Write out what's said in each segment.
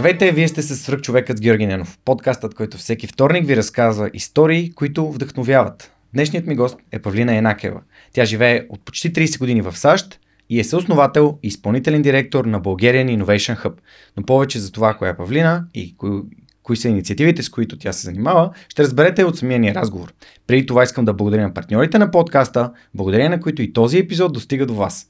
Здравейте, вие сте с човекът с Георги Ненов, подкастът, който всеки вторник ви разказва истории, които вдъхновяват. Днешният ми гост е Павлина Енакева. Тя живее от почти 30 години в САЩ и е съосновател и изпълнителен директор на Bulgarian Innovation Hub. Но повече за това, коя е Павлина и кои, кои са инициативите, с които тя се занимава, ще разберете от самия ни разговор. Преди това искам да благодаря на партньорите на подкаста, благодарение на които и този епизод достига до вас.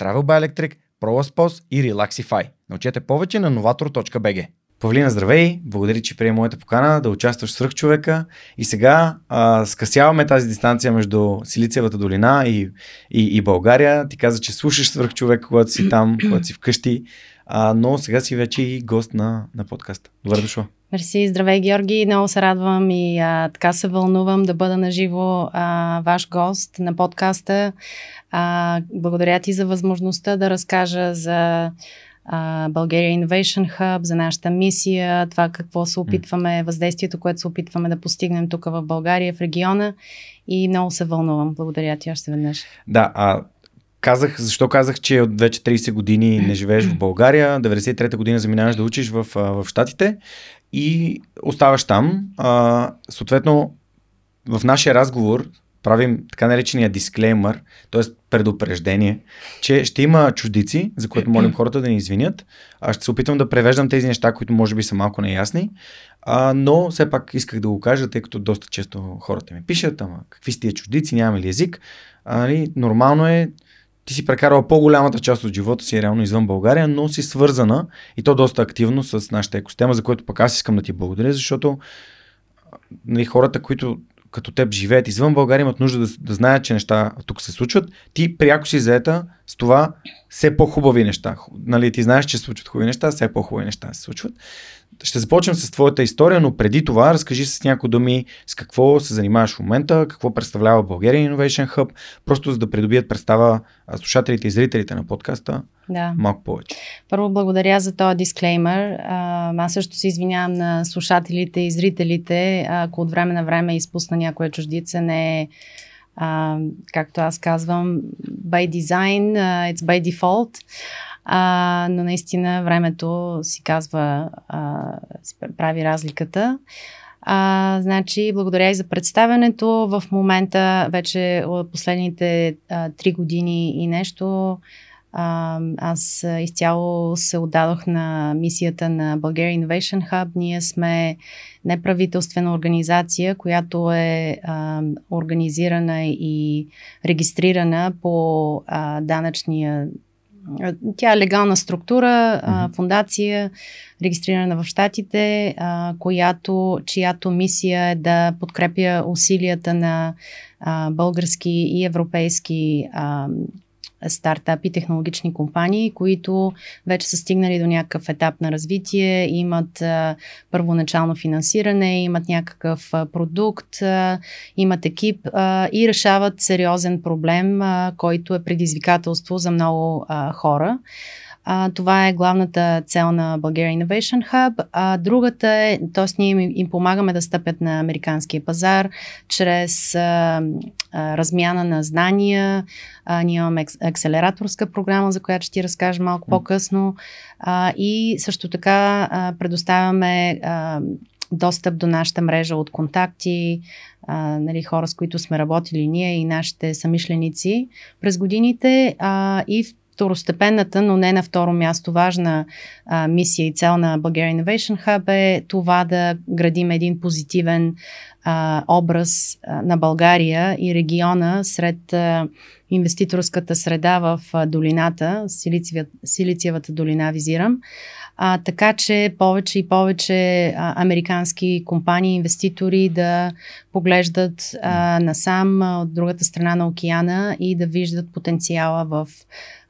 Travel by Electric, ProLaspos и Relaxify. Научете повече на novator.bg. Павлина, здравей! Благодаря, че приема моята покана да участваш в човека. И сега а, скъсяваме тази дистанция между Силициевата долина и, и, и България. Ти каза, че слушаш човек, когато си там, когато си вкъщи. А, но сега си вече и гост на, на подкаста. Добре дошла. Мерси, здравей Георги, много се радвам и а, така се вълнувам да бъда наживо а, ваш гост на подкаста. А, благодаря ти за възможността да разкажа за България Innovation Hub, за нашата мисия, това какво се опитваме, въздействието, което се опитваме да постигнем тук в България, в региона и много се вълнувам. Благодаря ти още веднъж. Да, а Казах, защо казах, че от вече 30 години не живееш в България, 93-та година заминаваш да учиш в, в Штатите и оставаш там. А, съответно, в нашия разговор правим така наречения дисклеймър, т.е. предупреждение, че ще има чуждици, за което молим хората да ни извинят. Аз ще се опитам да превеждам тези неща, които може би са малко неясни, а, но все пак исках да го кажа, тъй като доста често хората ми пишат, ама какви сте чуждици, нямаме ли език. А, нали, нормално е, ти си прекарала по-голямата част от живота си реално извън България, но си свързана и то доста активно с нашата екосистема, за което пък аз искам да ти благодаря, защото нали, хората, които като теб живеят извън България, имат нужда да, да знаят, че неща тук се случват. Ти пряко си заета с това все по-хубави неща. Нали, ти знаеш, че се случват хубави неща, все по-хубави неща се случват. Ще започнем с твоята история, но преди това разкажи с някои думи с какво се занимаваш в момента, какво представлява България Innovation Hub, просто за да придобият представа слушателите и зрителите на подкаста да. малко повече. Първо благодаря за този дисклеймер. Аз също се извинявам на слушателите и зрителите, ако от време на време изпусна някоя чуждица, не е както аз казвам, by design, uh, it's by default. А, но наистина времето си казва, а, си прави разликата. А, значи, благодаря и за представянето. В момента, вече от последните три години и нещо, а, аз изцяло се отдадох на мисията на Bulgaria Innovation Hub. Ние сме неправителствена организация, която е а, организирана и регистрирана по а, данъчния тя е легална структура, mm-hmm. фундация, регистрирана в Штатите, която, чиято мисия е да подкрепя усилията на български и европейски стартапи, технологични компании, които вече са стигнали до някакъв етап на развитие, имат първоначално финансиране, имат някакъв продукт, имат екип и решават сериозен проблем, който е предизвикателство за много хора. А, това е главната цел на Bulgaria Innovation Hub. А другата е, т.е. ние им, помагаме да стъпят на американския пазар чрез а, а, размяна на знания. А, ние имаме акселераторска програма, за която ще ти разкажа малко mm. по-късно. А, и също така а, предоставяме а, достъп до нашата мрежа от контакти, а, нали, хора, с които сме работили ние и нашите самишленици през годините. А, и второстепенната, но не на второ място важна а, мисия и цел на Bulgaria Innovation Hub е това да градим един позитивен а, образ а, на България и региона сред а, инвеститорската среда в а, долината, Силициевата долина визирам. А, така че повече и повече а, американски компании, инвеститори да поглеждат а, насам а, от другата страна на океана и да виждат потенциала в,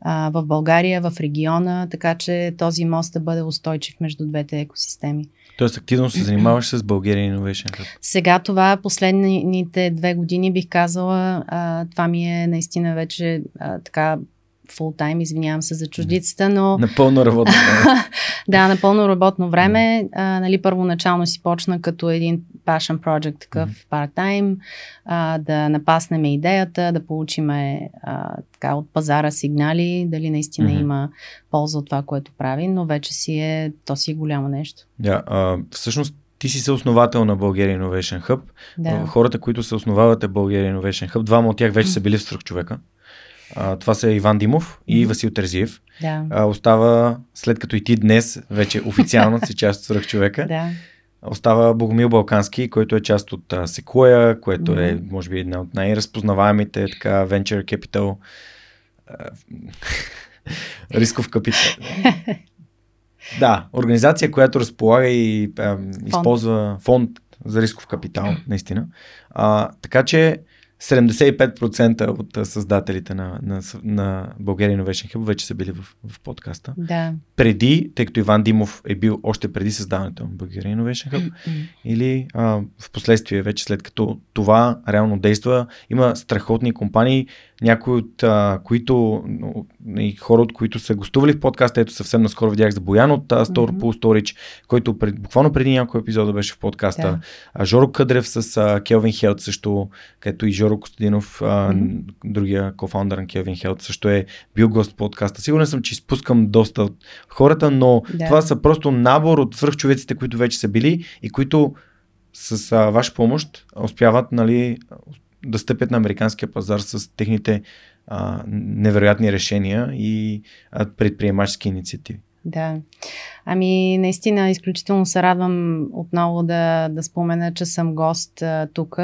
а, в България, в региона, така че този мост да бъде устойчив между двете екосистеми. Тоест активно се занимаваш с България Innovation Hub? Сега това последните две години бих казала, а, това ми е наистина вече а, така фул тайм, извинявам се за чуждицата, но... Напълно работно време. да, напълно работно време. А, нали, първоначално си почна като един passion project, такъв mm-hmm. part-time, а, да напаснем идеята, да получиме а, така, от пазара сигнали, дали наистина mm-hmm. има полза от това, което прави, но вече си е, то си е голямо нещо. Да, а, всъщност ти си съосновател на Bulgaria Innovation Hub. Да. Хората, които се основавате Bulgaria Innovation Hub, двама от тях вече са били в човека. А, това са Иван Димов и Васил Терзиев. Да. А, остава, след като и ти днес вече официално си част от свръх човека. Да. Остава Богомил Балкански, който е част от Sequoia, което е, може би, една от най-разпознаваемите така, Venture Capital рисков капитал. да, организация, която разполага и а, използва фонд за рисков капитал, наистина. А, така че 75% от създателите на, на, на Bulgaria Innovation Hub вече са били в, в подкаста. Да. Преди, тъй като Иван Димов е бил още преди създаването на Bulgaria Innovation Hub, или а, в последствие вече след като това реално действа, има страхотни компании, някои от а, които и хора, от които са гостували в подкаста, ето съвсем наскоро видях за Боян от uh, Store mm-hmm. Pool Storage, който пред, буквално преди няколко епизода беше в подкаста. Yeah. А, Жоро Къдрев с а, Келвин Хелт също, където и Жоро Костадинов, а, mm-hmm. другия кофаундър на Келвин Хелт също е бил гост в подкаста. Сигурен съм, че изпускам доста от хората, но yeah. това са просто набор от свръхчовеците, които вече са били и които с а, ваша помощ успяват нали, да стъпят на американския пазар с техните а, невероятни решения и а, предприемачески инициативи. Да. Ами, наистина, изключително се радвам отново да, да спомена, че съм гост тук,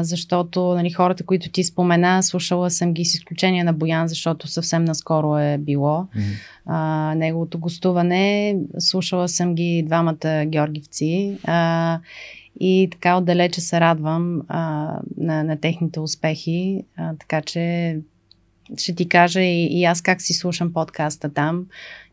защото нали, хората, които ти спомена, слушала съм ги с изключение на Боян, защото съвсем наскоро е било mm-hmm. а, неговото гостуване. Слушала съм ги двамата георгивци. А, и така отдалече се радвам а, на, на техните успехи, а, така че ще ти кажа и, и аз как си слушам подкаста там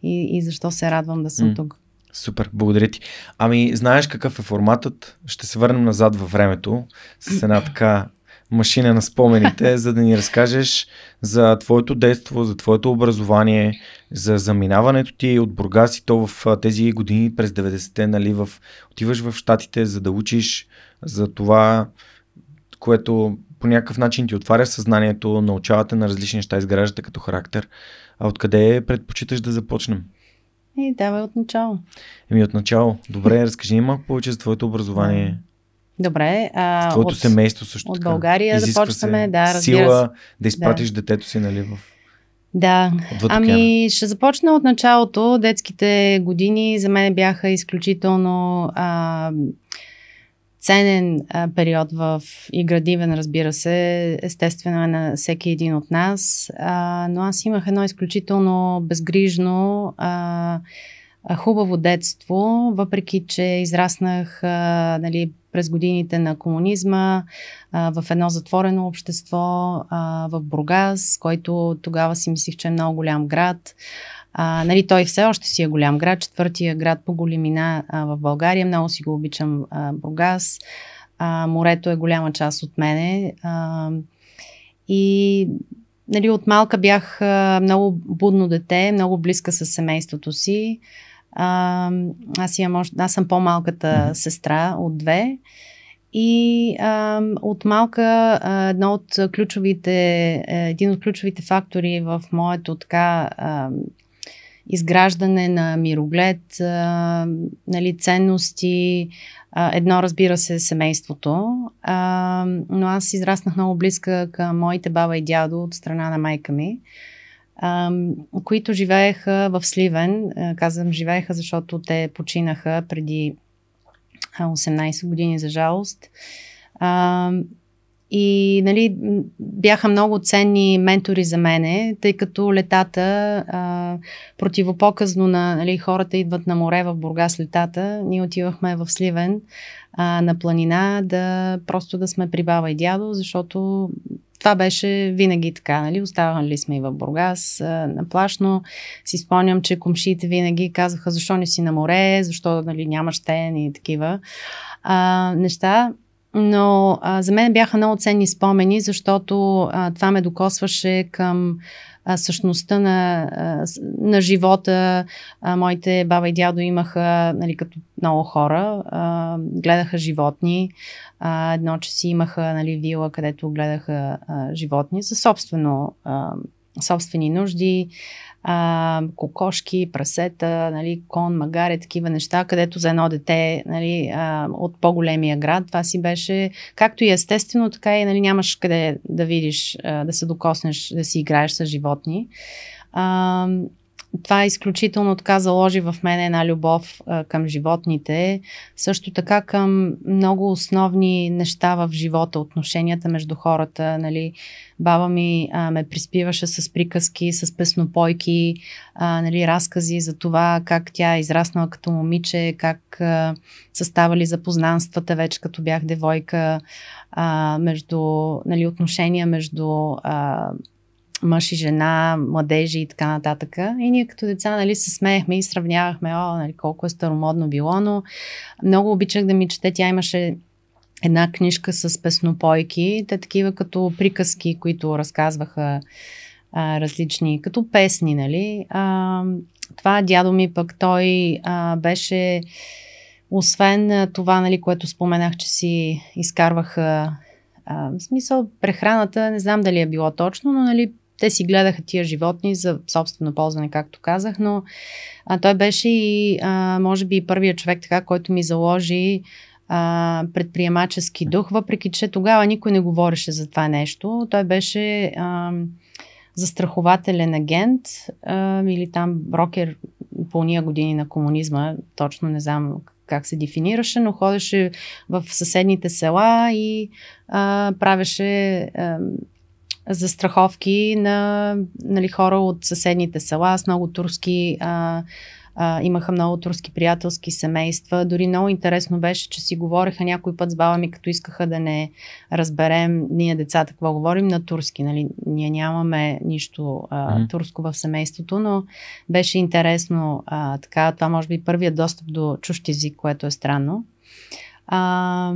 и, и защо се радвам да съм mm. тук. Супер, благодаря ти. Ами, знаеш какъв е форматът? Ще се върнем назад във времето с една така машина на спомените, за да ни разкажеш за твоето детство, за твоето образование, за заминаването ти от Бургас и то в тези години през 90-те, нали, в, отиваш в Штатите, за да учиш за това, което по някакъв начин ти отваря съзнанието, научавате на различни неща, изграждате като характер. А откъде предпочиташ да започнем? И давай от начало. Еми от начало. Добре, разкажи ни малко повече за твоето образование. Добре. А, Твоето от, семейство също От. България започваме, да, разбира Сила да изпратиш да. детето си, нали, в да, ами ще започна от началото. Детските години за мен бяха изключително а, ценен а, период в и градивен, разбира се, естествено е на всеки един от нас, а, но аз имах едно изключително безгрижно а, хубаво детство, въпреки че израснах а, нали, през годините на комунизма а, в едно затворено общество а, в Бургас, който тогава си мислих, че е много голям град. А, нали, той все още си е голям град, четвъртия град по големина в България. Много си го обичам а, Бургас. А, морето е голяма част от мене. А, и нали, от малка бях а, много будно дете, много близка с семейството си. А, аз, имам, аз съм по-малката сестра от две. И а, от малка а, едно от ключовите, е, един от ключовите фактори в моето така а, изграждане на мироглед, а, нали, ценности, а, едно разбира се семейството, а, но аз израснах много близка към моите баба и дядо от страна на майка ми. Които живееха в Сливен. Казвам живееха, защото те починаха преди 18 години, за жалост. И нали, бяха много ценни ментори за мене, тъй като летата, а, противопоказно на нали, хората идват на море в Бургас летата, ние отивахме в Сливен на планина да просто да сме при баба и дядо, защото това беше винаги така, нали? Оставали сме и в Бургас на плашно. Си спомням, че комшите винаги казваха защо не си на море, защо нали, нямаш тен и такива а, неща. Но а, за мен бяха много ценни спомени, защото а, това ме докосваше към а, същността на, а, на живота. А, моите баба и дядо имаха, нали, като много хора, а, гледаха животни. А, едно, че си имаха нали, вила, където гледаха а, животни за собствено, а, собствени нужди а, кокошки, прасета, нали, кон, магаре, такива неща, където за едно дете нали, а, от по-големия град, това си беше както и естествено, така и нали, нямаш къде да видиш, а, да се докоснеш, да си играеш с животни. А, това изключително така заложи в мен една любов а, към животните, също така към много основни неща в живота, отношенията между хората. Нали. Баба ми а, ме приспиваше с приказки, с песнопойки, а, нали, разкази за това как тя е израснала като момиче, как а, са ставали запознанствата вече като бях девойка, а, между нали, отношения между а, мъж и жена, младежи и така нататък. И ние като деца нали, се смеехме и сравнявахме, о, нали, колко е старомодно било, но много обичах да ми чете. Тя имаше една книжка с песнопойки, те такива като приказки, които разказваха а, различни, като песни, нали. А, това дядо ми пък той а, беше освен това, нали, което споменах, че си изкарваха а, в смисъл, прехраната, не знам дали е било точно, но нали, те си гледаха тия животни за собствено ползване, както казах, но а, той беше и, а, може би, първият човек, така, който ми заложи а, предприемачески дух, въпреки че тогава никой не говореше за това нещо. Той беше а, застрахователен агент а, или там брокер по уния години на комунизма, точно не знам как се дефинираше, но ходеше в съседните села и а, правеше а, за страховки на нали, хора от съседните села с много турски. А, а, имаха много турски приятелски семейства. Дори много интересно беше, че си говореха някой път с баба ми, като искаха да не разберем ние децата какво говорим на турски. Нали? Ние нямаме нищо а, mm-hmm. турско в семейството, но беше интересно а, така. Това може би първият достъп до чущ език, което е странно. А,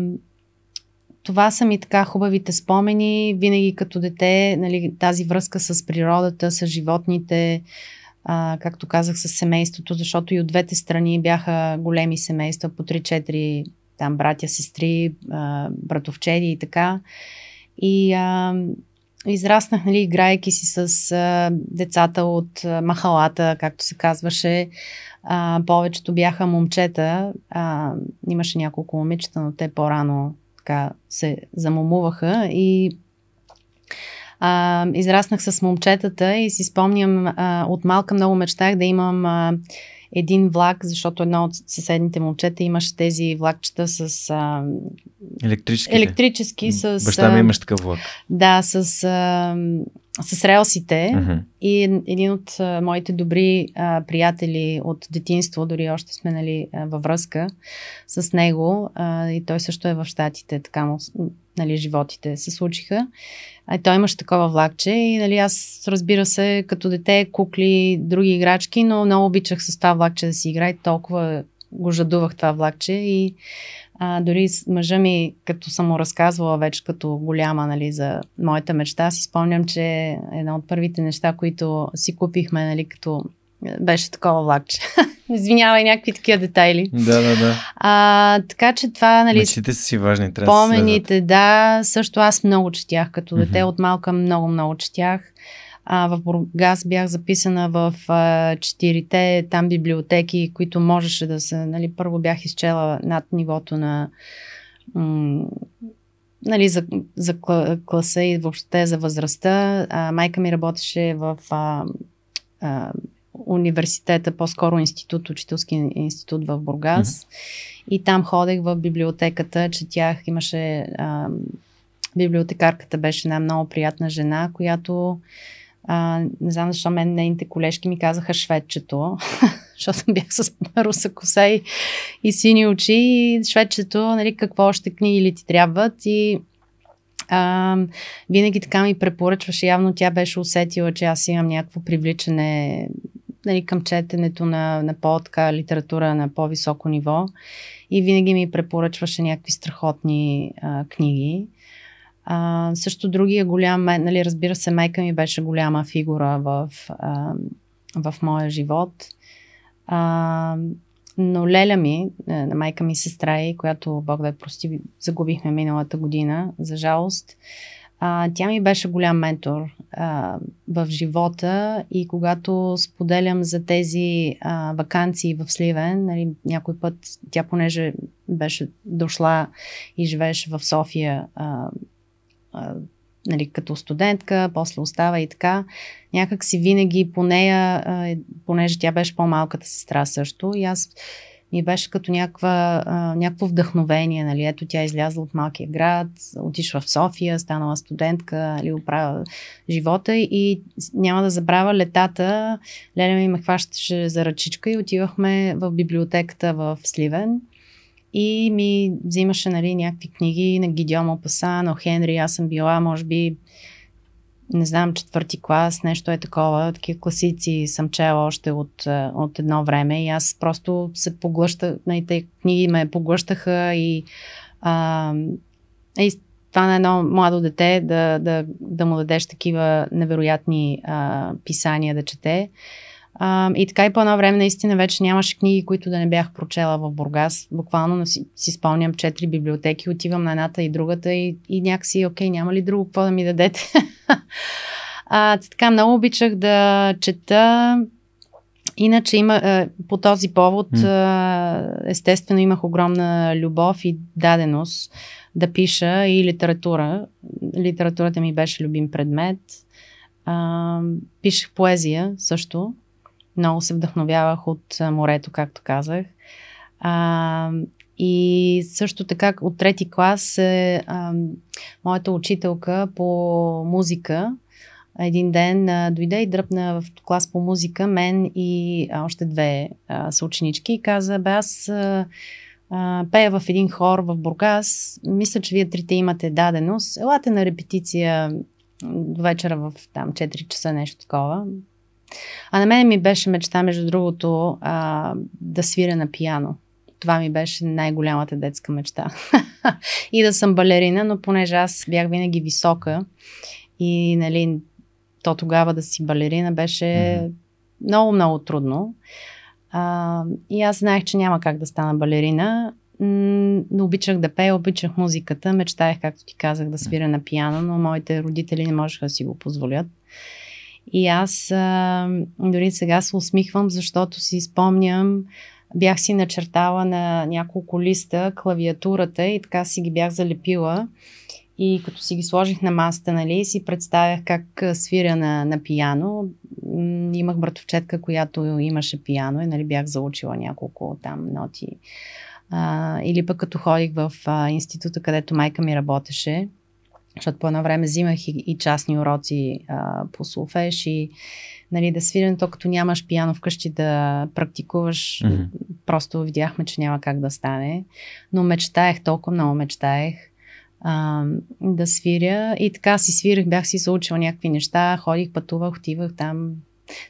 това са ми така хубавите спомени. Винаги като дете, нали, тази връзка с природата, с животните, а, както казах, с семейството, защото и от двете страни бяха големи семейства, по 3-4 там братя, сестри, а, братовчеди и така. И а, израснах, нали, играйки си с а, децата от а, махалата, както се казваше. А, повечето бяха момчета. А, имаше няколко момичета, но те по-рано така се замумуваха и а, израснах с момчетата и си спомням, а, от малка много мечтах да имам а, един влак, защото едно от съседните момчета имаше тези влакчета с... А, електрически с... Баща ми имаш такъв влак. Да, с, а, с релсите. Uh-huh. И един от а, моите добри а, приятели от детинство, дори още сме нали, а, във връзка с него, а, и той също е в Штатите, така му, нали, животите се случиха. А той имаше такова влакче и нали, аз разбира се, като дете, кукли, други играчки, но много обичах с това влакче да си играе, толкова го жадувах това влакче и а, дори мъжа ми, като съм му разказвала вече като голяма нали, за моята мечта, си спомням, че една от първите неща, които си купихме, нали, като беше такова влакче. Извинявай, някакви такива детайли. Да, да, да. А, така че това, нали. Мечтите са си важни, трябва Помените, да. Също аз много четях като дете. Mm-hmm. От малка много, много четях. А, в Бургас бях записана в а, четирите там библиотеки, които можеше да се. Нали, първо бях изчела над нивото на м- нали, за, за класа и въобще за възрастта. А, майка ми работеше в а, а, университета, по-скоро институт, учителски институт в Бургас. Mm-hmm. И там ходех в библиотеката, четях, имаше а, библиотекарката беше една много приятна жена, която а, не знам защо мен нейните колежки ми казаха шведчето, защото бях с руса коса и, и сини очи и шведчето, нали, какво още книги ли ти трябват и а, винаги така ми препоръчваше, явно тя беше усетила, че аз имам някакво привличане нали, към четенето на, на по-така литература на по-високо ниво и винаги ми препоръчваше някакви страхотни а, книги. А, също другия голям, нали, разбира се, майка ми беше голяма фигура в, а, в моя живот. А, но леля ми, е, на майка ми сестра и, която Бог да я прости, загубихме миналата година, за жалост. А, тя ми беше голям ментор а, в живота и когато споделям за тези а, вакансии в Сливен, нали, някой път тя понеже беше дошла и живееше в София а, а, нали, като студентка, после остава и така. Някак си винаги по нея, а, понеже тя беше по-малката сестра също, и аз ми беше като някаква, а, някакво вдъхновение. Нали? Ето тя излязла от малкия град, отишла в София, станала студентка, нали, оправя живота и няма да забравя летата. Леля ми ме хващаше за ръчичка и отивахме в библиотеката в Сливен и ми взимаше нали, някакви книги на Гидио Мопаса, на Хенри. Аз съм била, може би, не знам, четвърти клас, нещо е такова. Такива класици съм чела още от, от едно време и аз просто се поглъщах, нали, те книги ме поглъщаха и, а, и това на едно младо дете да, да, да му дадеш такива невероятни а, писания да чете. А, и така и по едно време наистина вече нямаше книги, които да не бях прочела в Бургас. Буквално си, си спомням четири библиотеки, отивам на едната и другата и, и някакси, окей, няма ли друго какво да ми дадете? а, така, много обичах да чета. Иначе има, по този повод, естествено имах огромна любов и даденост да пиша и литература. Литературата ми беше любим предмет. Пишех поезия също. Много се вдъхновявах от морето, както казах. А, и също така от трети клас е а, моята учителка по музика. Един ден а, дойде и дръпна в клас по музика мен и а, още две а, съученички и каза, бе аз а, а, пея в един хор в Бургас. Мисля, че вие трите имате даденост. Елате на репетиция вечера в там 4 часа, нещо такова. А на мен ми беше мечта, между другото, а, да свиря на пияно. Това ми беше най-голямата детска мечта. и да съм балерина, но понеже аз бях винаги висока и нали, то тогава да си балерина беше mm-hmm. много, много трудно. А, и аз знаех, че няма как да стана балерина, но обичах да пея, обичах музиката, мечтаях, както ти казах, да свиря на пияно, но моите родители не можеха да си го позволят. И аз а, дори сега се усмихвам, защото си спомням, бях си начертала на няколко листа клавиатурата и така си ги бях залепила. И като си ги сложих на масата, нали, си представях как свиря на, на пияно. Имах братовчетка, която имаше пияно и нали, бях заучила няколко там ноти. А, или пък като ходих в а, института, където майка ми работеше, защото по едно време взимах и, и частни уроци а, по солфеш и нали, да свирен, то като нямаш пиано вкъщи да практикуваш, mm-hmm. просто видяхме, че няма как да стане. Но мечтаех, толкова много мечтаех а, да свиря и така си свирах, бях си заучила някакви неща, ходих, пътувах, отивах там,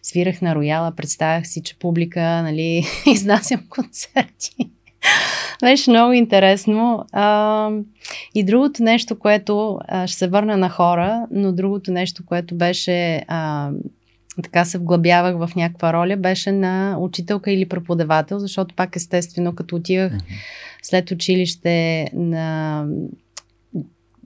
свирах на рояла, представях си, че публика, нали, изнасям концерти. Беше много интересно. А, и другото нещо, което а, ще се върна на хора, но другото нещо, което беше а, така се вглъбявах в някаква роля, беше на учителка или преподавател, защото пак естествено, като отивах след училище на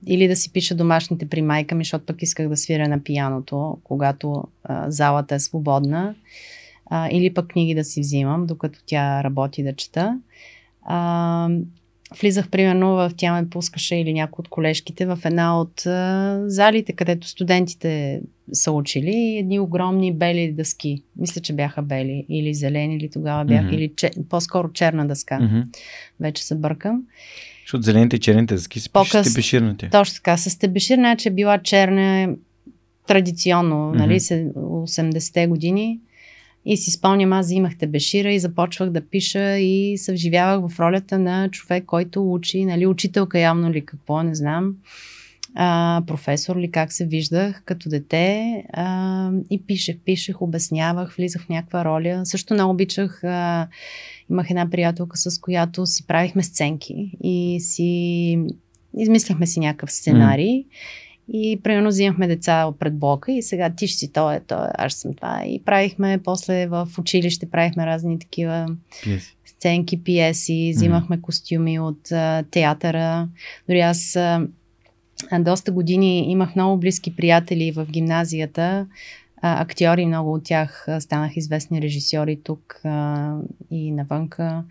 или да си пиша домашните при майка ми, защото пък исках да свиря на пияното, когато а, залата е свободна, а, или пък книги да си взимам, докато тя работи да чета. А, влизах примерно в тя ме пускаше или някой от колежките в една от а, залите, където студентите са учили и едни огромни бели дъски. Мисля, че бяха бели или зелени, или тогава бяха, mm-hmm. или че, по-скоро черна дъска. Mm-hmm. Вече се бъркам. Защото зелените и черните дъски се пише стебеширните. Точно така. С стебешир, че била черна традиционно, mm-hmm. нали, 80-те години. И си спомням, аз взимах бешира и започвах да пиша и се вживявах в ролята на човек, който учи, нали, учителка явно ли какво, не знам, а, професор ли как се виждах като дете а, и пишех, пишех, обяснявах, влизах в някаква роля. Също много обичах, а, имах една приятелка, с която си правихме сценки и си измисляхме си някакъв сценарий. Mm. И примерно взимахме деца пред блока и сега ти ще си то, е, то, аз съм това. И правихме после в училище, правихме разни такива пиеси. сценки, пиеси, взимахме mm-hmm. костюми от а, театъра. Дори аз а, доста години имах много близки приятели в гимназията, а, актьори, много от тях станах известни режисьори тук а, и навънка.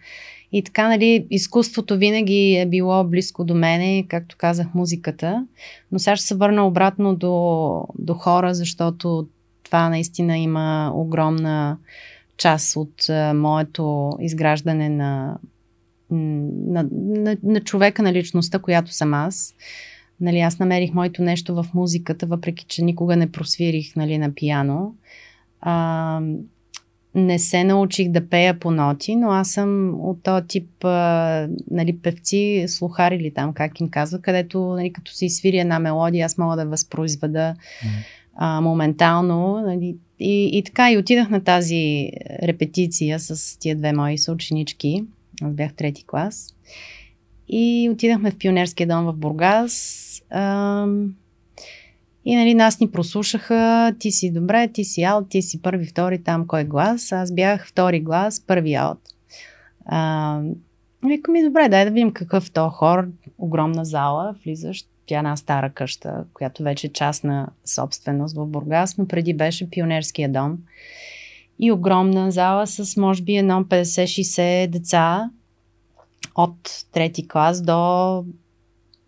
И така, нали, изкуството винаги е било близко до мене, както казах, музиката. Но сега ще се върна обратно до, до хора, защото това наистина има огромна част от а, моето изграждане на, на, на, на човека, на личността, която съм аз. Нали, аз намерих моето нещо в музиката, въпреки че никога не просвирих нали, на пияно. А, не се научих да пея по ноти, но аз съм от този тип а, нали, певци, слухари или там, как им казва, където нали, като се изсвири една мелодия, аз мога да възпроизведа mm. а, моментално. Нали, и, и така, и отидах на тази репетиция с тия две мои съученички. Аз бях трети клас. И отидахме в пионерския дом в Бургас. И нали, нас ни прослушаха, ти си добре, ти си аут, ти си първи, втори, там кой глас. Аз бях втори глас, първи аут. А, ми, добре, дай да видим какъв е то хор, огромна зала, влизаш, тя е една стара къща, която вече е частна собственост в Бургас, но преди беше пионерския дом. И огромна зала с, може би, едно 50-60 деца от трети клас до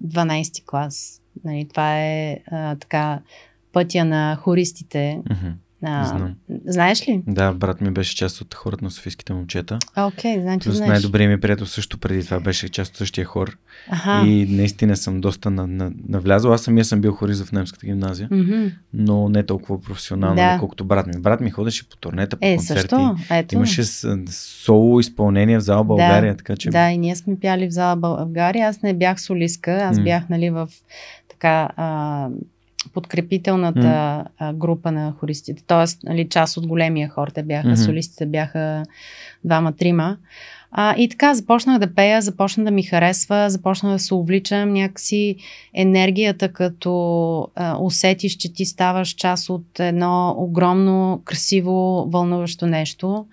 12 клас. Нали, това е а, така пътя на хористите. Mm-hmm. А, Знам. Знаеш ли? Да, брат ми беше част от хората на Софийските момчета. Окей, okay, значи Плюс знаеш. най-добрият ми приятел също преди това беше част от същия хор. Ага. И наистина съм доста на, на, навлязъл. Аз самия съм бил хорист в немската гимназия, mm-hmm. но не толкова професионално, да. колкото брат ми. Брат ми ходеше по турнета, по е, концерти. Също? Ето. Имаше соло изпълнение в зала България. Да, така, че... да, и ние сме пяли в зала България. Аз не бях солистка, аз mm. бях нали, в така а, подкрепителната mm. група на хористите, т.е. Нали, част от големия хор, те бяха, mm-hmm. солистите бяха двама-трима. А, и така започнах да пея, започна да ми харесва, започна да се увличам някакси енергията, като а, усетиш, че ти ставаш част от едно огромно, красиво, вълнуващо нещо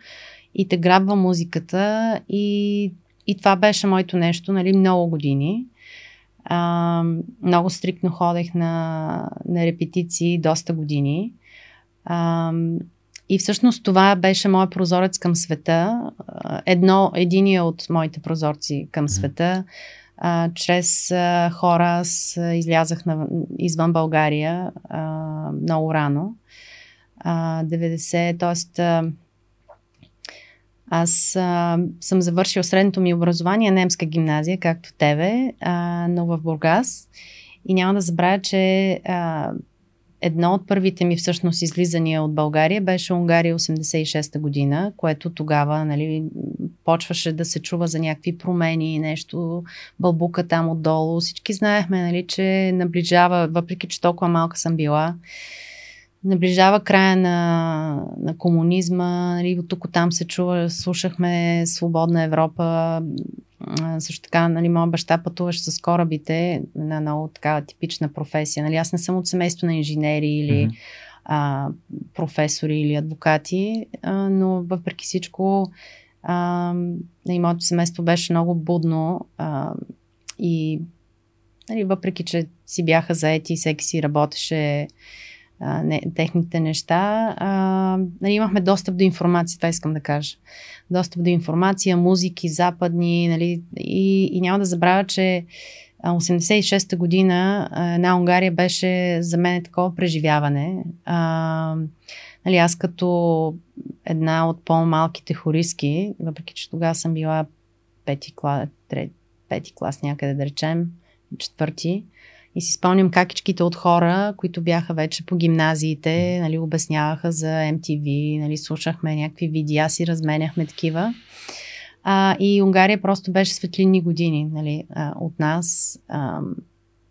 и те грабва музиката и, и това беше моето нещо, нали, много години. А, много стриктно ходех на, на репетиции доста години. А, и всъщност това беше моят прозорец към света. Едно, единия от моите прозорци към света. А, чрез а, хора аз излязах на, извън България а, много рано. А, 90, т.е. Аз а, съм завършил средното ми образование, немска гимназия, както тебе, а, но в Бургас. И няма да забравя, че а, едно от първите ми всъщност излизания от България беше Унгария 86-та година, което тогава нали, почваше да се чува за някакви промени нещо, бълбука там отдолу. Всички знаехме, нали, че наближава, въпреки че толкова малка съм била, наближава края на, на комунизма. Нали, от тук там се чува, слушахме Свободна Европа. Също така, нали, моят баща пътуваше с корабите на много такава типична професия. Нали, аз не съм от семейство на инженери или mm-hmm. а, професори или адвокати, а, но въпреки всичко а, и моето семейство беше много будно а, и нали, въпреки, че си бяха заети и всеки си работеше не, техните неща. А, нали, имахме достъп до информация, това искам да кажа. Достъп до информация, музики, западни, нали, и, и няма да забравя, че 86-та година една Унгария беше за мен такова преживяване. А, нали, аз като една от по-малките хористки, въпреки че тогава съм била пети клас, трет, пети клас някъде да речем, четвърти, и си спомням какичките от хора, които бяха вече по гимназиите, нали, обясняваха за MTV, нали, слушахме някакви видеа, си разменяхме такива. А, и Унгария просто беше светлинни години нали, а, от нас. А,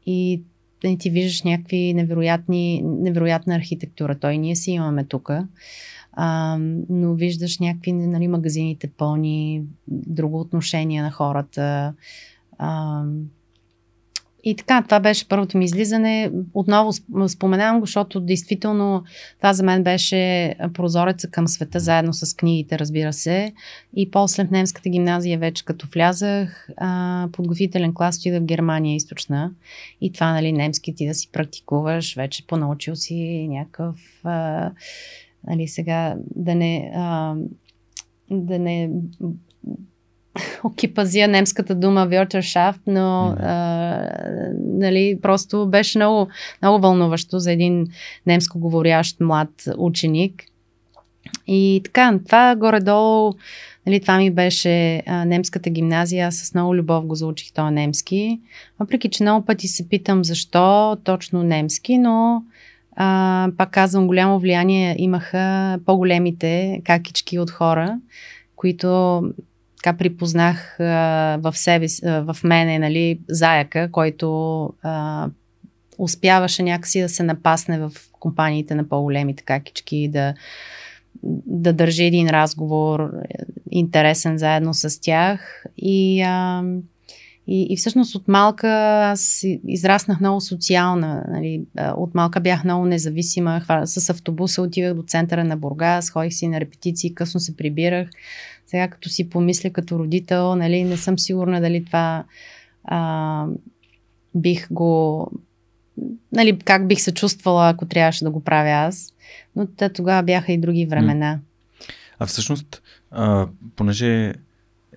и да ти виждаш някакви невероятни, невероятна архитектура. Той ние си имаме тук. но виждаш някакви нали, магазините пълни, друго отношение на хората. А, и така, това беше първото ми излизане. Отново споменавам го, защото действително това за мен беше прозореца към света, заедно с книгите, разбира се. И после в немската гимназия вече като влязах, а, подготвителен клас отида в Германия източна. И това, нали, немски ти да си практикуваш, вече понаучил си някакъв, нали, сега да не, а, да не окипазия немската дума Вьотершафт, но а, нали, просто беше много, много вълнуващо за един немско говорящ млад ученик. И така, това горе-долу, нали, това ми беше а, немската гимназия, аз с много любов го заучих този немски, въпреки че много пъти се питам защо точно немски, но а, пак казвам, голямо влияние имаха по-големите какички от хора, които така припознах а, в себе а, в мене, нали, заяка, който а, успяваше някакси да се напасне в компаниите на по-големите какички, да, да държи един разговор интересен заедно с тях. И, а, и, и всъщност от малка аз израснах много социална. Нали, от малка бях много независима. С автобуса отивах до центъра на Бургас, ходих си на репетиции, късно се прибирах. Сега като си помисля като родител, нали, не съм сигурна дали това а, бих го... Нали, как бих се чувствала, ако трябваше да го правя аз. Но те тогава бяха и други времена. А всъщност, а, понеже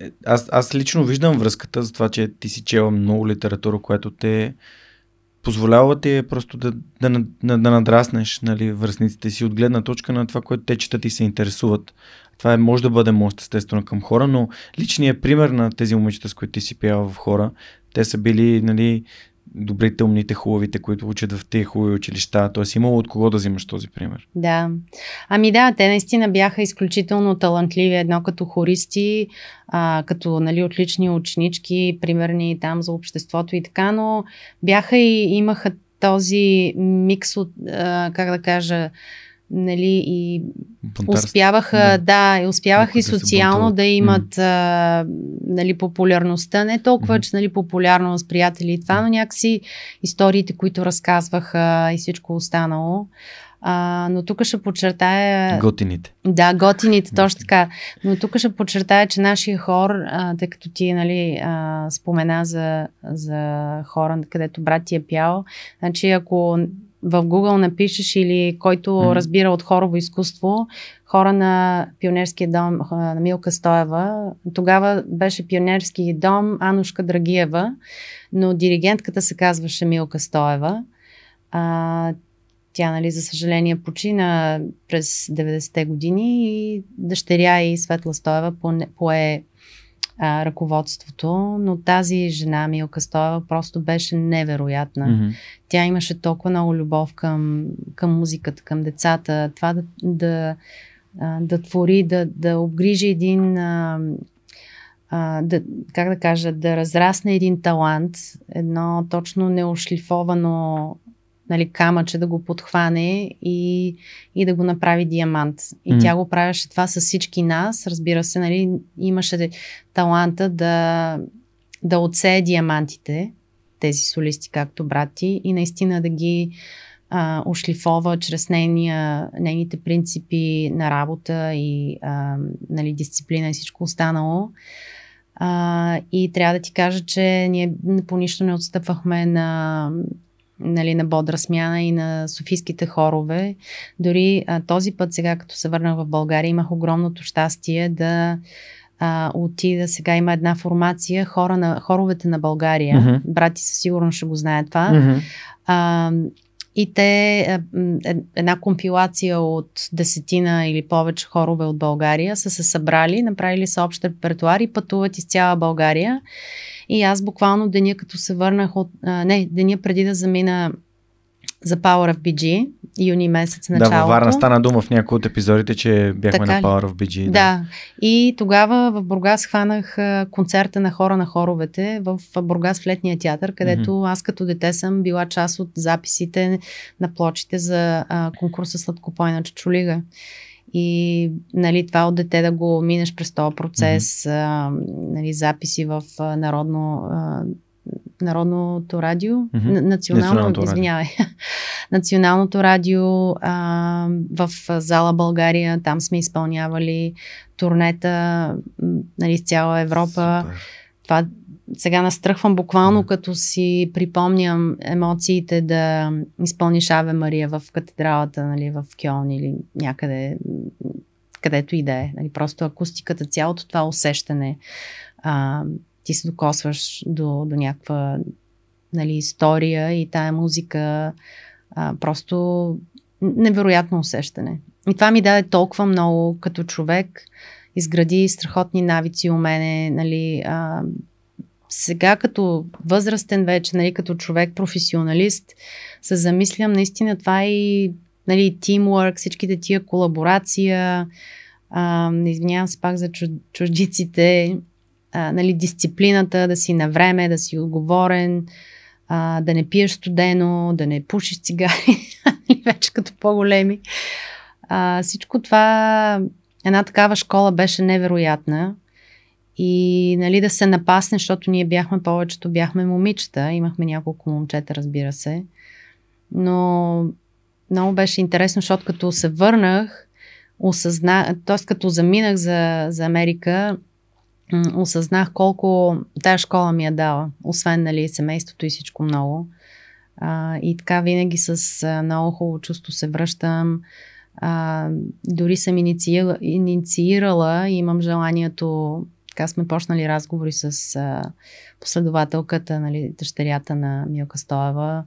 е, аз, аз лично виждам връзката за това, че ти си чела много литература, която те позволява ти просто да, да, да, да надраснеш нали, връзниците си от гледна точка на това, което те четат и се интересуват. Това е, може да бъде мост естествено към хора, но личният пример на тези момичета, с които ти си пяла в хора, те са били нали, добрите, умните, хубавите, които учат в тези хубави училища. Тоест имало от кого да взимаш този пример. Да. Ами да, те наистина бяха изключително талантливи, едно като хористи, а, като нали, отлични ученички, примерни там за обществото и така, но бяха и имаха този микс от, а, как да кажа, нали, и Бунтарство. успяваха, да, да и успяваха и социално да, имат mm. а, нали, популярността, не толкова, mm. че нали, популярно с приятели и това, но някакси историите, които разказваха и всичко останало. А, но тук ще подчертая... Готините. Да, готините, точно така. Но тук ще подчертая, че нашия хор, а, тъй като ти нали, а, спомена за, за хора, където брат ти е пял, значи ако в Google напишеш или който mm. разбира от хорово изкуство, хора на пионерския дом на Милка Стоева. Тогава беше пионерски дом Анушка Драгиева, но диригентката се казваше Милка Стоева. А, тя, нали, за съжаление, почина през 90-те години и дъщеря и Светла Стоева пое а, ръководството, но тази жена Милка Стоева просто беше невероятна. Mm-hmm. Тя имаше толкова много любов към, към музиката, към децата, това да, да, да твори, да, да обгрижи един, а, а, да, как да кажа, да разрасне един талант, едно точно неошлифовано нали, камъче да го подхване и, и да го направи диамант. И mm. тя го правеше това с всички нас. Разбира се, нали, имаше таланта да, да отсее диамантите, тези солисти, както брати, и наистина да ги а, ошлифова чрез нейния, нейните принципи на работа и а, нали, дисциплина и всичко останало. А, и трябва да ти кажа, че ние по нищо не отстъпвахме на нали, на Бодра смяна и на софийските хорове. Дори а, този път, сега като се върнах в България, имах огромното щастие да а, отида. Сега има една формация хора на, хоровете на България. Mm-hmm. Брати със сигурно ще го знаят това. Mm-hmm. А, и те, е, една компилация от десетина или повече хорове от България са се събрали, направили са общ репертуар и пътуват из цяла България. И аз буквално деня, като се върнах от... А, не, деня преди да замина за Power of BG, юни месец началото. Да, във Варна стана дума в някои от епизодите, че бяхме така на Power of BG. Да. да. И тогава в Бургас хванах концерта на хора на хоровете в Бургас в летния театър, където mm-hmm. аз като дете съм била част от записите на плочите за а, конкурса Сладкопойна Чучулига. И нали, това от дете да го минеш през този процес, mm-hmm. а, нали, записи в народно, а, Народното радио, mm-hmm. национално, Националното извинявай, радио. Националното радио а, в зала България, там сме изпълнявали турнета нали, с цяла Европа. Супер. Това сега настръхвам буквално, като си припомням емоциите да изпълниш Аве Мария в катедралата, нали, в Кьон или някъде, където и да е. Нали, просто акустиката, цялото това усещане. А, ти се докосваш до, до някаква нали, история и тая музика а, просто невероятно усещане. И това ми даде толкова много като човек, изгради страхотни навици у мене, нали, а, сега като възрастен вече, нали, като човек професионалист, се замислям наистина това и нали, тимворк, всичките тия колаборация, а, извинявам се пак за чуждиците, а, нали, дисциплината, да си на време, да си отговорен, а, да не пиеш студено, да не пушиш цигари, нали, вече като по-големи. А, всичко това, една такава школа беше невероятна. И нали, да се напасне, защото ние бяхме повечето, бяхме момичета, имахме няколко момчета, разбира се. Но много беше интересно, защото като се върнах, осъзна, т.е. като заминах за, за Америка, осъзнах колко тая школа ми е дала, освен нали, семейството и всичко много. А, и така винаги с много хубаво чувство се връщам. А, дори съм инициирала, инициирала и имам желанието, така сме почнали разговори с а, последователката, нали, дъщерята на Милка Стоева,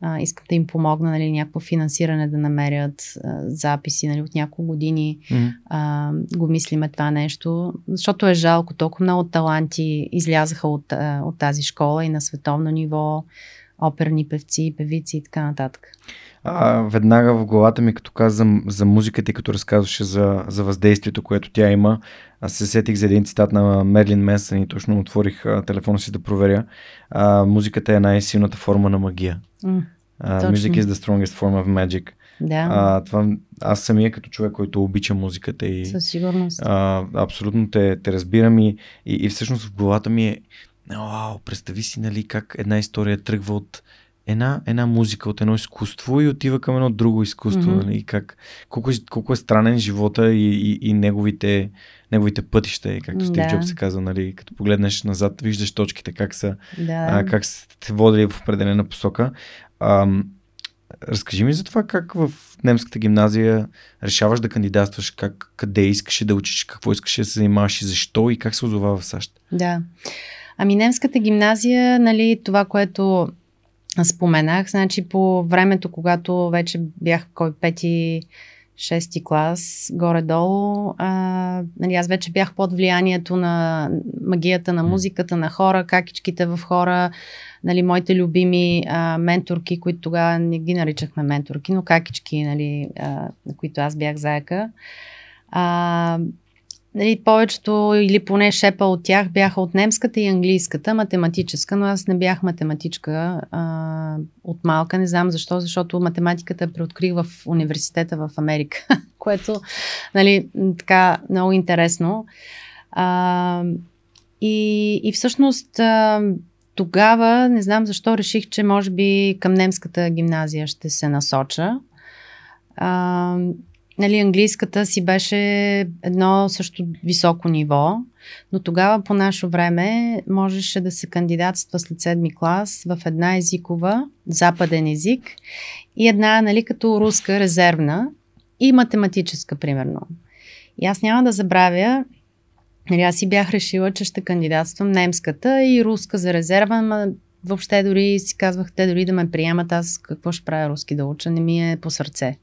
а, искам да им помогна нали, някакво финансиране да намерят а, записи нали, от няколко години. Mm-hmm. А, го мислиме това нещо, защото е жалко. Толкова много таланти излязаха от, а, от тази школа и на световно ниво, оперни певци, певици и така нататък. А, веднага в главата ми, като каза за, музиката и като разказваше за, за въздействието, което тя има, аз се сетих за един цитат на Мерлин Менсън и точно отворих а, телефона си да проверя. А, музиката е най-силната форма на магия. Mm. Uh, music is the strongest form of magic. Да. А, това, аз самия като човек, който обича музиката и... Със сигурност. А, абсолютно те, те разбирам и, и, и всъщност в главата ми е Вау, представи си, нали, как една история тръгва от една, една музика, от едно изкуство и отива към едно друго изкуство. Mm-hmm. Нали, как, колко, е, колко е странен живота и, и, и неговите, неговите пътища, както Стив да. Джобс се казва, нали, като погледнеш назад, виждаш точките, как са, да. а, как са те водили в определена посока. А, разкажи ми за това как в немската гимназия решаваш да кандидатстваш, как, къде искаш да учиш, какво искаш да се занимаваш и защо и как се озова в САЩ. Да. Ами немската гимназия, нали, това, което споменах, значи по времето, когато вече бях кой пети, шести клас, горе-долу, а, нали, аз вече бях под влиянието на магията на музиката, на хора, какичките в хора, нали, моите любими а, менторки, които тогава не ги наричахме менторки, но какички, нали, а, на които аз бях заека. А, нали, повечето или поне шепа от тях бяха от немската и английската, математическа, но аз не бях математичка а, от малка. Не знам защо, защото математиката преоткрих в университета в Америка, което нали, така много интересно. А, и, и всъщност а, тогава, не знам защо, реших, че може би към немската гимназия ще се насоча. А, нали, английската си беше едно също високо ниво, но тогава по наше време можеше да се кандидатства след седми клас в една езикова, западен език и една, нали, като руска резервна и математическа, примерно. И аз няма да забравя, нали, аз си бях решила, че ще кандидатствам немската и руска за резерва, но въобще дори си казвах, те дори да ме приемат, аз какво ще правя руски да уча, не ми е по сърце.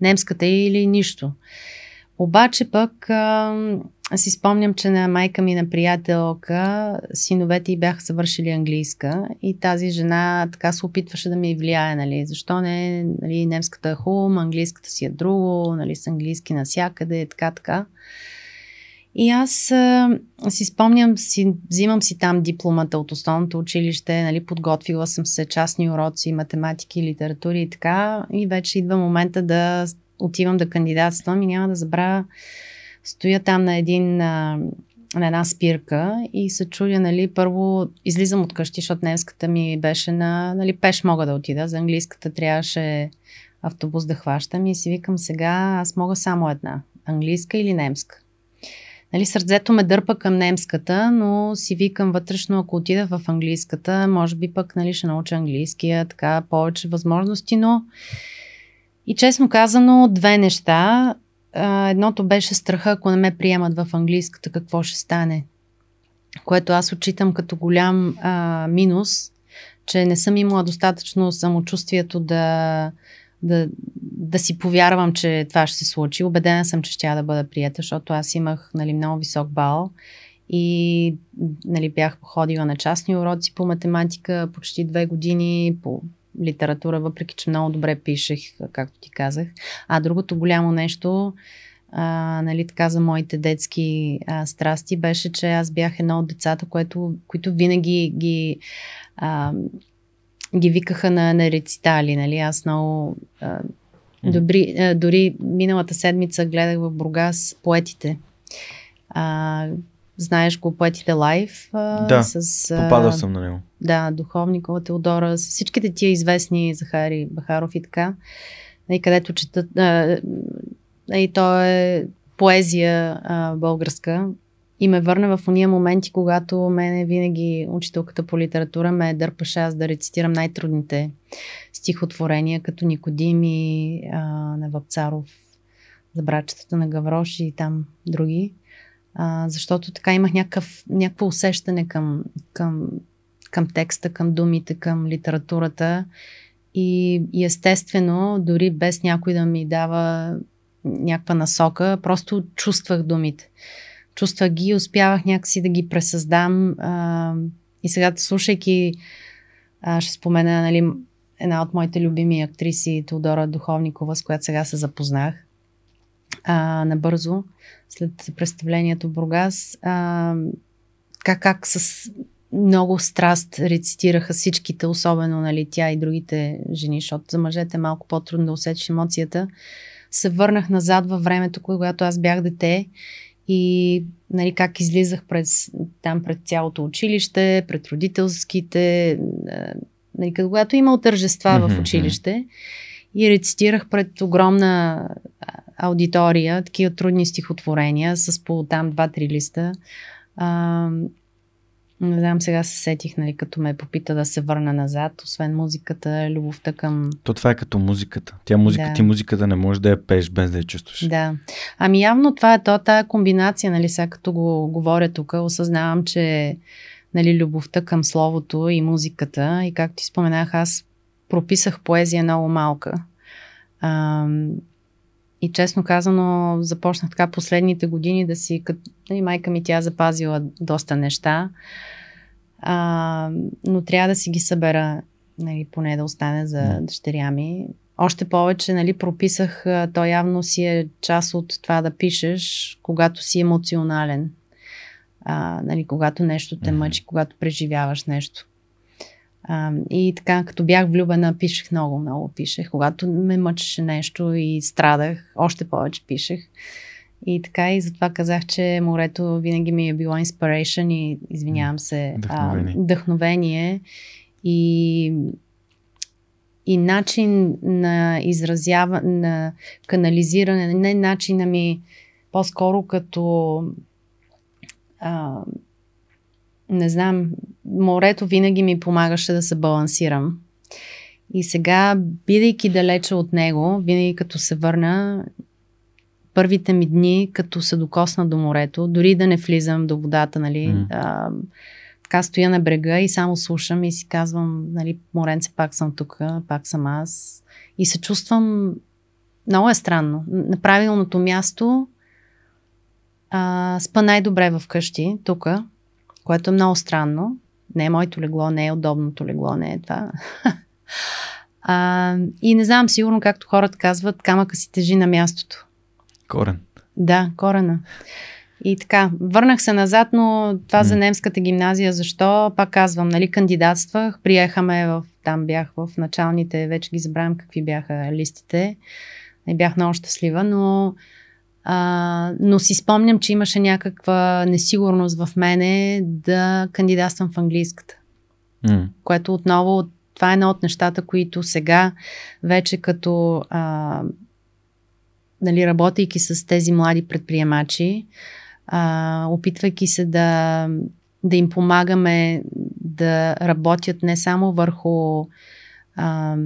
Немската или нищо. Обаче пък а, си спомням, че на майка ми на приятелка синовете й бяха завършили английска и тази жена така се опитваше да ми влияе, нали, защо не, нали, немската е хум, английската си е друго, нали, с английски насякъде, така, така. И аз а, си спомням, си, взимам си там дипломата от основното училище, нали, подготвила съм се частни уроци, математики, литератури и така. И вече идва момента да отивам да кандидатствам и няма да забравя. Стоя там на един на една спирка и се чудя, нали, първо излизам от къщи, защото немската ми беше на, нали, пеш мога да отида, за английската трябваше автобус да хващам и си викам сега, аз мога само една, английска или немска. Нали, сърцето ме дърпа към немската, но си викам вътрешно, ако отида в английската, може би пък нали, ще науча английския, така повече възможности, но и честно казано, две неща. Едното беше страха, ако не ме приемат в английската, какво ще стане. Което аз отчитам като голям а, минус, че не съм имала достатъчно самочувствието да, да, да си повярвам, че това ще се случи. Обедена съм, че ще да бъда прията, защото аз имах нали, много висок бал и нали, бях походила на частни уроци по математика почти две години, по литература, въпреки че много добре пишех, както ти казах. А другото голямо нещо, а, нали, така за моите детски а, страсти, беше, че аз бях едно от децата, което, които винаги ги а, ги викаха на, на рецитали, нали? Аз много а, добри, а, дори миналата седмица гледах в Бургас поетите. А, знаеш го, поетите лайф. А, да, с, попадал съм на него. Да, Духовникова, Теодора, с всичките тия известни Захари Бахаров и така, и където четат, а, и то е поезия а, българска, и ме върна в уния моменти, когато мене винаги учителката по литература ме дърпаше аз да рецитирам най-трудните стихотворения, като Никодим и на Вапцаров, за братчетата на Гаврош и там други. А, защото така имах някакъв, някакво усещане към, към, към текста, към думите, към литературата. И, и естествено, дори без някой да ми дава някаква насока, просто чувствах думите чувствах ги и успявах някакси да ги пресъздам. А, и сега, слушайки, а, ще спомена нали, една от моите любими актриси, Теодора Духовникова, с която сега се запознах а, набързо, след представлението Бургас. А, как, как с много страст рецитираха всичките, особено нали, тя и другите жени, защото за мъжете е малко по-трудно да усетиш емоцията. Се върнах назад във времето, когато аз бях дете и нали, как излизах през, там пред цялото училище, пред родителските, нали, когато имал тържества mm-hmm. в училище и рецитирах пред огромна аудитория, такива трудни стихотворения с по там два-три листа. А, не знам, сега се сетих, нали, като ме попита да се върна назад, освен музиката, любовта към... То това е като музиката. Тя музика, да. ти музиката не може да я пееш без да я чувстваш. Да. Ами явно това е то, тая комбинация, нали, сега като го говоря тук, осъзнавам, че нали, любовта към словото и музиката и както ти споменах, аз прописах поезия много малка. А, и честно казано, започнах така последните години да си, като нали, майка ми тя запазила доста неща, а, но трябва да си ги събера, нали, поне да остане за дъщеря ми. Още повече, нали, прописах, то явно си е част от това да пишеш, когато си емоционален. А, нали, когато нещо те мъчи, когато преживяваш нещо. А, и така, като бях влюбена, пишех много, много пишех. Когато ме мъчеше нещо и страдах, още повече пишех. И така, и затова казах, че морето винаги ми е било inspiration и, извинявам се, вдъхновение. А, вдъхновение. И, и начин на изразяване, на канализиране, не начина ми по-скоро като а, не знам, морето винаги ми помагаше да се балансирам. И сега, бидейки далече от него, винаги като се върна, първите ми дни, като се докосна до морето, дори да не влизам до водата, нали, mm. а, така стоя на брега и само слушам и си казвам, нали, моренце, пак съм тук, пак съм аз. И се чувствам, много е странно, на правилното място, а, спа най-добре в къщи, тук, което е много странно. Не е моето легло, не е удобното легло, не е това. а, и не знам, сигурно, както хората казват, камъка си тежи на мястото. Корен. Да, корена. И така, върнах се назад, но това mm. за немската гимназия, защо? Пак казвам, нали, кандидатствах, приехаме в, там бях в началните, вече ги забравям какви бяха листите. Не бях много щастлива, но а, но си спомням, че имаше някаква несигурност в мене да кандидатствам в английската. Mm. Което отново, това е едно от нещата, които сега вече като а, нали, работейки с тези млади предприемачи, а, опитвайки се да, да им помагаме да работят не само върху а,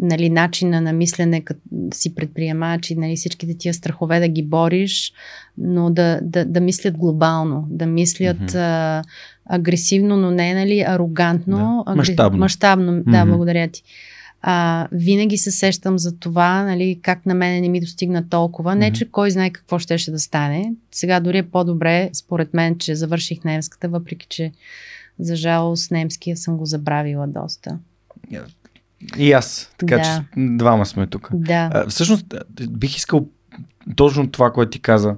нали, начина на мислене, като си предприемач и нали, всичките тия страхове да ги бориш, но да, да, да мислят глобално, да мислят mm-hmm. а, агресивно, но не нали, арогантно. Да. Агр... Мащабно. Мащабно, mm-hmm. да, благодаря ти. А, винаги се сещам за това, нали, как на мене не ми достигна толкова. Mm-hmm. Не, че кой знае какво ще, ще да стане. Сега дори е по-добре, според мен, че завърших немската, въпреки че за жалост немския съм го забравила доста. И аз. Така да. че двама сме тук. Да. А, всъщност, бих искал точно това, което ти каза.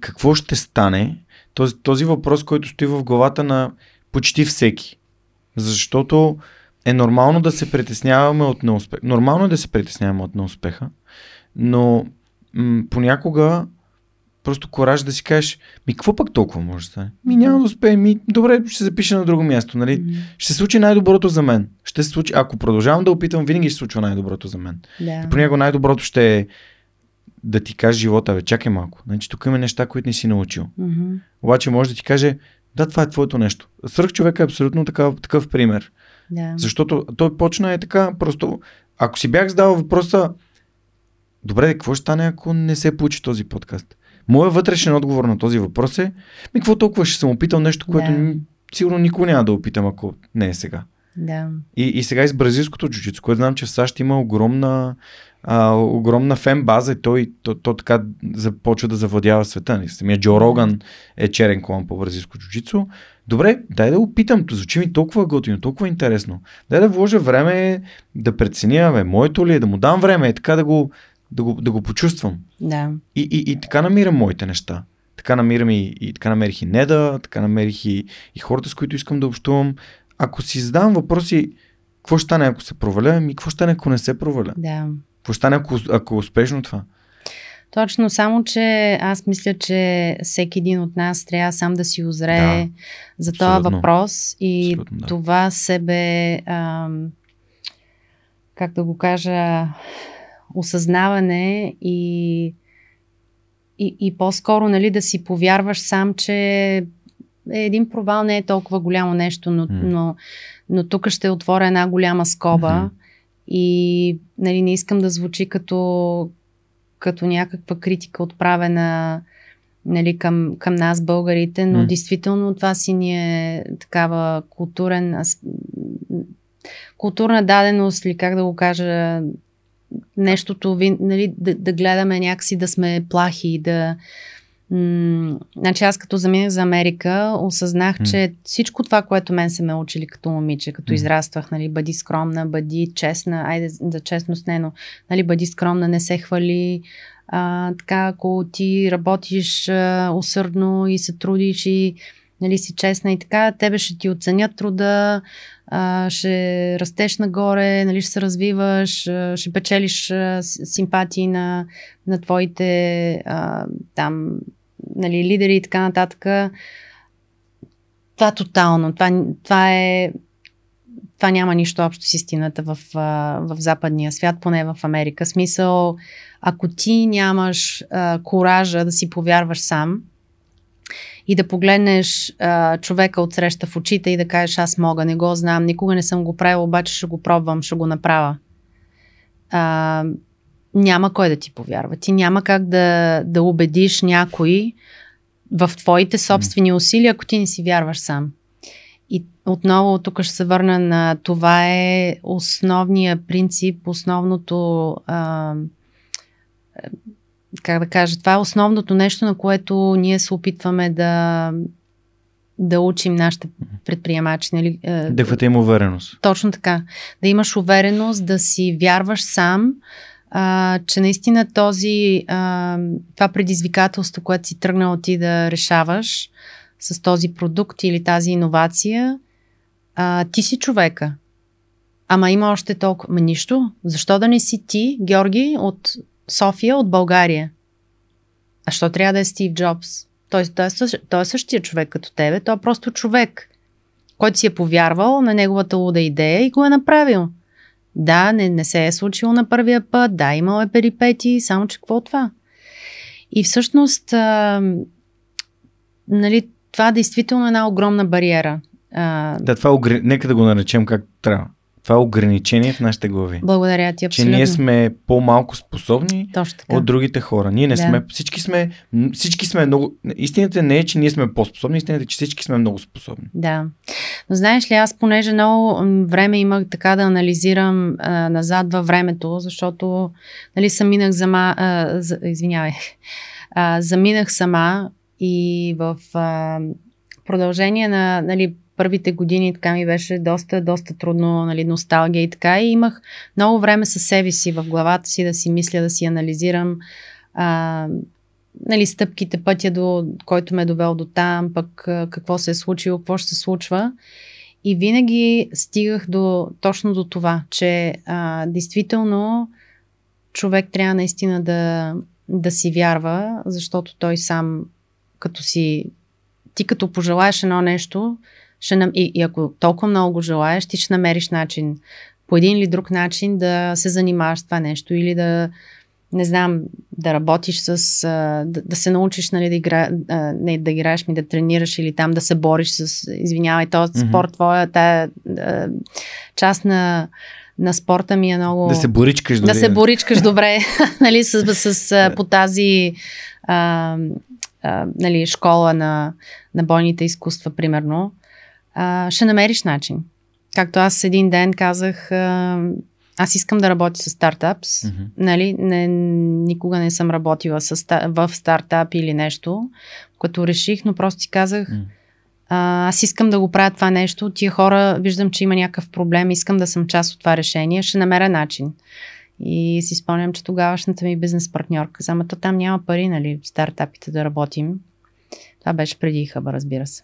Какво ще стане? Този, този въпрос, който стои в главата на почти всеки. Защото е нормално да се притесняваме от неуспех. Нормално е да се притесняваме от неуспеха, но м- понякога просто кораж да си кажеш, ми какво пък толкова може да стане? Ми няма да успее, ми добре, ще запиша на друго място, нали? Mm-hmm. Ще се случи най-доброто за мен. Ще се случи, ако продължавам да опитам, винаги ще се случва най-доброто за мен. Yeah. И понякога най-доброто ще е да ти каже живота, бе, чакай малко. Значи тук има неща, които не си научил. Mm-hmm. Обаче може да ти каже, да, това е твоето нещо. Свърх човек е абсолютно такъв, такъв пример. Yeah. Защото той почна е така, просто ако си бях задал въпроса, добре, какво ще стане, ако не се получи този подкаст? Моя вътрешен отговор на този въпрос е, ми какво толкова ще съм опитал нещо, което да. сигурно никога няма да опитам, ако не е сега. Да. И, и сега и с бразилското джуджицу, което знам, че в САЩ има огромна, а, огромна фен база и той то, то, така започва да завладява света. Самия Джо Роган е черен клон по бразилско джуджицу. Добре, дай да опитам, то звучи ми толкова готино, толкова интересно. Дай да вложа време да преценя, моето ли е, да му дам време, и така да го, да го, да го почувствам. Да. И, и, и така намирам моите неща. Така намирам и, и така намерих и Неда, така намерих и, и хората, с които искам да общувам. Ако си задавам въпроси, какво ще стане, ако се проваля, и какво ще стане, ако не се проваля? Да. Какво ще стане, ако, ако е успешно това? Точно, само че аз мисля, че всеки един от нас трябва сам да си озрее да, за този въпрос и да. това себе, ам, как да го кажа, осъзнаване и, и, и по-скоро нали, да си повярваш сам, че един провал не е толкова голямо нещо, но, mm. но, но тук ще отворя една голяма скоба mm-hmm. и нали, не искам да звучи като, като някаква критика отправена нали, към, към нас, българите, но mm. действително това си ни е такава културен, културна даденост или как да го кажа, нещото, нали, да, да гледаме някакси да сме плахи, да... М- значи аз като заминах за Америка, осъзнах, mm. че всичко това, което мен се ме учили като момиче, като mm. израствах, нали, бъди скромна, бъди честна, айде за честност не, но нали, бъди скромна, не се хвали, а, така, ако ти работиш а, усърдно и се трудиш и нали, си честна и така, тебе ще ти оценят труда, а, ще растеш нагоре, нали, ще се развиваш, ще печелиш а, симпатии на, на твоите а, там, нали, лидери и така нататък. Това тотално. Това, това е това няма нищо общо с истината в, в западния свят, поне в Америка. Смисъл, ако ти нямаш а, коража да си повярваш сам и да погледнеш а, човека от среща в очите и да кажеш аз мога, не го знам, никога не съм го правил, обаче ще го пробвам, ще го направя. А, няма кой да ти повярва. Ти няма как да, да убедиш някой в твоите собствени усилия, ако ти не си вярваш сам. И отново тук ще се върна на това е основния принцип, основното а, как да кажа, това е основното нещо, на което ние се опитваме да, да учим нашите предприемачи. Нали? Е, да им увереност. Точно така. Да имаш увереност, да си вярваш сам, а, че наистина този, а, това предизвикателство, което си тръгнал ти да решаваш с този продукт или тази иновация, а, ти си човека. Ама има още толкова. Ма нищо. Защо да не си ти, Георги, от София, от България? А що трябва да е Стив Джобс? Той, той, е, той е същия човек като тебе. Той е просто човек, който си е повярвал на неговата луда идея и го е направил. Да, не, не се е случило на първия път, да, имал е перипети, само че какво е това? И всъщност, а, нали, това действително е една огромна бариера. А... Да, това е, нека да го наречем как трябва. Това е ограничение в нашите глави. Благодаря ти, абсолютно. Че ние сме по-малко способни от другите хора. Ние не да. сме, всички сме, всички сме много, истината не е, че ние сме по-способни, истината е, че всички сме много способни. Да. Но знаеш ли, аз понеже много време имах така да анализирам а, назад във времето, защото, нали, съм минах зама, а, за, извинявай, а, заминах сама и в а, продължение на, нали, първите години така ми беше доста, доста трудно, нали, носталгия и така. И имах много време със себе си в главата си да си мисля, да си анализирам а, нали, стъпките, пътя, до, който ме е довел до там, пък какво се е случило, какво ще се случва. И винаги стигах до, точно до това, че а, действително човек трябва наистина да, да си вярва, защото той сам, като си, ти като пожелаеш едно нещо, ще нам... и, и ако толкова много го желаеш, ти ще намериш начин, по един или друг начин да се занимаваш с това нещо или да, не знам, да работиш с, да, да се научиш, нали, да, игра, не да играеш ми, да тренираш или там да се бориш с, извинявай, този mm-hmm. спорт, твоя, тая част на, на спорта ми е много... Да се боричкаш добре. Да се боричкаш добре, нали, с, с, с по тази а, а, нали, школа на, на бойните изкуства, примерно а, ще намериш начин. Както аз един ден казах, а, аз искам да работя с стартапс. Mm-hmm. Нали? Не, никога не съм работила с, в стартап или нещо, което реших, но просто си казах, mm. а, аз искам да го правя това нещо. Тия хора, виждам, че има някакъв проблем, искам да съм част от това решение, ще намеря начин. И си спомням, че тогавашната ми бизнес партньорка каза, ама то там няма пари, нали, стартапите да работим. Това беше преди хъба, разбира се.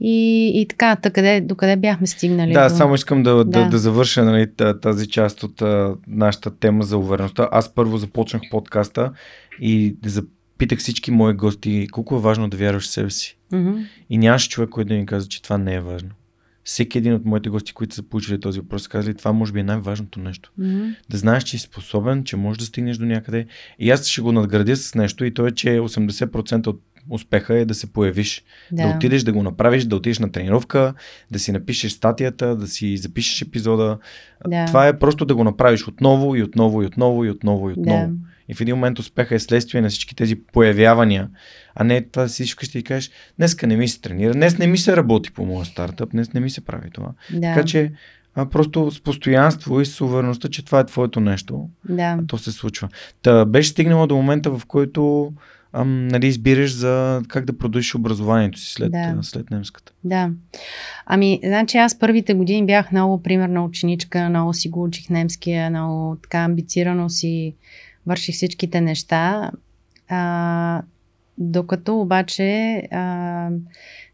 И, и така, къде, до къде бяхме стигнали? Да, до... само искам да, да. да, да завърша нали, тази част от а, нашата тема за увереността. Аз първо започнах подкаста и запитах всички мои гости колко е важно да вярваш в себе си. Mm-hmm. И нямаше човек, който да ми каза, че това не е важно. Всеки един от моите гости, които са получили този въпрос, казали, това може би е най-важното нещо. Mm-hmm. Да знаеш, че си способен, че можеш да стигнеш до някъде. И аз ще го надградя с нещо и то е, че 80% от успеха е да се появиш. Да. да отидеш да го направиш, да отидеш на тренировка, да си напишеш статията, да си запишеш епизода. Да. Това е просто да го направиш отново и отново и отново и отново и отново. Да. И в един момент успеха е следствие на всички тези появявания, а не това да си вкъщи и кажеш, днеска не ми се тренира, днес не ми се работи по моя стартъп, днес не ми се прави това. Да. Така че а просто с постоянство и с увереността, че това е твоето нещо, да. то се случва. Та беше стигнала до момента, в който ам, нали, избираш за как да продължиш образованието си след, да. след немската. Да. Ами, значи аз първите години бях много примерна ученичка, много си го учих немския, много така амбицирано си върших всичките неща. А, докато обаче а,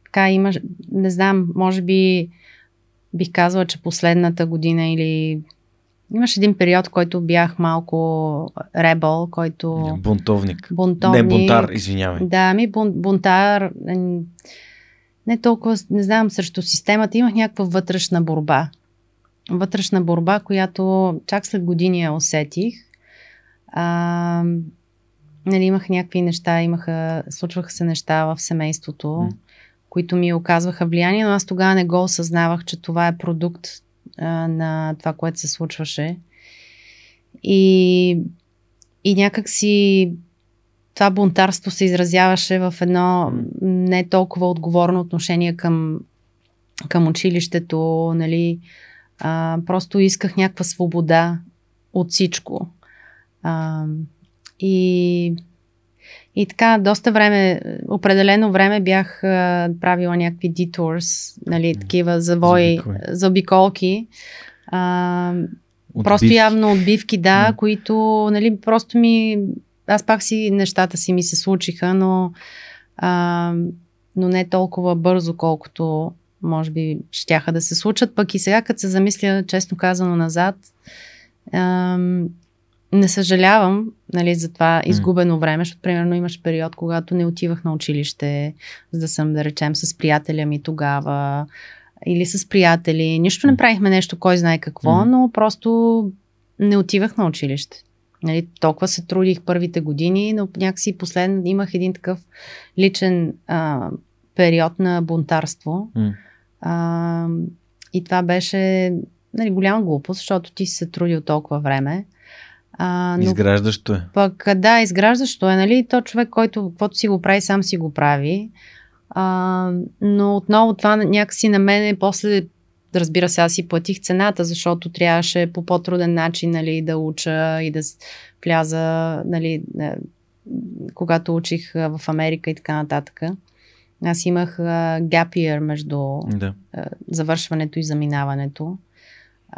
така имаш, не знам, може би бих казала, че последната година или Имаш един период, който бях малко ребъл, който... Бунтовник. Бунтовник. Не, бунтар, извинявай. Да, ми бун, бунтар, не толкова, не знам, срещу системата. Имах някаква вътрешна борба. вътрешна борба, която чак след години я усетих. А, нали, имах някакви неща, имаха, случваха се неща в семейството, mm. които ми оказваха влияние, но аз тогава не го осъзнавах, че това е продукт на това, което се случваше. И, и някак си това бунтарство се изразяваше в едно не толкова отговорно отношение към, към училището, нали, а, просто исках някаква свобода от всичко. А, и, и така, доста време, определено време бях а, правила някакви detours, нали, такива завои, за обиколки. А, просто явно отбивки, да, yeah. които, нали, просто ми, аз пак си, нещата си ми се случиха, но, а, но не толкова бързо, колкото може би щяха да се случат. Пък и сега, като се замисля, честно казано, назад, ам, не съжалявам нали, за това изгубено време, защото примерно имаш период, когато не отивах на училище, за да съм, да речем, с приятеля ми тогава или с приятели. Нищо не правихме нещо, кой знае какво, но просто не отивах на училище. Нали, толкова се трудих първите години, но някакси последно имах един такъв личен а, период на бунтарство. Mm. А, и това беше нали, голяма глупост, защото ти си се трудил толкова време. А, но изграждащо е. Пък да, изграждащо е, нали? То човек, който каквото си го прави, сам си го прави. А, но отново това някакси на мене после разбира се, аз си платих цената, защото трябваше по по-труден начин нали, да уча и да вляза, нали, когато учих в Америка и така нататък. Аз имах year между да. uh, завършването и заминаването.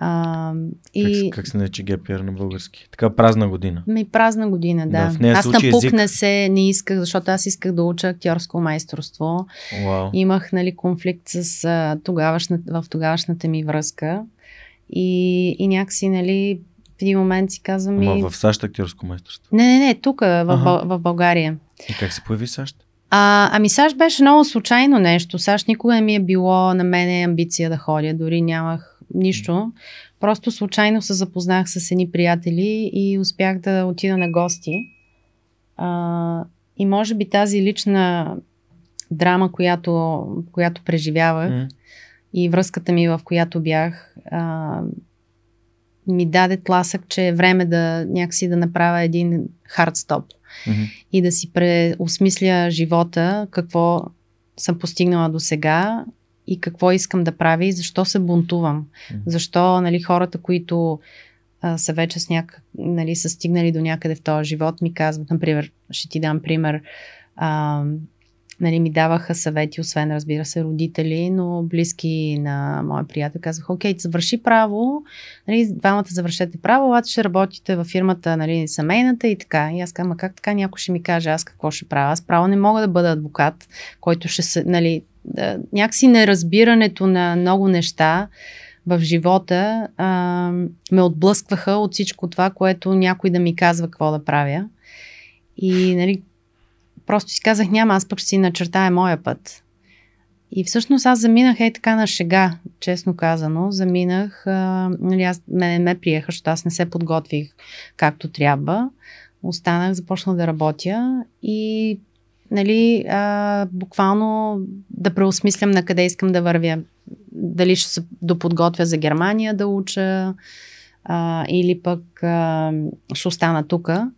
Uh, и... Как, как се нарича year на български? Така празна година. Ми празна година, да. да аз напук език... се, не исках, защото аз исках да уча актьорско майсторство. Wow. Имах нали, конфликт с, тогавашна, в тогавашната ми връзка. И, и някакси, нали, в един момент си казвам... Ама в САЩ актьорско майсторство? Не, не, не, тук, в, ага. в, в България. И как се появи САЩ? А, ами САЩ беше много случайно нещо. САЩ никога не ми е било на мене амбиция да ходя, дори нямах нищо. Просто случайно се запознах с едни приятели и успях да отида на гости. А, и може би тази лична драма, която, която преживявах mm. и връзката ми, в която бях, а, ми даде тласък, че е време да някакси да направя един хард стоп mm-hmm. и да си преосмисля живота, какво съм постигнала до сега и какво искам да правя и защо се бунтувам. Защо нали, хората, които а, са вече с някак, нали, са стигнали до някъде в този живот, ми казват, например, ще ти дам пример, а, нали, ми даваха съвети, освен разбира се родители, но близки на моя приятел казаха, окей, завърши право, нали, двамата завършете право, обаче ще работите във фирмата, нали, семейната и така. И аз казвам, как така някой ще ми каже аз какво ще правя? Аз право не мога да бъда адвокат, който ще се, нали, да, някакси неразбирането на много неща в живота а, ме отблъскваха от всичко това, което някой да ми казва какво да правя. И, нали, Просто си казах, няма, аз пък ще си начертая моя път. И всъщност аз заминах ей така на шега, честно казано. Заминах, а, нали, аз, мене ме приеха, защото аз не се подготвих както трябва. Останах, започнах да работя и нали, а, буквално да преосмислям на къде искам да вървя. Дали ще се доподготвя за Германия да уча а, или пък а, ще остана тука.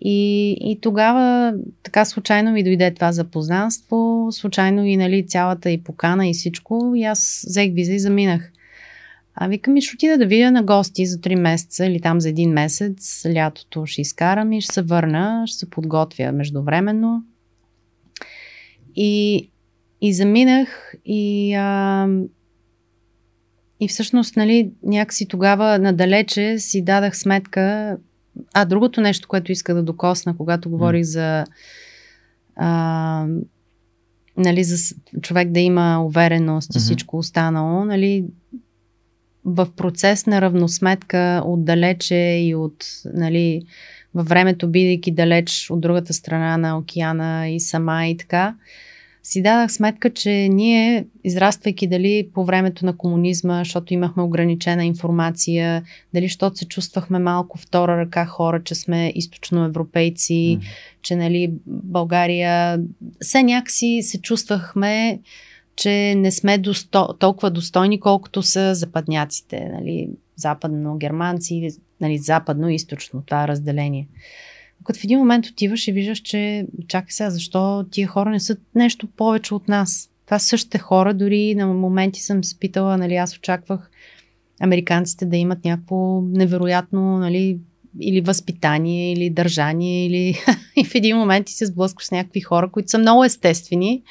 И, и тогава така случайно ми дойде това запознанство, случайно и нали, цялата и покана и всичко. И аз взех виза и заминах. А викам ми, ще отида да видя на гости за 3 месеца или там за един месец. Лятото ще изкарам и ще се върна, ще се подготвя междувременно. И, и заминах и, а, и всъщност, нали, някакси тогава надалече си дадах сметка а, другото нещо, което иска да докосна, когато говорих за а, нали, за човек да има увереност и mm-hmm. всичко останало, нали, в процес на равносметка отдалече и от, нали, във времето, бидейки далеч от другата страна на океана и сама и така, си дадах сметка, че ние, израствайки дали по времето на комунизма, защото имахме ограничена информация, дали защото се чувствахме малко втора ръка хора, че сме източноевропейци, mm. че нали, България, все някакси се чувствахме, че не сме досто, толкова достойни, колкото са западняците, нали, западно-германци, нали, западно-источно, това разделение. Като в един момент отиваш и виждаш, че чакай сега, защо тия хора не са нещо повече от нас. Това са същите хора, дори на моменти съм се питала, нали, аз очаквах американците да имат някакво невероятно, нали, или възпитание, или държание, или и в един момент ти се сблъскваш с някакви хора, които са много естествени,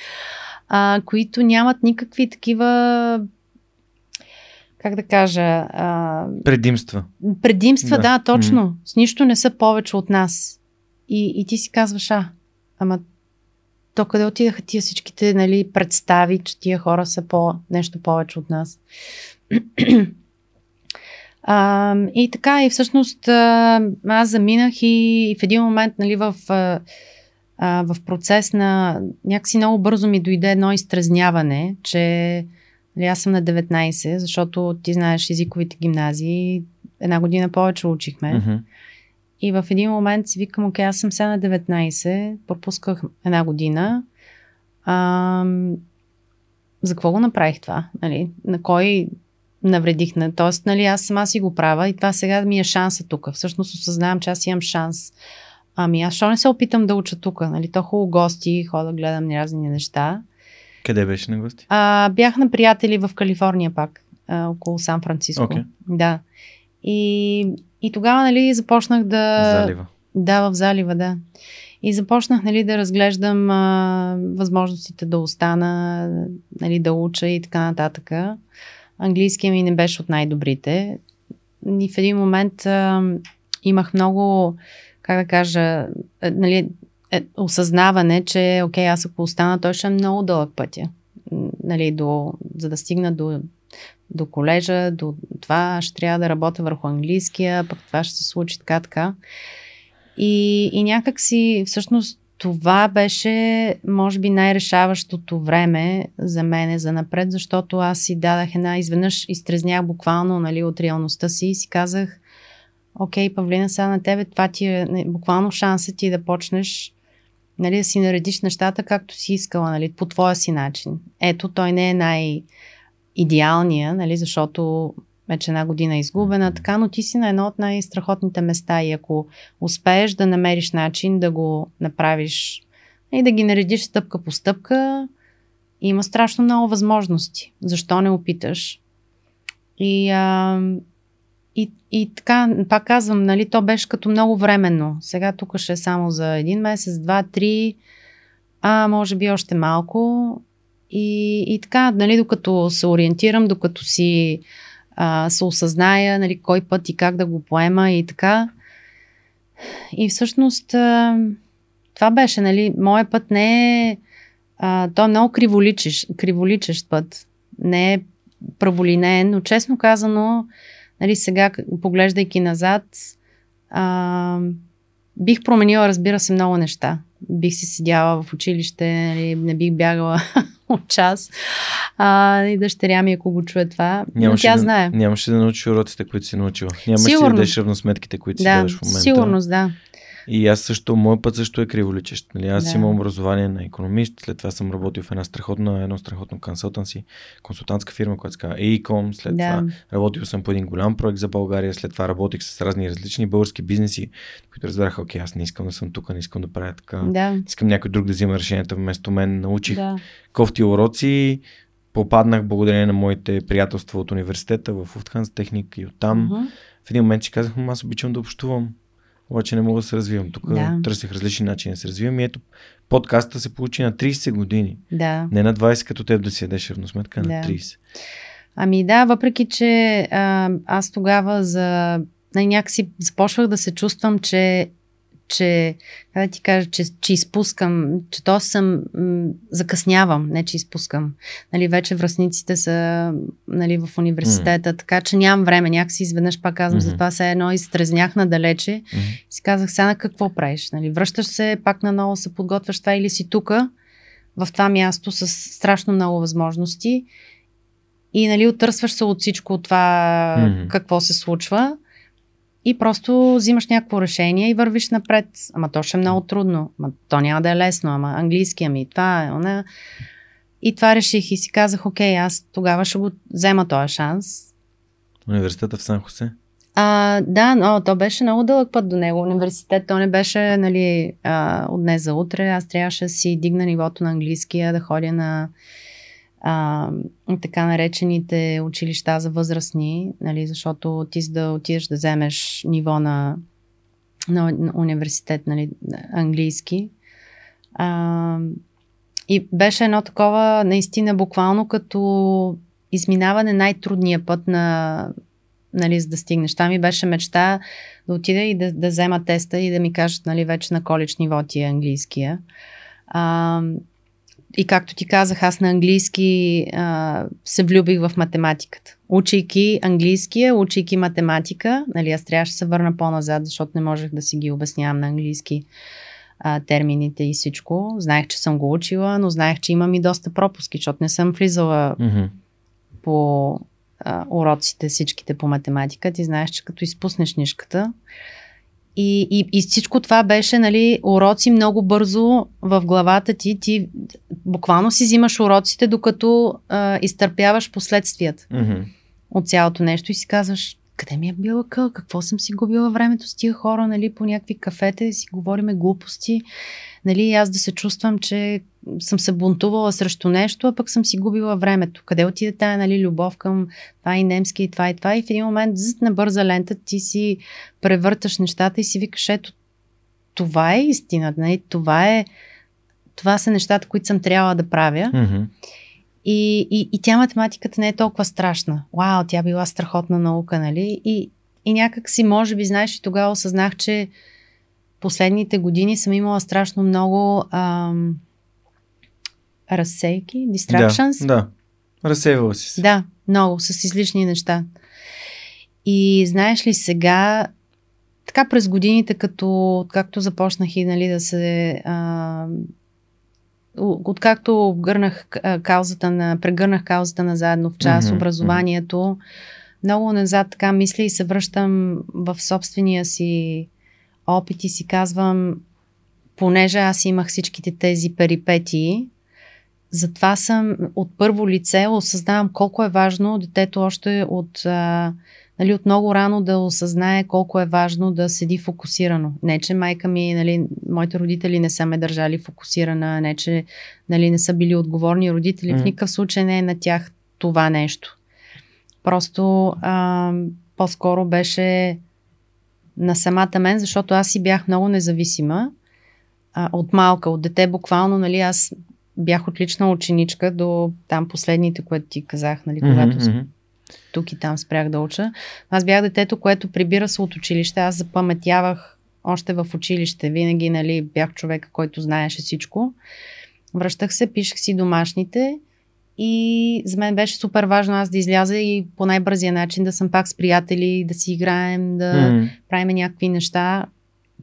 а, които нямат никакви такива как да кажа... А... Предимства. Предимства, да, да точно. Mm. С нищо не са повече от нас. И, и ти си казваш, а, ама то къде отидаха тия всичките нали, представи, че тия хора са по, нещо повече от нас. а, и така, и всъщност а, аз заминах и, и в един момент нали, в, а, в процес на някакси много бързо ми дойде едно изтрезняване, че аз съм на 19, защото ти знаеш езиковите гимназии, една година повече учихме. Mm-hmm. И в един момент си викам, окей, аз съм сега на 19, пропусках една година. А, за какво го направих това? Нали? На кой навредих? На... Тоест, нали, аз сама си го правя и това сега ми е шанса тук. Всъщност осъзнавам, че аз имам шанс. Ами аз що не се опитам да уча тук? Нали? То хубаво гости, хода, гледам разни неща. Къде беше на гости? А, бях на приятели в Калифорния пак, а, около Сан Франциско. Okay. Да. И и тогава, нали, започнах да... Залива. Да, в залива, да. И започнах, нали, да разглеждам а, възможностите да остана, нали, да уча и така нататък. Английския ми не беше от най-добрите. И в един момент а, имах много, как да кажа, нали, е, осъзнаване, че, окей, аз ако остана, той ще е много дълъг пътя. Нали, до, за да стигна до до колежа, до това ще трябва да работя върху английския, пък това ще се случи така, така. И, и някак си, всъщност, това беше, може би, най-решаващото време за мене за напред, защото аз си дадах една, изведнъж изтрезнях буквално нали, от реалността си и си казах, окей, Павлина, сега на тебе това ти е буквално шансът ти да почнеш нали, да си наредиш нещата както си искала, нали, по твоя си начин. Ето, той не е най- идеалния, нали, защото вече една година е изгубена, така, но ти си на едно от най-страхотните места и ако успееш да намериш начин да го направиш и да ги наредиш стъпка по стъпка, има страшно много възможности. Защо не опиташ? И, а, и, и така, пак казвам, нали, то беше като много временно. Сега тук ще е само за един месец, два, три, а може би още малко. И, и така, нали, докато се ориентирам, докато си а, се осъзная, нали, кой път и как да го поема и така. И всъщност а, това беше, нали, моят път не е, а, той е много криволичещ, криволичещ път. Не е праволинеен, но честно казано, нали, сега, поглеждайки назад, а, бих променила, разбира се, много неща. Бих си седяла в училище, нали, не бих бягала от час. А, и дъщеря ми, ако го чуе това, нямаше тя да, знае. Нямаше да научи уроците, които си научила. Нямаше да дадеш равносметките, които да, си даваш в момента. Сигурност, да. И аз също, моят път също е криволичещ. Нали? Аз да. имам образование на економист, след това съм работил в една страхотна, едно страхотно консултанси, консултантска фирма, която се казва EICOM, след да. това работил съм по един голям проект за България, след това работих с разни различни български бизнеси, които разбраха, окей, аз не искам да съм тук, не искам да правя така, да. искам някой друг да взима решенията вместо мен, научих да. кофти уроци, попаднах благодарение на моите приятелства от университета в Уфтханс Техник и оттам. Uh-huh. В един момент си казах, аз обичам да общувам обаче не мога да се развивам. Тук да. търсих различни начини да се развивам и ето подкаста се получи на 30 години. Да. Не на 20 като теб да си ядеш равносметка, да. на 30. Ами да, въпреки че а, аз тогава за някакси започвах да се чувствам, че че, как да ти кажа, че, че изпускам, че то съм, м- закъснявам, не че изпускам. Нали, вече връзниците са нали, в университета, mm. така че нямам време. Някакси изведнъж пак казвам, mm-hmm. за това се едно изтрезнях надалече mm-hmm. и си казах, сега на какво правиш? Нали, връщаш се, пак наново се подготвяш това или си тука, в това място с страшно много възможности и нали, отърсваш се от всичко това, mm-hmm. какво се случва и просто взимаш някакво решение и вървиш напред. Ама то ще е много трудно. Ама то няма да е лесно, ама английски, ами това е. Она... И това реших и си казах, окей, аз тогава ще го взема този шанс. Университета в Сан Хосе? А, да, но то беше много дълъг път до него. Университет, то не беше нали, а, от днес за утре. Аз трябваше да си дигна нивото на английския, да ходя на а, така наречените училища за възрастни, нали, защото ти за да отидеш да вземеш ниво на, на, на университет, нали, английски. А, и беше едно такова, наистина, буквално като изминаване най-трудния път на, нали, за да стигнеш. Там ми беше мечта да отида и да, да взема теста и да ми кажат, нали, вече на коледж ниво ти е английския. А, и както ти казах, аз на английски а, се влюбих в математиката. Учейки английския, учейки математика, нали, аз трябваше да се върна по-назад, защото не можех да си ги обяснявам на английски а, термините и всичко. Знаех, че съм го учила, но знаех, че имам и доста пропуски, защото не съм влизала mm-hmm. по а, уроците всичките по математика. Ти знаеш, че като изпуснеш нишката, и, и, и всичко това беше, нали, уроци много бързо в главата ти. Ти буквално си взимаш уроците, докато а, изтърпяваш последствията mm-hmm. от цялото нещо и си казваш, къде ми е била къл, какво съм си губила времето с тия хора, нали, по някакви кафете, си говориме глупости, нали, аз да се чувствам, че съм се бунтувала срещу нещо, а пък съм си губила времето. Къде отиде тая, нали, любов към това и немски и това и това и в един момент зът на бърза лента ти си превърташ нещата и си викаш, ето, това е истината, нали, това е това са нещата, които съм трябвала да правя. Mm-hmm. И, и, и тя математиката не е толкова страшна. Вау, тя била страхотна наука, нали? И, и някак си, може би, знаеш, и тогава осъзнах, че последните години съм имала страшно много ам, разсейки, distractions. Да, да. Разсейвала си се. Да, много, с излишни неща. И знаеш ли сега, така през годините, като, както започнах и нали, да се а, откакто гърнах каузата на, прегърнах каузата на заедно в час, mm-hmm, образованието, много назад така мисля и се връщам в собствения си опит и си казвам, понеже аз имах всичките тези перипетии, затова съм от първо лице осъзнавам колко е важно детето още от а, нали, от много рано да осъзнае колко е важно да седи фокусирано. Не, че майка ми, нали, моите родители не са ме държали фокусирана, не, че нали, не са били отговорни родители. Mm. В никакъв случай не е на тях това нещо. Просто а, по-скоро беше на самата мен, защото аз си бях много независима. А, от малка, от дете буквално, нали, аз бях отлична ученичка до там последните, което ти казах, нали, когато mm-hmm тук и там спрях да уча. Аз бях детето, което прибира се от училище. Аз запаметявах още в училище. Винаги нали, бях човека, който знаеше всичко. Връщах се, пишех си домашните и за мен беше супер важно аз да изляза и по най-бързия начин да съм пак с приятели, да си играем, да mm. правим някакви неща.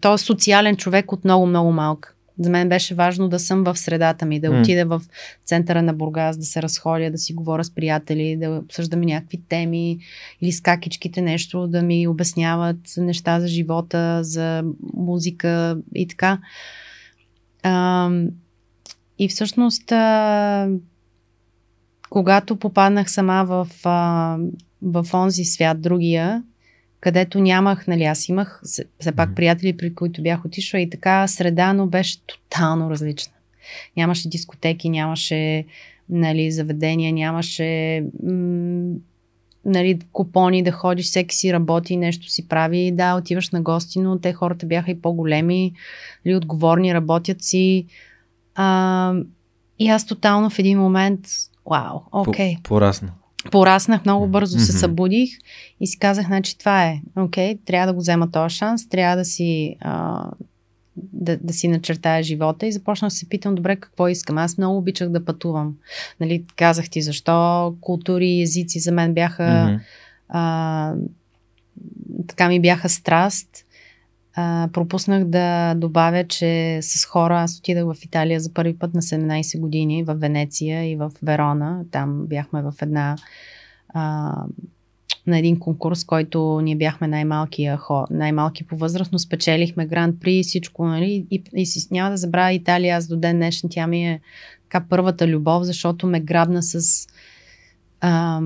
Той е социален човек от много-много малък. За мен беше важно да съм в средата ми, да mm. отида в центъра на Бургас, да се разходя, да си говоря с приятели, да обсъждаме някакви теми или с какичките нещо, да ми обясняват неща за живота, за музика и така. А, и всъщност, а, когато попаднах сама в, а, в онзи свят, другия, където нямах, нали, аз имах все пак приятели, при които бях отишла и така среда, но беше тотално различна. Нямаше дискотеки, нямаше нали, заведения, нямаше м- нали, купони да ходиш, всеки си работи, нещо си прави. Да, отиваш на гости, но те хората бяха и по-големи, нали, отговорни, работят си. А, и аз тотално в един момент, вау, окей. Okay. Порасна пораснах много бързо, се събудих и си казах, значи това е, окей, okay, трябва да го взема този шанс, трябва да си, а, да, да си начертая живота и започнах да се питам, добре, какво искам. Аз много обичах да пътувам. Нали, казах ти защо култури и езици за мен бяха, mm-hmm. а, така ми бяха страст. А, пропуснах да добавя, че с хора аз отидах в Италия за първи път на 17 години, в Венеция и в Верона. Там бяхме в една а, на един конкурс, който ние бяхме най-малки, най-малки по възраст, но спечелихме гранд при всичко, нали? И, и си няма да забравя Италия, аз до ден днешен тя ми е така първата любов, защото ме грабна с, а,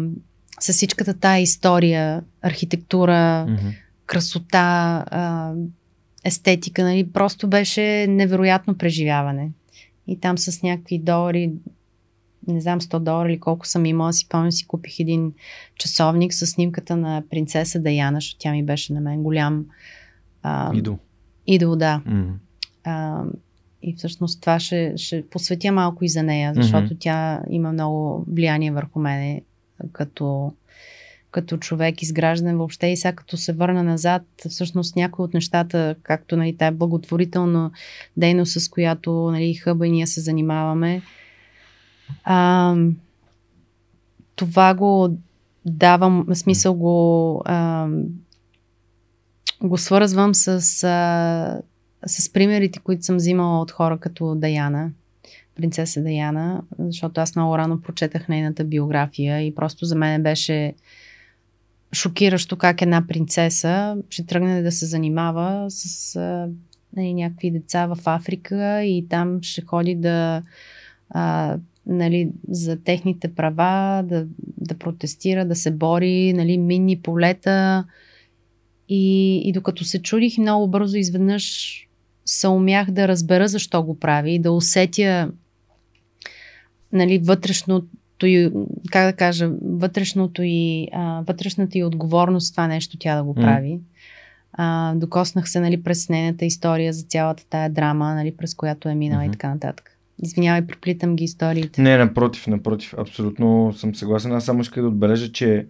с всичката тая история, архитектура, mm-hmm. красота, а, естетика, нали? Просто беше невероятно преживяване. И там с някакви долари, не знам 100 долара или колко съм имала, си помня си купих един часовник с снимката на принцеса Даяна, защото тя ми беше на мен голям а, идол. Идол, да. Mm-hmm. А, и всъщност това ще, ще посветя малко и за нея, защото mm-hmm. тя има много влияние върху мене като, като човек, изграждан въобще. И сега като се върна назад, всъщност някои от нещата, както нали, тая благотворителна дейност, с която нали, хъба и ние се занимаваме, а, това го давам, смисъл го, а, го свързвам с, а, с примерите, които съм взимала от хора като Даяна, принцеса Даяна, защото аз много рано прочетах нейната биография и просто за мен беше шокиращо как една принцеса ще тръгне да се занимава с а, нали, някакви деца в Африка и там ще ходи да а, нали, за техните права, да, да протестира, да се бори, нали, минни полета. И, и докато се чудих много бързо, изведнъж се умях да разбера защо го прави и да усетя нали, вътрешното и, как да кажа, вътрешното и, а, вътрешната и отговорност това нещо тя да го прави. Mm. А, докоснах се нали, през нейната история за цялата тая драма, нали, през която е минала mm-hmm. и така нататък. Извинявай, проплитам ги историите. Не, напротив, напротив. Абсолютно съм съгласен. Аз само искам да отбележа, че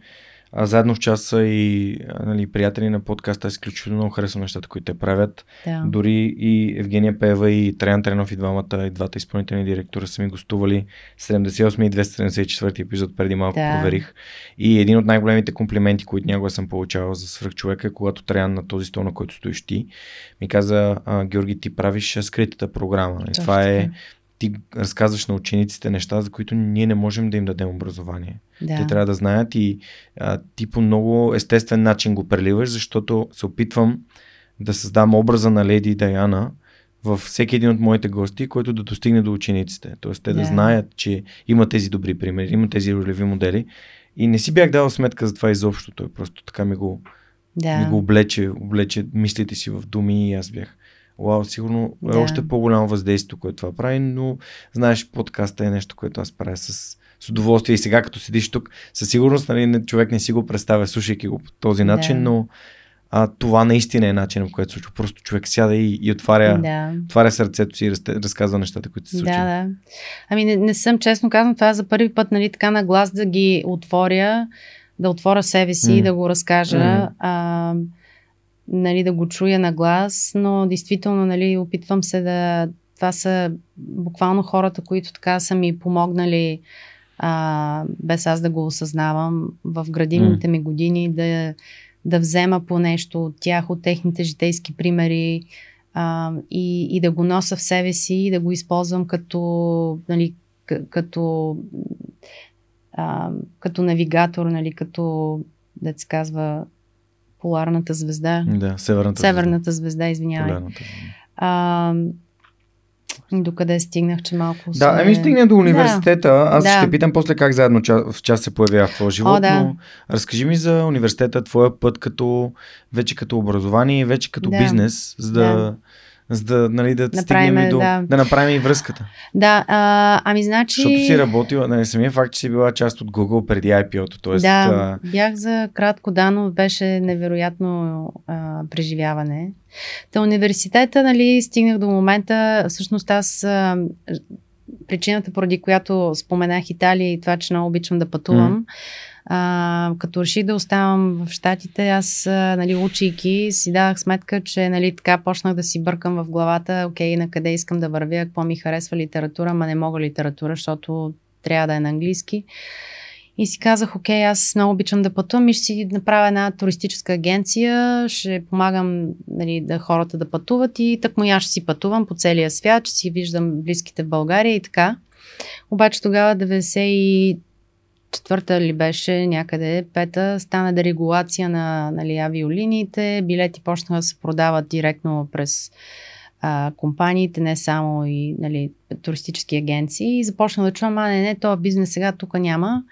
а, заедно в часа и нали, приятели на подкаста изключително много харесвам нещата, които те правят. Да. Дори и Евгения Пева и Траян Тренов и двамата, и двата изпълнителни директора са ми гостували 78 и 274 епизод преди малко да. проверих. И един от най-големите комплименти, които някога съм получавал за свръхчовека е когато Траян на този стол, на който стоиш ти, ми каза, Георги, ти правиш скритата програма. И това е ти разказваш на учениците неща, за които ние не можем да им дадем образование. Да. Те трябва да знаят и а, ти по много естествен начин го преливаш, защото се опитвам да създам образа на Леди Даяна във всеки един от моите гости, който да достигне до учениците. Тоест те да, да знаят, че има тези добри примери, има тези ролеви модели. И не си бях дал сметка за това изобщо. Той просто така ми го, да. ми го облече, облече мислите си в думи и аз бях Вау, сигурно да. е още по-голямо въздействие, което това прави, но знаеш, подкаста е нещо, което аз правя с, с удоволствие. И сега, като седиш тук, със сигурност нали, човек не си го представя, слушайки го по този начин, да. но а, това наистина е начинът, по който се случва. Просто човек сяда и, и отваря, да. отваря сърцето си и раз, разказва нещата, които се случват. Да, да. Ами не, не съм честно казвам, това е за първи път, нали, така на глас да ги отворя, да отворя себе си mm. и да го разкажа. Mm. А, нали, да го чуя на глас, но действително нали, опитвам се да... Това са буквално хората, които така са ми помогнали, а, без аз да го осъзнавам, в градивните ми години, да, да взема по нещо от тях, от техните житейски примери а, и, и да го нося в себе си и да го използвам като, нали, като, а, като навигатор, нали, като, да се казва, поларната звезда. Да, северната, северната звезда. звезда извинявай. Полярната. А, Докъде стигнах, че малко. Да, ами стигне до университета. Да. Аз да. ще питам после как заедно в час се появява в твоя живот. О, да. Но разкажи ми за университета, твоя път като вече като образование и вече като да. бизнес, за да, да за да, нали, да направим, стигнем и до, да. да направим и връзката. Да, а, ами значи... Защото си работила, нали, самия факт, че си била част от Google преди IPO-то. Тоест, да, а... бях за кратко, да, но беше невероятно а, преживяване. Та университета, нали, стигнах до момента, всъщност аз а, причината, поради която споменах Италия и това, че много обичам да пътувам, mm а, като реших да оставам в Штатите, аз, нали, учейки, си давах сметка, че, нали, така почнах да си бъркам в главата, окей, на къде искам да вървя, какво ми харесва литература, ма не мога литература, защото трябва да е на английски. И си казах, окей, аз много обичам да пътувам и ще си направя една туристическа агенция, ще помагам нали, да хората да пътуват и так му я ще си пътувам по целия свят, ще си виждам близките в България и така. Обаче тогава 90 четвърта ли беше някъде, пета, стана дерегулация на нали, авиолиниите, билети почнаха да се продават директно през а, компаниите, не само и нали, туристически агенции. И започна да чувам, а не, не, този бизнес сега тук няма.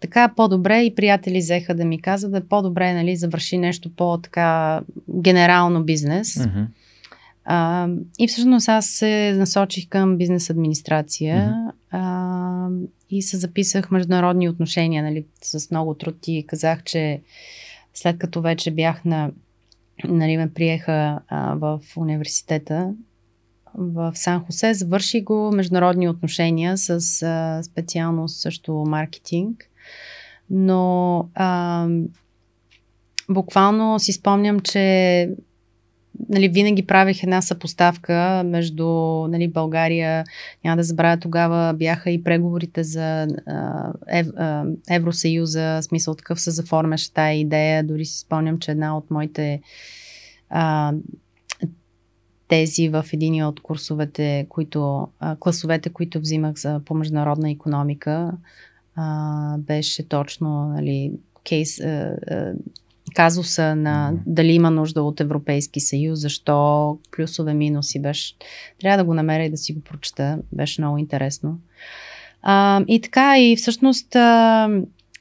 Така по-добре и приятели взеха да ми казват, да по-добре нали, завърши нещо по-така генерално бизнес. Mm-hmm. А, и всъщност аз се насочих към бизнес администрация mm-hmm. а, и се записах международни отношения нали, с много труд и казах, че след като вече бях на нали, ме приеха а, в университета в Сан Хосе, завърши го международни отношения с а, специалност също маркетинг. Но а, буквално си спомням, че нали, винаги правих една съпоставка между нали, България, няма да забравя тогава, бяха и преговорите за а, ев, Евросъюза, смисъл такъв се заформяше тая идея. Дори си спомням, че една от моите а, тези в един от курсовете, които, а, класовете, които взимах за, по международна економика, а, беше точно нали, кейс, а, а, казуса на дали има нужда от Европейски съюз, защо, плюсове, минуси. Беше, трябва да го намеря и да си го прочета. Беше много интересно. А, и така, и всъщност а,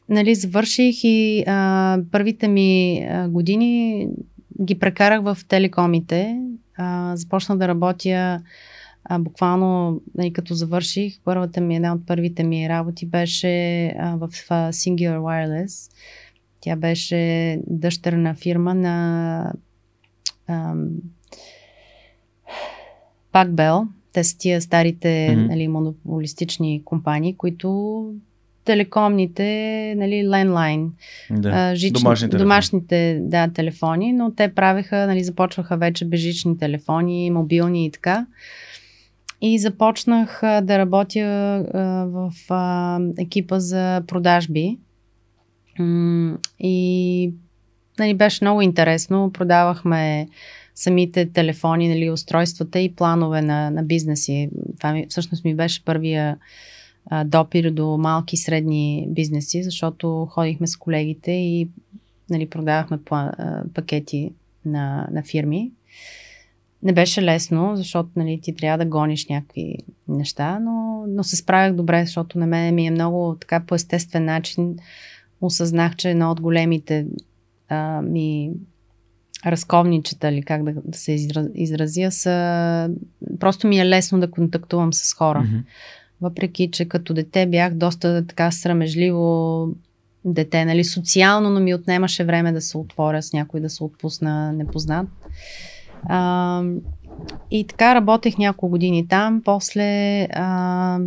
нали, завърших и а, първите ми а, години ги прекарах в телекомите. А, започнах да работя а, буквално, нали, като завърших, първата ми, една от първите ми работи беше а, в а, Singular Wireless. Тя беше дъщерна фирма на Пакбел. Те са тия старите mm-hmm. нали, монополистични компании, които телекомните, нали, ленлайн, да. жични, домашните, домашните да, телефони, но те правеха, нали, започваха вече безжични телефони, мобилни и така. И започнах а, да работя а, в а, екипа за продажби и нали, беше много интересно. Продавахме самите телефони, нали, устройствата и планове на, на бизнеси. Това ми, всъщност ми беше първия а, допир до малки и средни бизнеси, защото ходихме с колегите и нали, продавахме пла, а, пакети на, на фирми. Не беше лесно, защото нали, ти трябва да гониш някакви неща, но, но се справях добре, защото на мен ми е много така по естествен начин осъзнах, че едно от големите а, ми разковничета, или как да, да се изразя, са... Просто ми е лесно да контактувам с хора. Mm-hmm. Въпреки, че като дете бях доста така срамежливо дете, нали, социално, но ми отнемаше време да се отворя с някой, да се отпусна непознат. А, и така работех няколко години там. После а,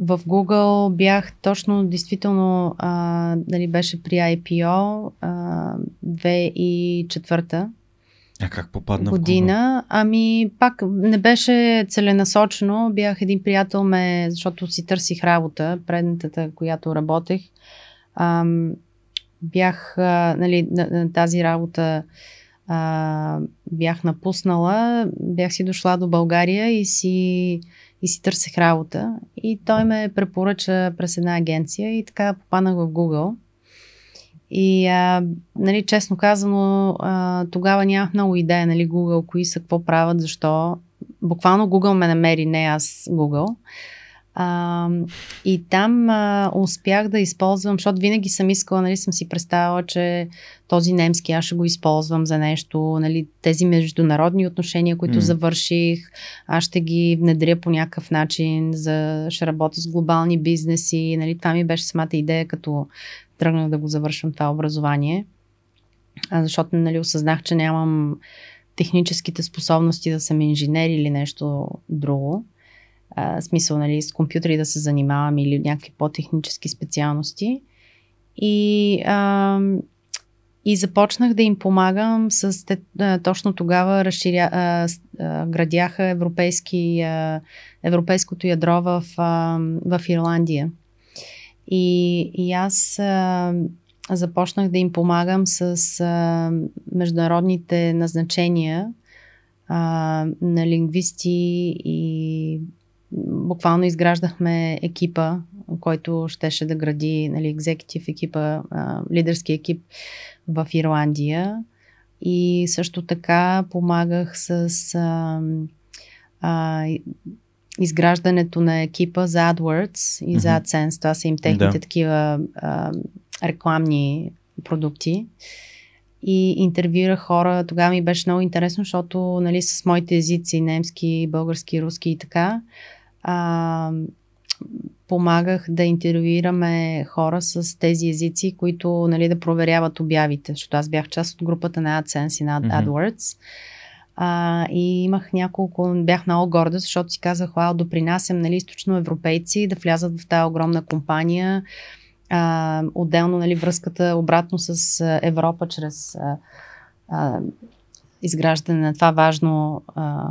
в Google бях точно, действително, а, дали беше при IPO а, 2004 а как попадна година. В Google? Ами, пак не беше целенасочено. Бях един приятел ме, защото си търсих работа, предната, която работех. А, бях, а, нали, на, на тази работа а, бях напуснала, бях си дошла до България и си и си търсех работа. И той ме препоръча през една агенция и така попаднах в Google. И, а, нали, честно казано, а, тогава нямах много идея, нали, Google, кои са, какво правят, защо. Буквално Google ме намери, не аз Google. А, и там а, успях да използвам, защото винаги съм искала, нали, съм си представила, че този немски аз ще го използвам за нещо, нали, тези международни отношения, които mm. завърших, аз ще ги внедря по някакъв начин, за, ще работя с глобални бизнеси, нали, това ми беше самата идея, като тръгнах да го завършвам това образование, а, защото, нали, осъзнах, че нямам техническите способности да съм инженер или нещо друго а, смисъл, нали, с компютри да се занимавам или някакви по-технически специалности. И, а, и започнах да им помагам с а, точно тогава разширя, а, а, градяха европейски, а, европейското ядро в, а, в Ирландия. И, и аз а, започнах да им помагам с а, международните назначения а, на лингвисти и буквално изграждахме екипа, който щеше да гради нали, екзекутив екипа, а, лидерски екип в Ирландия. И също така помагах с а, а, изграждането на екипа за AdWords и за AdSense. Това са им техните да. такива а, рекламни продукти. И интервюирах хора. Тогава ми беше много интересно, защото нали, с моите езици, немски, български, руски и така, а, помагах да интервюираме хора с тези езици, които нали, да проверяват обявите, защото аз бях част от групата на AdSense и на AdWords. Mm-hmm. А, и имах няколко, бях много горда, защото си казах, вау, допринасям нали, източно европейци да влязат в тази огромна компания. А, отделно нали, връзката обратно с Европа чрез а, а, изграждане на това важно а,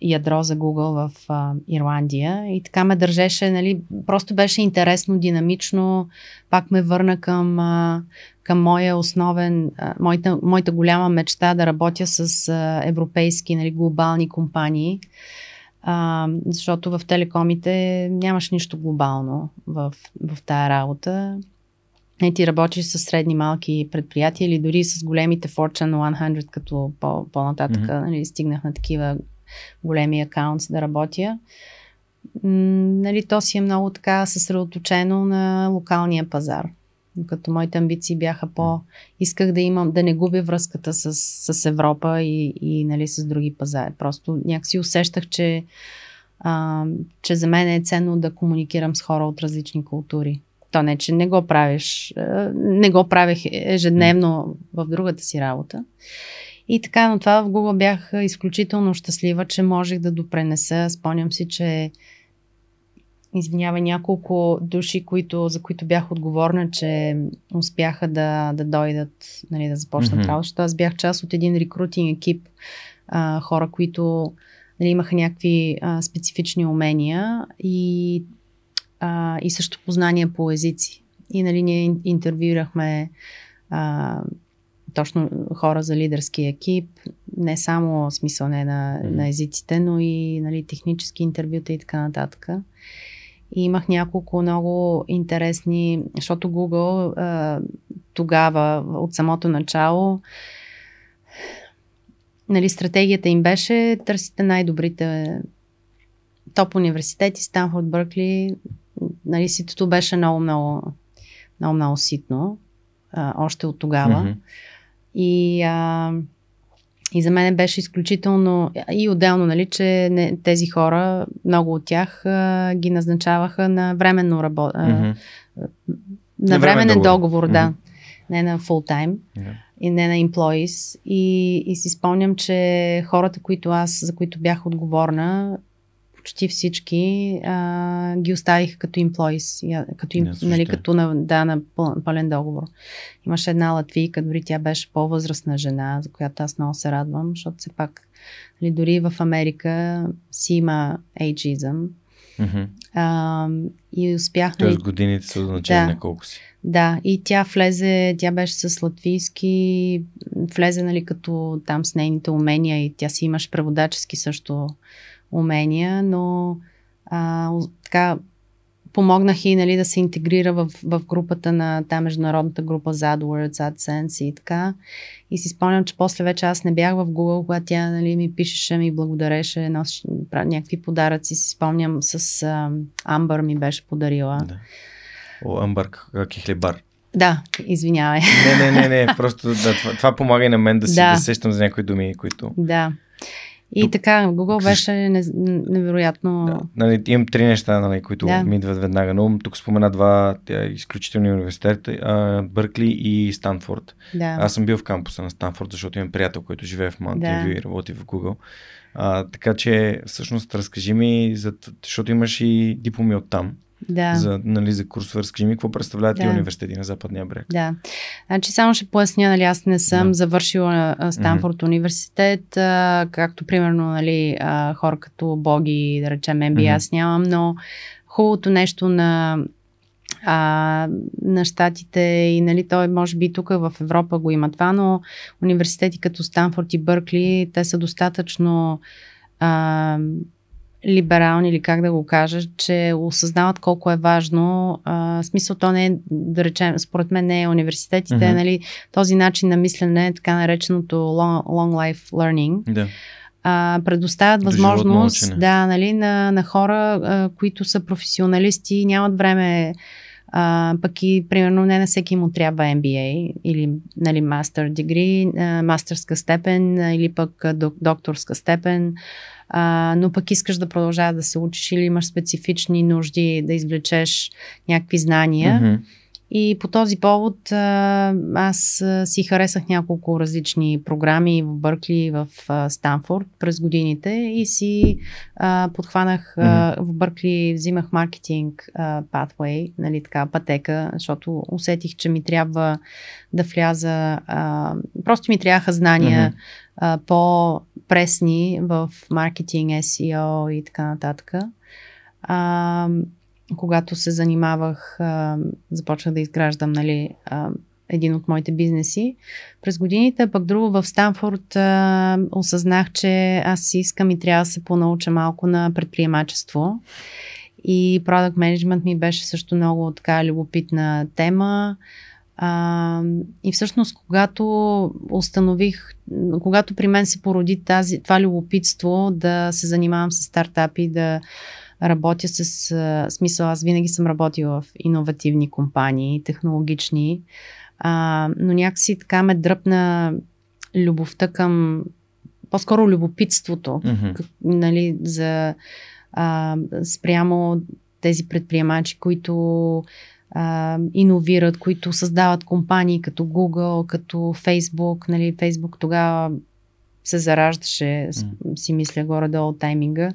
ядро за Google в а, Ирландия. И така ме държеше, нали, просто беше интересно, динамично. Пак ме върна към, а, към моя основен, а, моята, моята голяма мечта да работя с а, европейски, нали, глобални компании. А, защото в телекомите нямаш нищо глобално в, в тая работа. Не ти работиш с средни малки предприятия или дори с големите Fortune 100, като по, по-нататък mm-hmm. нали, стигнах на такива големи акаунти да работя. нали, то си е много така съсредоточено на локалния пазар. Като моите амбиции бяха по... Исках да имам, да не губя връзката с, с Европа и, и нали, с други пазари. Просто някакси усещах, че, а, че за мен е ценно да комуникирам с хора от различни култури. То не, че не го правиш, не го правех ежедневно в другата си работа. И така, но това в Google бях изключително щастлива, че можех да допренеса. Спомням си, че извинявай, няколко души, които, за които бях отговорна, че успяха да, да дойдат, нали, да започнат mm-hmm. работа, защото аз бях част от един рекрутинг екип, а, хора, които нали, имаха някакви а, специфични умения и, а, и също познания по езици. И нали, ние интервюирахме а, точно хора за лидерски екип, не само смисъл не на, на езиците, но и нали, технически интервюта и така нататък. И имах няколко много интересни, защото Google а, тогава, от самото начало, нали, стратегията им беше търсите най-добрите топ университети, Станфорд, Бъркли. Нали, ситото беше много, много, много, много ситно, а, още от тогава. Mm-hmm. И, а, и за мен беше изключително и отделно, нали, че не, тези хора, много от тях а, ги назначаваха на временно работа. Mm-hmm. На временен договор, договор да. Mm-hmm. Не на full time. Yeah. И не на employees. И, и си спомням, че хората, които аз, за които бях отговорна, почти всички а, ги оставих като employees, като, им, нали, като на, да, на пълен договор. Имаше една латвийка, дори тя беше по-възрастна жена, за която аз много се радвам, защото все пак нали, дори в Америка си има ageism. Mm-hmm. А, и успях. Тоест годините са означени да, колко си. Да, и тя влезе, тя беше с латвийски, влезе нали, като там с нейните умения и тя си имаш преводачески също умения, но а, така помогнах и нали, да се интегрира в, в групата на тази международната група за AdWords, AdSense и така. И си спомням, че после вече аз не бях в Google, когато тя нали, ми пишеше, ми благодареше, носиш някакви подаръци. Си спомням с Амбър ми беше подарила. Да. О, Амбър, как е. Да, извинявай. Не, не, не, не, просто да, това, това помага и на мен да си да. да сещам за някои думи, които... Да. И Тук... така, Google беше невероятно. Да, нали, имам три неща, нали, които да. ми идват веднага на ум. Тук спомена два тя, изключителни университети, Бъркли и Станфорд. Да. Аз съм бил в кампуса на Станфорд, защото имам приятел, който живее в Mountain да. и работи в Google. А, така че, всъщност, разкажи ми, за, защото имаш и дипломи от там да. за, нали, за курсове. Разкажи ми какво представляват да. и университети на Западния брег. Да. Значи само ще поясня, нали, аз не съм да. завършила Станфорд mm-hmm. университет, а, както примерно нали, а, хора като Боги, да речем MBA, mm-hmm. аз нямам, но хубавото нещо на а, на щатите и нали, той може би тук в Европа го има това, но университети като Станфорд и Бъркли, те са достатъчно а, либерални или как да го кажа, че осъзнават колко е важно. А, смисъл то не е, да речем, според мен не е университетите, mm-hmm. нали, този начин на мислене, така нареченото long, long life learning. Да. А, предоставят възможност да, нали, на, на хора, а, които са професионалисти, нямат време а, пък и, примерно, не на всеки му трябва MBA или нали, мастер дегри, мастерска степен или пък докторска степен а, но пък искаш да продължаваш да се учиш или имаш специфични нужди да извлечеш някакви знания. Mm-hmm. И по този повод а, аз си харесах няколко различни програми в Бъркли в а, Станфорд през годините и си а, подхванах а, в Бъркли, взимах маркетинг pathway, нали така, пътека, защото усетих, че ми трябва да вляза, просто ми трябваха знания а, по-пресни в маркетинг, SEO и така нататък. А, когато се занимавах, а, започнах да изграждам нали, а, един от моите бизнеси. През годините, пък друго в Станфорд а, осъзнах, че аз искам и трябва да се понауча малко на предприемачество. И Product Management ми беше също много така любопитна тема. А, и всъщност, когато установих, когато при мен се породи тази, това любопитство да се занимавам с стартапи, да работя с а, смисъл, аз винаги съм работила в иновативни компании, технологични, а, но някакси така ме дръпна любовта към, по-скоро любопитството, mm-hmm. как, нали, за а, спрямо тези предприемачи, които а, иновират, които създават компании като Google, като Facebook. Нали, Facebook тогава се зараждаше, си мисля горе-долу тайминга.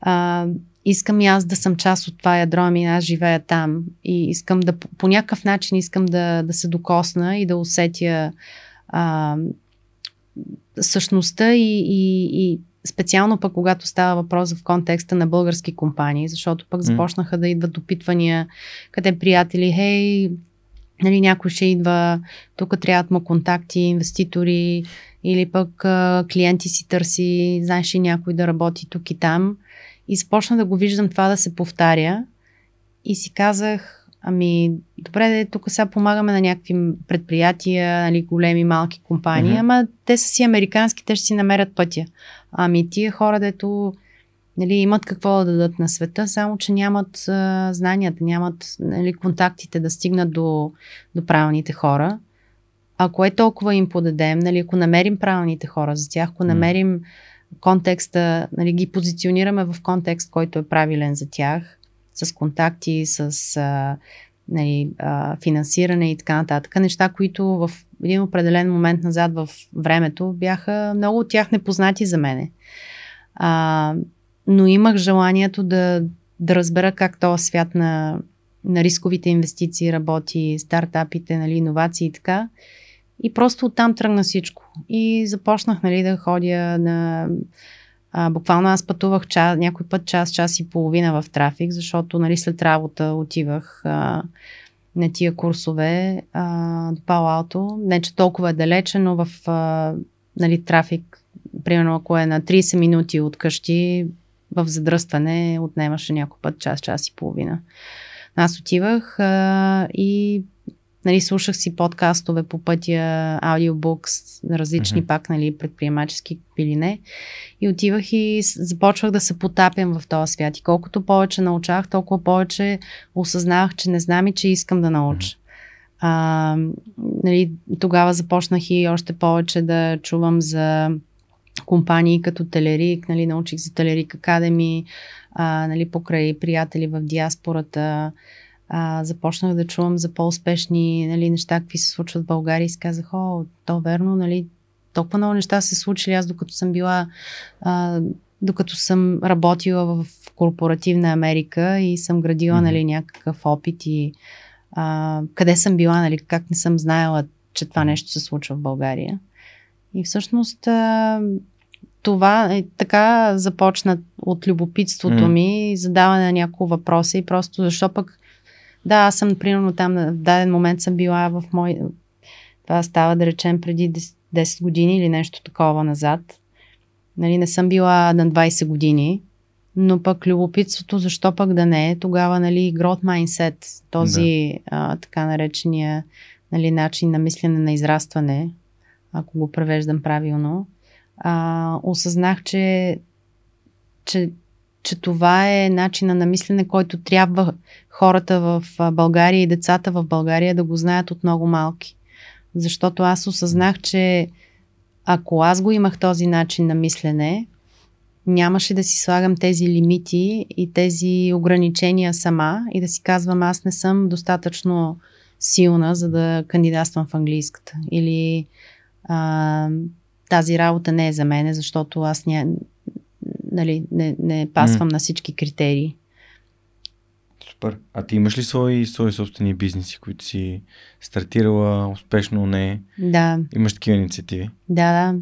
А, искам и аз да съм част от това ядро, ами аз живея там и искам да, по някакъв начин искам да, да се докосна и да усетя а, същността и, и, и специално пък когато става въпрос в контекста на български компании, защото пък започнаха да идват опитвания, къде приятели, хей, нали, някой ще идва, тук трябват му контакти, инвеститори или пък а, клиенти си търси, знаеш ли някой да работи тук и там. И започна да го виждам това да се повтаря и си казах, Ами, добре, де, тук сега помагаме на някакви предприятия, нали, големи, малки компании, mm-hmm. ама те са си американски, те ще си намерят пътя. Ами тия хора, дето нали, имат какво да дадат на света, само че нямат а, знанията, нямат нали, контактите да стигнат до, до правилните хора. Ако е толкова им подадем, нали, ако намерим правилните хора за тях, ако намерим контекста, нали, ги позиционираме в контекст, който е правилен за тях, с контакти, с а, нали, финансиране и така нататък. Неща, които в един определен момент назад в времето бяха много от тях непознати за мене. А, но имах желанието да, да разбера как този свят на, на рисковите инвестиции работи, стартапите, нали, иновации и така. И просто оттам тръгна всичко. И започнах нали, да ходя на а, буквално аз пътувах час, някой път час, час и половина в трафик, защото нали, след работа отивах а, на тия курсове а, до Пало-Алто. Не, че толкова е далече, но в а, нали, трафик, примерно ако е на 30 минути от къщи, в задръстване отнемаше някой път час, час и половина. Аз отивах а, и Нали, слушах си подкастове по пътя, аудиобукс, различни uh-huh. пак, нали, предприемачески или не. И отивах и започвах да се потапям в този свят. И колкото повече научах, толкова повече осъзнавах, че не знам и че искам да науча. Uh-huh. А, нали, тогава започнах и още повече да чувам за компании като Телерик, нали, научих за Телерик Академи, а, нали, покрай приятели в диаспората а, започнах да чувам за по-успешни нали, неща, какви се случват в България и си казах, о, то верно, нали, толкова много неща се случили аз докато съм била, а, докато съм работила в корпоративна Америка и съм градила mm-hmm. нали, някакъв опит и а, къде съм била, нали, как не съм знаела, че това нещо се случва в България. И всъщност а, това е така започна от любопитството mm. ми, задаване на няколко въпроса и просто защо пък Да, аз съм, примерно, там в даден момент съм била в мой... Това става, да речем, преди 10, 10 години или нещо такова назад. Нали, не съм била на 20 години, но пък любопитството, защо пък да не е, тогава, нали, growth mindset, този да. а, така наречения нали, начин на мислене на израстване, ако го превеждам правилно, а, осъзнах, че, че, че това е начина на мислене, който трябва хората в България и децата в България да го знаят от много малки. Защото аз осъзнах, че ако аз го имах този начин на мислене, нямаше да си слагам тези лимити и тези ограничения сама и да си казвам аз не съм достатъчно силна, за да кандидатствам в английската. Или а, тази работа не е за мене, защото аз ня, нали, не, не пасвам mm. на всички критерии. Супер. А ти имаш ли свои, свои собствени бизнеси, които си стартирала успешно, не? Да. Имаш такива инициативи? Да, да.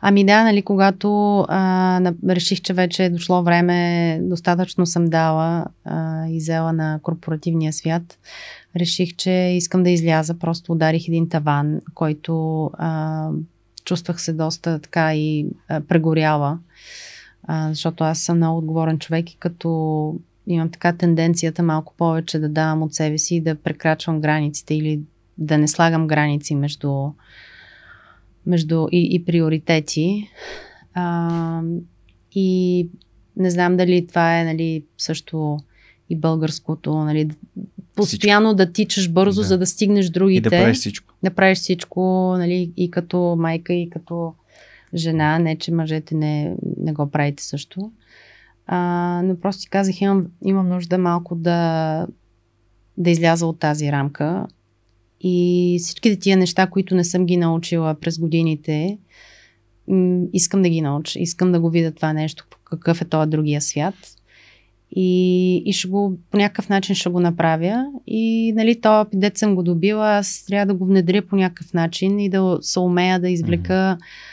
Ами да, нали, когато а, реших, че вече е дошло време, достатъчно съм дала а, и взела на корпоративния свят, реших, че искам да изляза. Просто ударих един таван, който а, чувствах се доста така и а, прегоряла, а, защото аз съм много отговорен човек и като имам така тенденцията малко повече да давам от себе си и да прекрачвам границите или да не слагам граници между, между и, и приоритети. А, и не знам дали това е нали, също и българското, нали, постоянно всичко. да тичаш бързо, да. за да стигнеш другите. И да правиш всичко. Да правиш всичко, нали, и като майка, и като жена. Не, че мъжете не, не го правите също. А, но просто си казах, имам, имам нужда малко да, да изляза от тази рамка. И всичките тия неща, които не съм ги научила през годините, искам да ги науча. Искам да го видя това нещо, какъв е този другия свят. И, и ще го, по някакъв начин ще го направя. И, нали, то дет съм го добила, аз трябва да го внедря по някакъв начин и да се умея да извлека mm-hmm.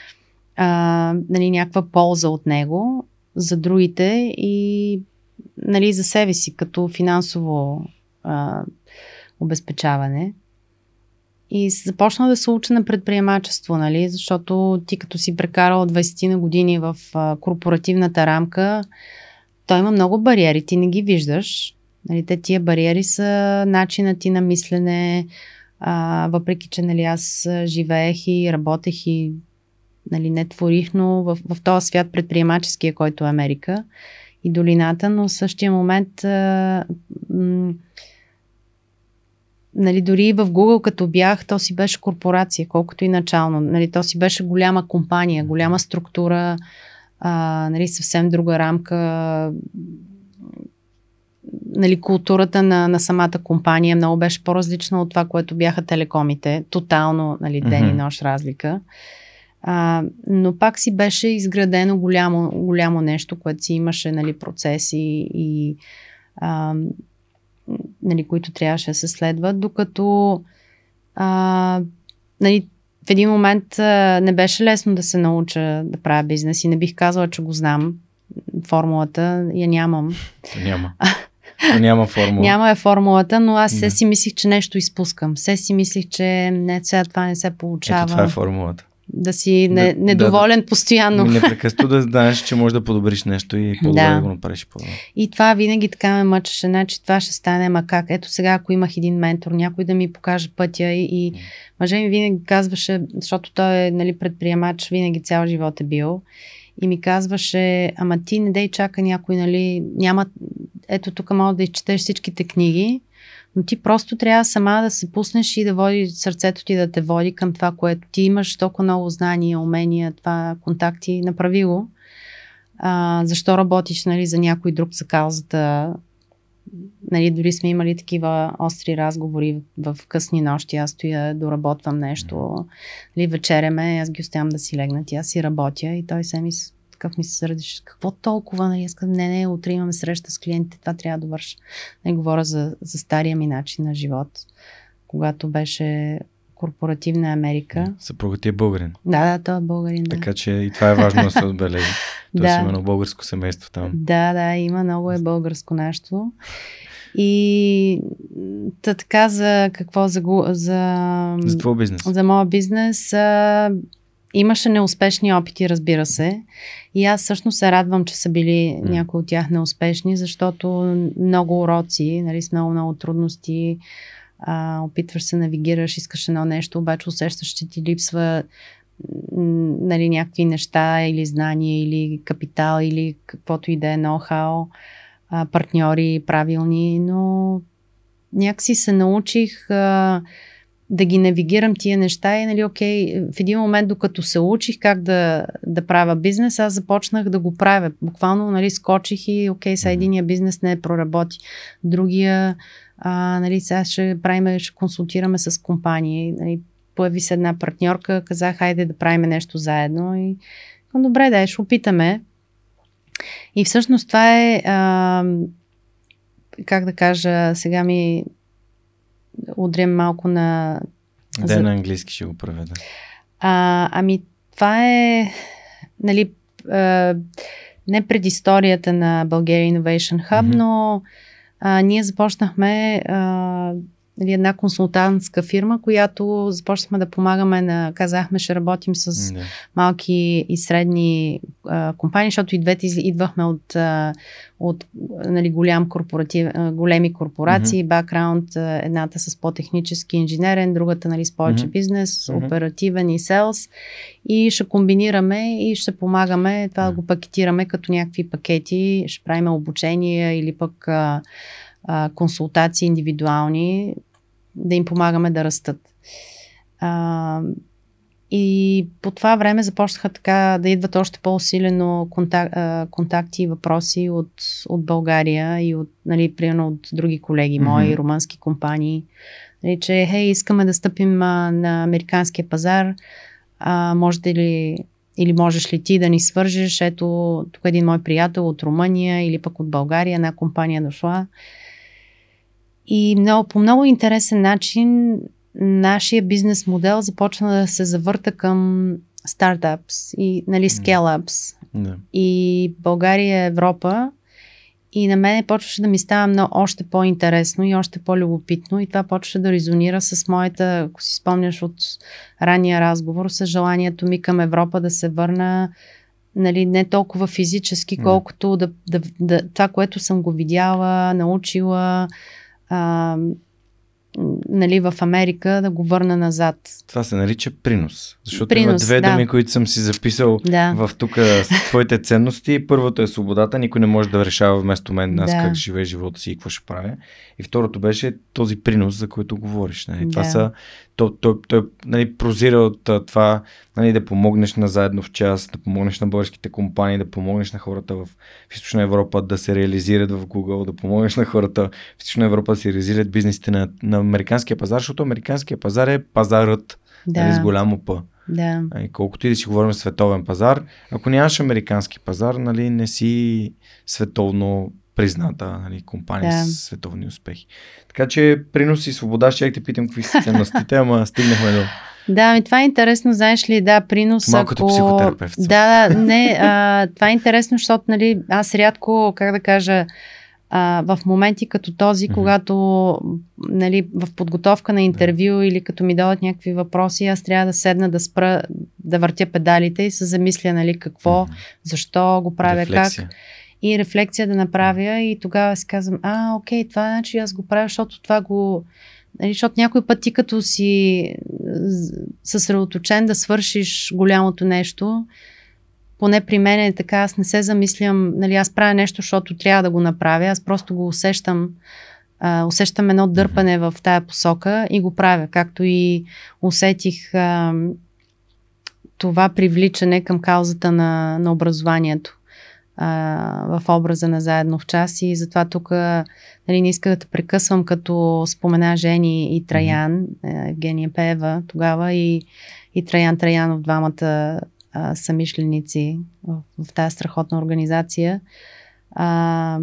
А, нали, някаква полза от него за другите и нали, за себе си, като финансово а, обезпечаване. И започна да се уча на предприемачество, нали, защото ти като си прекарал 20 на години в а, корпоративната рамка, той има много бариери, ти не ги виждаш. Нали, те тия бариери са начина ти на мислене, а, въпреки че нали, аз живеех и работех и нали, не творих, но в, в този свят предприемаческия, който е Америка и долината, но в същия момент а, м- нали, дори и в Google като бях, то си беше корпорация, колкото и начално. Нали, то си беше голяма компания, голяма структура, а, нали, съвсем друга рамка. Нали, културата на, на самата компания много беше по-различна от това, което бяха телекомите. Тотално нали, ден mm-hmm. и нощ разлика. А, но пак си беше изградено голямо, голямо нещо, което си имаше нали, процеси и а, нали, които трябваше да се следват, докато а, нали, в един момент а, не беше лесно да се науча да правя бизнес и не бих казала, че го знам. Формулата я нямам. Няма. няма формула. Няма е формулата, но аз все си мислих, че нещо изпускам. Все си мислих, че не, сега това не се получава. Ето това е формулата да си не, да, недоволен да, постоянно. Непрекъснато да знаеш, че можеш да подобриш нещо и по-добре да. да го направиш по-добре. И това винаги така ме мъчеше, че значи това ще стане, ама как? Ето сега, ако имах един ментор, някой да ми покаже пътя и, и мъже ми винаги казваше, защото той е нали, предприемач, винаги цял живот е бил, и ми казваше, ама ти не дей чака някой, нали, няма, ето тук мога да изчетеш всичките книги, но ти просто трябва сама да се пуснеш и да води сърцето ти да те води към това, което ти имаш толкова много знания, умения, това, контакти, направи го. А, защо работиш нали, за някой друг за каузата? Нали, дори сме имали такива остри разговори в, в късни нощи. Аз стоя, доработвам нещо. Нали, вечеряме, аз ги оставям да си легнат аз си работя. И той се ми такъв ми се сърдиш, какво толкова, нали, аз казвам, не, не, утре имаме среща с клиентите, това трябва да върша. Не говоря за, за стария ми начин на живот, когато беше корпоративна Америка. Съпругът ти е българин. Да, да, той е българин. Да. Така че и това е важно да се отбележи. То да. има много българско семейство там. Да, да, има много е българско нещо. И та така за какво? За, за, за твой бизнес. За моя бизнес. А, имаше неуспешни опити, разбира се. И аз всъщност се радвам, че са били mm. някои от тях неуспешни, защото много уроци, нали, с много-много трудности, а, опитваш се, навигираш, искаш едно нещо, обаче усещаш, че ти липсва нали, някакви неща или знания, или капитал, или каквото и да е ноу-хау, партньори правилни, но някакси се научих а, да ги навигирам тия неща и, нали, окей, в един момент, докато се учих как да, да правя бизнес, аз започнах да го правя. Буквално, нали, скочих и, окей, сега единия бизнес не е проработи. Другия, а, нали, сега ще правим, ще консултираме с компании. Нали, появи се една партньорка, казах, хайде да правим нещо заедно и добре, да, ще опитаме. И всъщност това е, а, как да кажа, сега ми удрям малко на... Да, за... на английски ще го преведа. А, ами, това е, нали, а, не предисторията на Bulgaria Innovation Hub, mm-hmm. но а, ние започнахме а, нали, една консултантска фирма, която започнахме да помагаме на, казахме, ще работим с Не. малки и средни а, компании, защото и двете идвахме от, а, от нали, голям корпоратив, а, големи корпорации, mm-hmm. а, едната с по-технически инженерен, другата нали, с повече mm-hmm. бизнес, mm-hmm. оперативен и селс. И ще комбинираме и ще помагаме това mm-hmm. да го пакетираме като някакви пакети, ще правим обучение или пък а, а, консултации индивидуални да им помагаме да растат. А, и по това време започнаха така да идват още по-усилено контак, контакти и въпроси от, от България и от, нали, примерно от други колеги мои, mm-hmm. румънски компании, нали, че, хей, искаме да стъпим а, на американския пазар, а, можете ли или можеш ли ти да ни свържеш? Ето, тук един мой приятел от Румъния или пък от България, една компания дошла. И много, по много интересен начин нашия бизнес модел започна да се завърта към стартапс и нали, scale-ups. Да. И България, Европа. И на мен почваше да ми става много, още по-интересно и още по-любопитно. И това почваше да резонира с моята, ако си спомняш от ранния разговор, с желанието ми към Европа да се върна нали, не толкова физически, колкото да, да, да, това, което съм го видяла, научила, а, нали, в Америка да го върна назад. Това се нарича принос. Защото принос, има две да. думи, които съм си записал да. в тук твоите ценности. Първото е свободата. Никой не може да решава вместо мен аз да. как живее живота си и какво ще правя. И второто беше този принос, за който говориш. Нали. Да. Това са той, той, той нали, прозира от това нали, да помогнеш на заедно в час, да помогнеш на българските компании, да помогнеш на хората в, в Източна Европа да се реализират в Google, да помогнеш на хората в Източна Европа да се реализират бизнесите на, на американския пазар, защото американския пазар е пазарът да. нали, с голямо П. Да. И колкото и да си говорим световен пазар, ако нямаш американски пазар, нали, не си световно призната нали, компания да. с световни успехи. Така че принос и свобода, ще те питам какви са ценностите, ама стигнахме до... Да, ми това е интересно, знаеш ли, да, принос. Малко ако... психотерапевт. Да, да, не, а, това е интересно, защото, нали, аз рядко, как да кажа, а, в моменти като този, mm-hmm. когато нали, в подготовка на интервю да. или като ми дадат някакви въпроси, аз трябва да седна да спра, да въртя педалите и се замисля нали, какво, mm-hmm. защо го правя, Рефлексия. как и рефлекция да направя и тогава си казвам, а, окей, това значи аз го правя, защото това го... Нали, защото някой път ти като си съсредоточен да свършиш голямото нещо, поне при мен е така, аз не се замислям, нали, аз правя нещо, защото трябва да го направя, аз просто го усещам, а, усещам едно дърпане в тая посока и го правя, както и усетих а, това привличане към каузата на, на образованието а, в образа на заедно в час и затова тук нали, не исках да прекъсвам, като спомена Жени и Траян. Евгения Пева тогава и, и Траян Траянов, двамата а, самишленици в, в тази страхотна организация. А,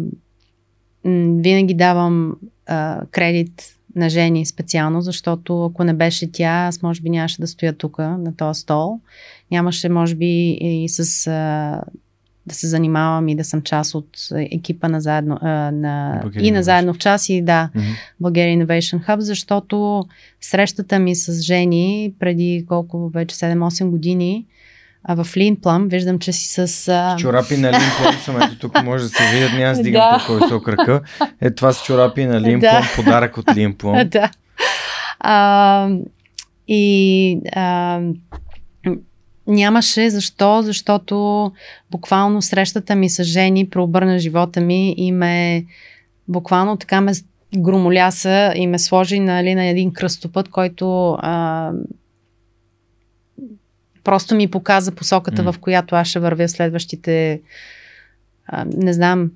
винаги давам а, кредит на Жени специално, защото ако не беше тя, аз може би нямаше да стоя тук на този стол. Нямаше, може би, и с а, да се занимавам и да съм част от екипа на заедно, а, на, и на заедно в час и да, mm-hmm. Bulgaria Innovation Hub, защото срещата ми с жени преди колко вече 7-8 години а в Линплам виждам, че си с... А... Чорапи на Линплам съм, ето тук може да се видят, няма да стигам да. толкова висок кръка. Е, това с чорапи на Линплам, да. подарък от Линплам. Да. А, и а, нямаше защо, защото буквално срещата ми с жени преобърна живота ми и ме буквално така ме громоляса и ме сложи нали, на един кръстопът, който а, просто ми показа посоката, mm. в която аз ще вървя следващите, а, не знам,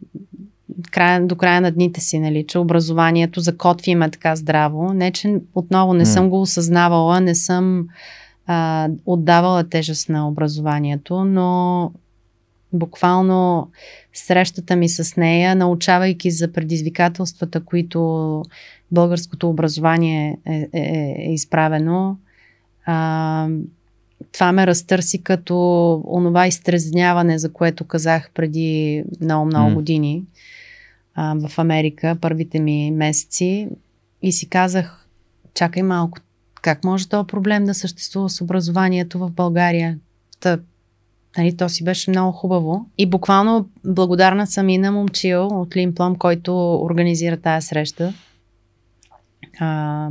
края, до края на дните си, нали, че образованието закотви ме така здраво. Не, че отново не mm. съм го осъзнавала, не съм а, отдавала тежест на образованието, но буквално срещата ми с нея, научавайки за предизвикателствата, които българското образование е, е, е, е изправено, а, това ме разтърси като онова изтрезняване, за което казах преди много-много mm. години а, в Америка, първите ми месеци. И си казах, чакай малко, как може този проблем да съществува с образованието в България? Та, нали, то си беше много хубаво. И буквално благодарна съм и на Момчил от Лимплам, който организира тази среща. А,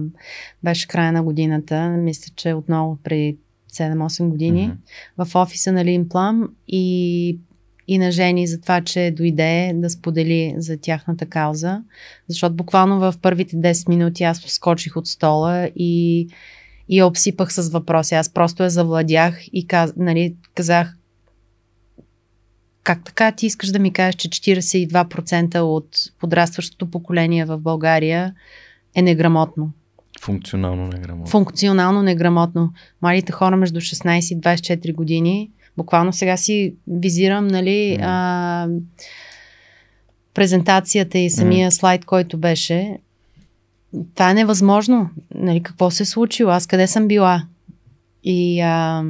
беше края на годината, мисля, че отново преди 7-8 години, mm-hmm. в офиса на Лимплам и и на жени за това, че дойде да сподели за тяхната кауза. Защото буквално в първите 10 минути аз скочих от стола и, и обсипах с въпроси. Аз просто я завладях и каз, нали, казах как така ти искаш да ми кажеш, че 42% от подрастващото поколение в България е неграмотно? Функционално неграмотно. Функционално неграмотно. Малите хора между 16 и 24 години Буквално сега си визирам, нали, mm. а, презентацията и самия mm. слайд, който беше. Това е невъзможно. Нали, какво се е случило? Аз къде съм била? И, а,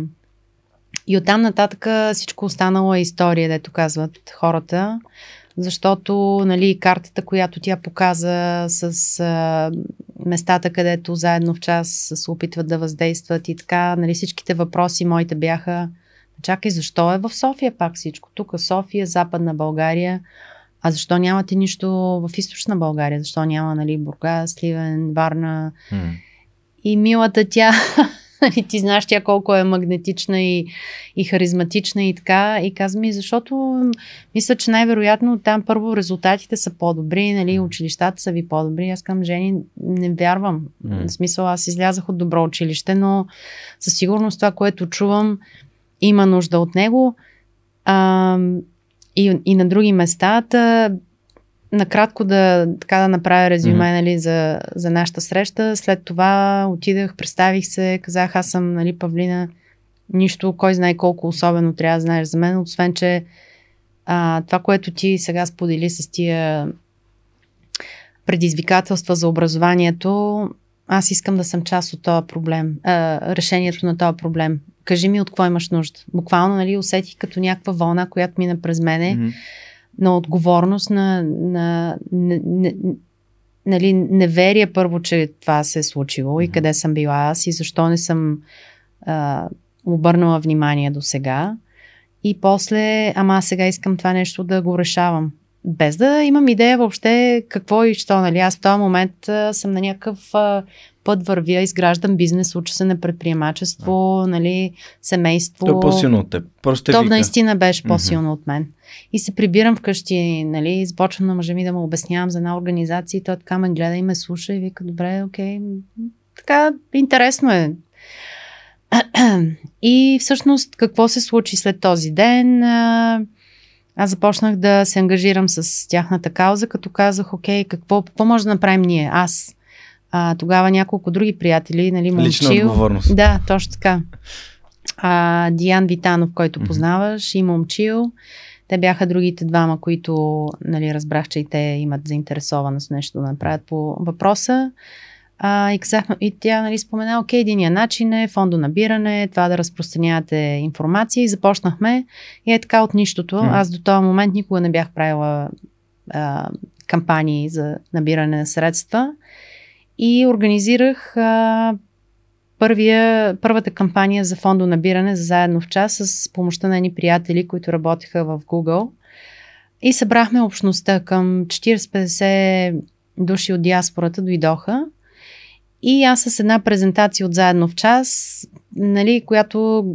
и оттам нататък всичко останало е история, дето казват хората. Защото нали, картата, която тя показа с а, местата, където заедно в час се опитват да въздействат и така, нали, всичките въпроси моите бяха Чакай, защо е в София пак всичко? Тук София, Западна България. А защо нямате нищо в източна България? Защо няма, нали, Бургас, Сливен, Варна? Mm. И милата тя, нали, ти знаеш тя колко е магнетична и, и харизматична и така. И казва ми, защото мисля, че най-вероятно там първо резултатите са по-добри, нали, училищата са ви по-добри. Аз към Жени не вярвам. Mm. В смисъл, аз излязах от добро училище, но със сигурност това, което чувам, има нужда от него. А, и, и на други места. Та, накратко да, така да направя резюме mm-hmm. нали, за, за нашата среща. След това отидах, представих се, казах, аз съм нали, Павлина. Нищо, кой знае колко особено трябва да знаеш за мен, освен, че а, това, което ти сега сподели с тия предизвикателства за образованието, аз искам да съм част от този проблем, а, решението на този проблем кажи ми от какво имаш нужда. Буквално, нали, усетих като някаква вълна, която мина през мене, mm-hmm. на отговорност, на, на, на, на нали, неверие първо, че това се е случило mm-hmm. и къде съм била аз и защо не съм а, обърнала внимание до сега. И после, ама аз сега искам това нещо да го решавам. Без да имам идея въобще какво и що. Нали? Аз в този момент а, съм на някакъв а, път вървя, изграждам бизнес, уча се на предприемачество, да. нали, семейство. То е по-силно от теб. Просто То наистина беше по-силно mm-hmm. от мен. И се прибирам вкъщи, нали, започвам на мъжа ми да му обяснявам за една организация и той така ме гледа и ме слуша и вика, добре, окей, така интересно е. И всъщност какво се случи след този ден? Аз започнах да се ангажирам с тяхната кауза, като казах, окей, какво, какво може да направим ние? Аз, а, тогава няколко други приятели, нали, Момчил. Лична отговорност. Да, точно така. А, Диан Витанов, който познаваш, mm-hmm. и Момчил. Те бяха другите двама, които нали, разбрах, че и те имат заинтересованост нещо да направят по въпроса. А, и, казахме, и тя нали, спомена, окей, единия начин е фондонабиране, това да разпространявате информация и започнахме. И е така от нищото. Mm. Аз до този момент никога не бях правила а, кампании за набиране на средства и организирах а, първия, първата кампания за фондонабиране за заедно в час с помощта на едни приятели, които работеха в Google. И събрахме общността към 40-50 души от диаспората дойдоха и аз с една презентация от заедно в час, нали, която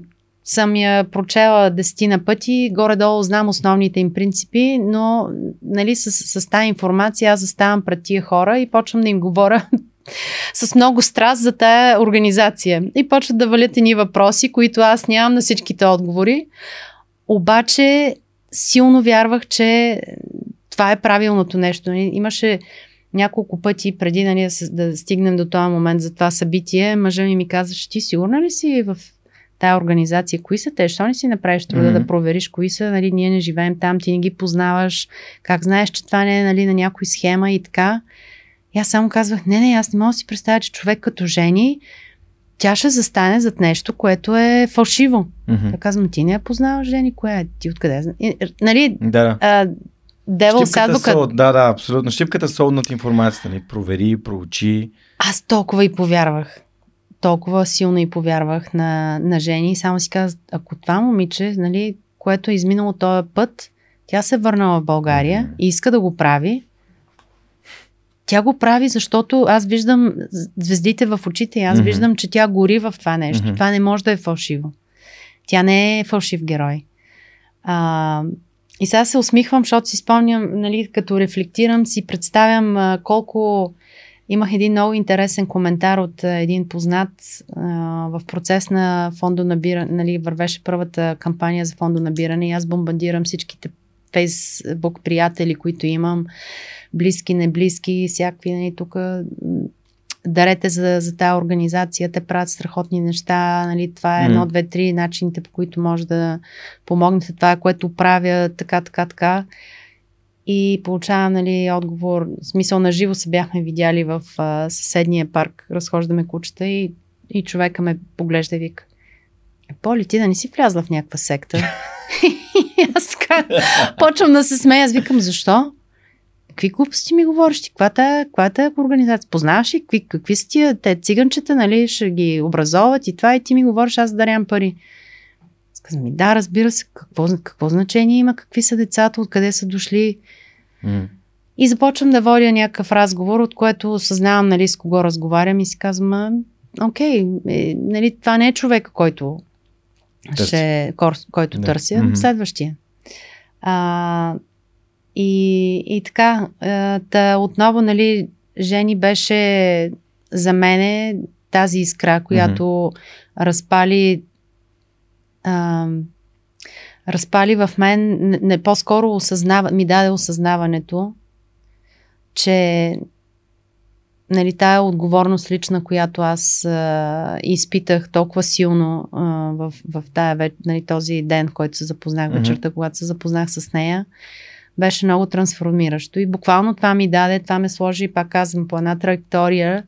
съм я прочела десетина пъти, горе-долу знам основните им принципи, но нали, с, с тази информация аз заставам пред тия хора и почвам да им говоря с много страст за тая организация. И почват да валят едни въпроси, които аз нямам на всичките отговори. Обаче силно вярвах, че това е правилното нещо. Имаше няколко пъти преди нали, да, да стигнем до този момент за това събитие, мъжа ми ми каза, ти сигурна ли си в тая организация, кои са те, що не си направиш труда mm-hmm. да провериш кои са, нали, ние не живеем там, ти не ги познаваш, как знаеш, че това не е нали, на някой схема и така. И аз само казвах, не, не, аз не мога да си представя, че човек като жени, тя ще застане зад нещо, което е фалшиво. Mm-hmm. Та казвам, ти не я познаваш, жени, коя е? Ти откъде? Нали, да. а, Садвокът. Сол, да, да, абсолютно. Щипката сол над информацията ни. Провери, проучи. Аз толкова и повярвах. Толкова силно и повярвах на, на жени. И само си казах, ако това момиче, нали, което е изминало този път, тя се върнала в България mm-hmm. и иска да го прави, тя го прави, защото аз виждам звездите в очите и аз mm-hmm. виждам, че тя гори в това нещо. Mm-hmm. Това не може да е фалшиво. Тя не е фалшив герой. А, и сега се усмихвам, защото си спомням, нали, като рефлектирам, си представям а, колко имах един много интересен коментар от а, един познат а, в процес на фондонабиране, нали, вървеше първата кампания за фондонабиране и аз бомбандирам всичките фейсбук приятели, които имам, близки, неблизки, всякакви, нали, тук дарете за, за тази организация, те правят страхотни неща, нали, това е едно, две, три начините, по които може да помогнете, това е което правя, така, така, така. И получавам нали, отговор, в смисъл на живо се бяхме видяли в а, съседния парк, разхождаме кучета и, и човека ме поглежда и вика, «Е, Поли, ти да не си влязла в някаква секта? аз така, почвам да се смея, аз викам, защо? Какви глупости ми говориш ти? Каква каква е организация? Познаваш ли? Какви, какви са тия те циганчета, нали? Ще ги образоват и това и ти ми говориш, аз дарям пари. Казвам ми, да, разбира се, какво, какво значение има, какви са децата, откъде са дошли. Mm. И започвам да водя някакъв разговор, от което осъзнавам, нали, с кого разговарям и си казвам, окей, е, нали, това не е човека, който, Търси. ще, който да. търся, mm-hmm. следващия. А, и, и така, та отново, нали, Жени беше за мене тази искра, която mm-hmm. разпали а, разпали в мен, не, не по-скоро осъзнава, ми даде осъзнаването, че нали, тая отговорност лична, която аз а, изпитах толкова силно а, в, в тая, нали, този ден, който се запознах, mm-hmm. вечерта, когато се запознах с нея, беше много трансформиращо. И буквално това ми даде, това ме сложи, пак казвам, по една траектория,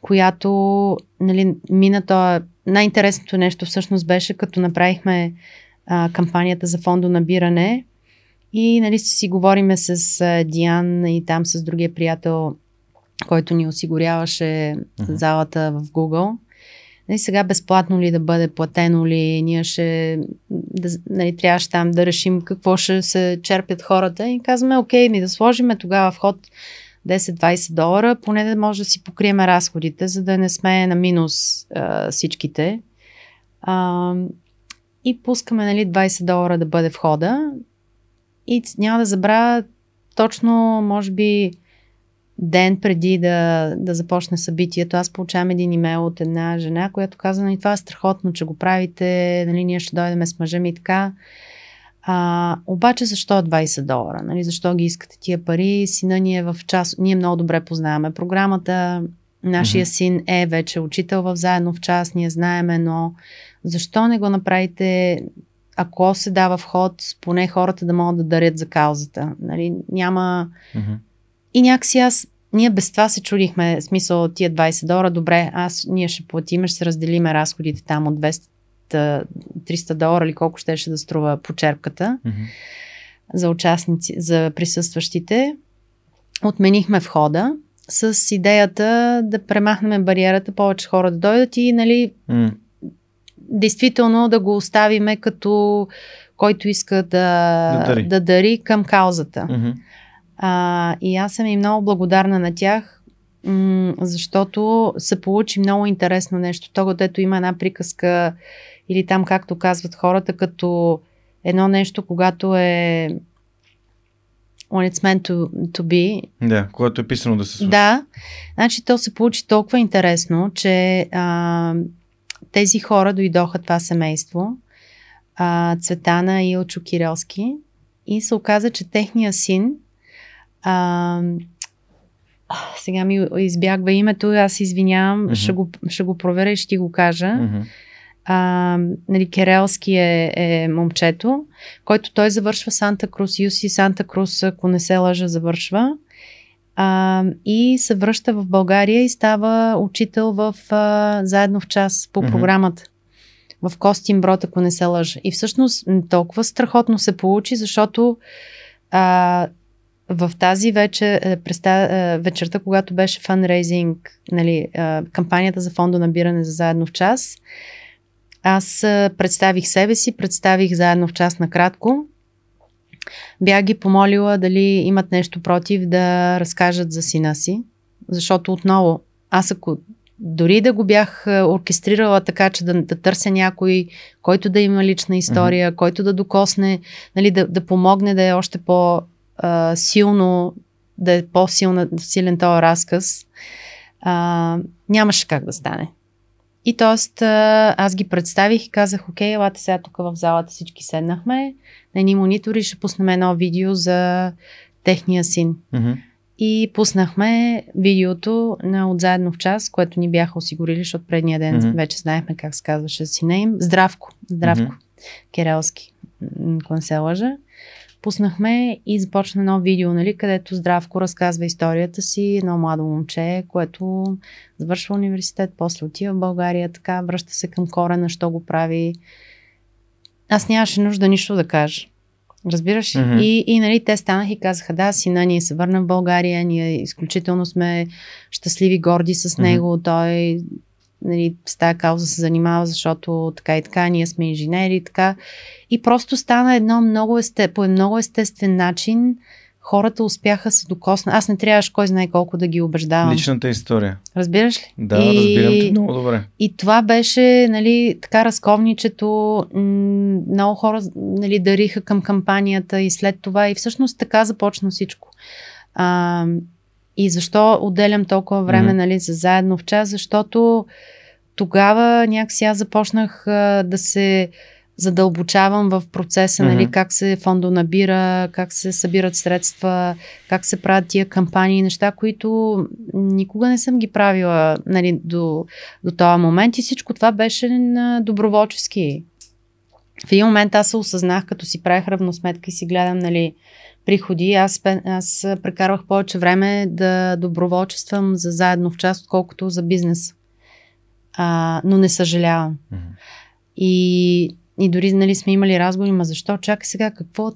която нали, мина това. Най-интересното нещо всъщност беше, като направихме а, кампанията за фондо набиране и нали, си говориме с а, Диан и там с другия приятел, който ни осигуряваше uh-huh. залата в Google. Нали, сега безплатно ли да бъде, платено ли, ние ще, да, нали, трябваше там да решим какво ще се черпят хората и казваме, окей, ми да сложим тогава вход 10-20 долара, поне да може да си покрием разходите, за да не сме на минус а, всичките. А, и пускаме нали, 20 долара да бъде входа. И няма да забравя точно, може би, ден преди да, да започне събитието, аз получавам един имейл от една жена, която каза, нали, това е страхотно, че го правите, нали, ние ще дойдем с мъжа ми и така. А, обаче защо 20 долара? Нали, защо ги искате тия пари? Сина ни е в час, ние много добре познаваме програмата, нашия mm-hmm. син е вече учител в заедно в час, ние знаеме, но защо не го направите ако се дава вход, поне хората да могат да дарят за каузата. Нали, няма... Mm-hmm и някакси аз ние без това се чудихме, смисъл тия 20 долара, добре, аз, ние ще платим, ще се разделиме разходите там от 200 300 долара или колко ще, ще да струва почерпката mm-hmm. за участници, за присъстващите. Отменихме входа с идеята да премахнем бариерата, повече хора да дойдат и, нали, mm. действително да го оставиме като който иска да, да, дари. да дари към каузата. Mm-hmm. А, и аз съм и много благодарна на тях, м- защото се получи много интересно нещо. То, дето има една приказка или там, както казват хората, като едно нещо, когато е when it's meant to, to be. Да, когато е писано да се случи. Да, значи то се получи толкова интересно, че а, тези хора дойдоха това семейство, а, Цветана и Илчо Кирилски, и се оказа, че техния син а, сега ми избягва името, аз извинявам, uh-huh. ще, го, ще го проверя и ще ти го кажа. Uh-huh а, нали, Керелски е, е момчето, който той завършва Санта Крус, Юси Санта Крус, ако не се лъжа, завършва. А, и се връща в България и става учител в а, заедно в час по mm-hmm. програмата. В Костин Брод, ако не се лъжа. И всъщност толкова страхотно се получи, защото а, в тази вечер, е, преста, е, вечерта, когато беше фанрейзинг, нали, кампанията за фондо набиране за заедно в час, аз представих себе си, представих заедно в час на кратко. Бях ги помолила дали имат нещо против да разкажат за сина си, защото отново, аз ако дори да го бях оркестрирала така, че да, да търся някой, който да има лична история, mm-hmm. който да докосне, нали, да, да помогне да е още по-силно, да е по-силен силен този разказ, а, нямаше как да стане. И т.е. аз ги представих и казах, окей, елате сега тук в залата всички седнахме, на едни монитори ще пуснем едно видео за техния син. Mm-hmm. И пуснахме видеото на от заедно в час, което ни бяха осигурили, защото предния ден mm-hmm. вече знаехме как се казваше сина им. Здравко, Здравко, mm-hmm. Керелски, ако не се лъжа пуснахме и започна едно видео, нали, където Здравко разказва историята си, едно младо момче, което завършва университет, после отива в България, така, връща се към корена, що го прави. Аз нямаше нужда нищо да кажа. Разбираш? Mm-hmm. И, и нали, те станаха и казаха, да, сина ние се върна в България, ние изключително сме щастливи, горди с него, mm-hmm. той нали, с тази кауза се занимава, защото така и така, ние сме инженери и така. И просто стана едно много есте, по много естествен начин хората успяха се докоснат. Аз не трябваше кой знае колко да ги убеждавам. Личната история. Разбираш ли? Да, и, разбирам те много добре. И това беше, нали, така разковничето. Много хора, нали, дариха към кампанията и след това. И всъщност така започна всичко. А, и защо отделям толкова време, mm-hmm. нали, за заедно в час? Защото тогава някакси аз започнах а, да се задълбочавам в процеса, mm-hmm. нали, как се фондо набира, как се събират средства, как се правят тия кампании, неща, които никога не съм ги правила нали, до, до този момент и всичко това беше на доброволчески. В един момент аз се осъзнах, като си правих равносметка и си гледам, нали, приходи. Аз, аз прекарвах повече време да доброволчествам за заедно в част, отколкото за бизнес. А, но не съжалявам. Mm-hmm. И, и дори нали, сме имали разговори, ма защо? Чакай сега, какво,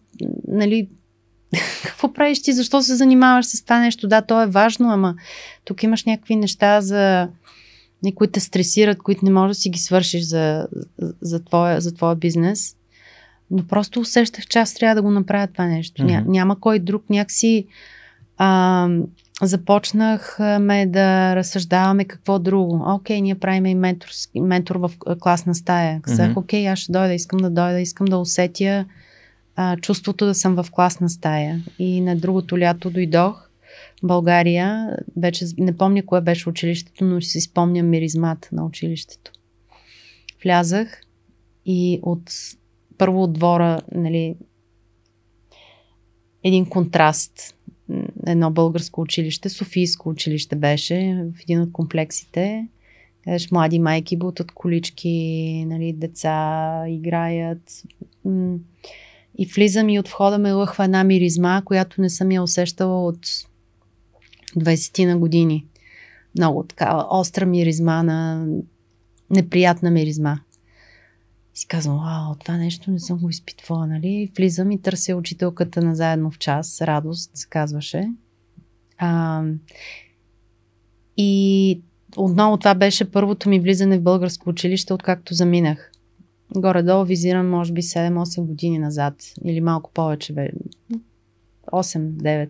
нали, какво правиш ти? Защо се занимаваш с това нещо? Да, то е важно, ама тук имаш някакви неща за които те стресират, които не можеш да си ги свършиш за, за, твоя, за твоя бизнес. Но просто усещах, че аз трябва да го направя това нещо. Mm-hmm. Ня, няма кой друг. Някакси а, започнахме да разсъждаваме какво друго. Окей, ние правим и ментор, ментор в класна стая. Казах, mm-hmm. окей, аз ще дойда, искам да дойда, искам да усетя а, чувството да съм в класна стая. И на другото лято дойдох в България. Вече не помня кое беше училището, но си спомням миризмата на училището. Влязах и от първо от двора, нали, един контраст. Едно българско училище, Софийско училище беше в един от комплексите. Къдеш млади майки бутат колички, нали, деца играят. И влизам и от входа ме лъхва една миризма, която не съм я усещала от 20 на години. Много такава остра миризма на неприятна миризма. Си казвам, вау, това нещо не съм го изпитвала, нали? Влизам и търся учителката на заедно в час. Радост се казваше. А, и отново това беше първото ми влизане в българско училище, откакто заминах. Горе-долу визирам, може би, 7-8 години назад. Или малко повече. 8-9.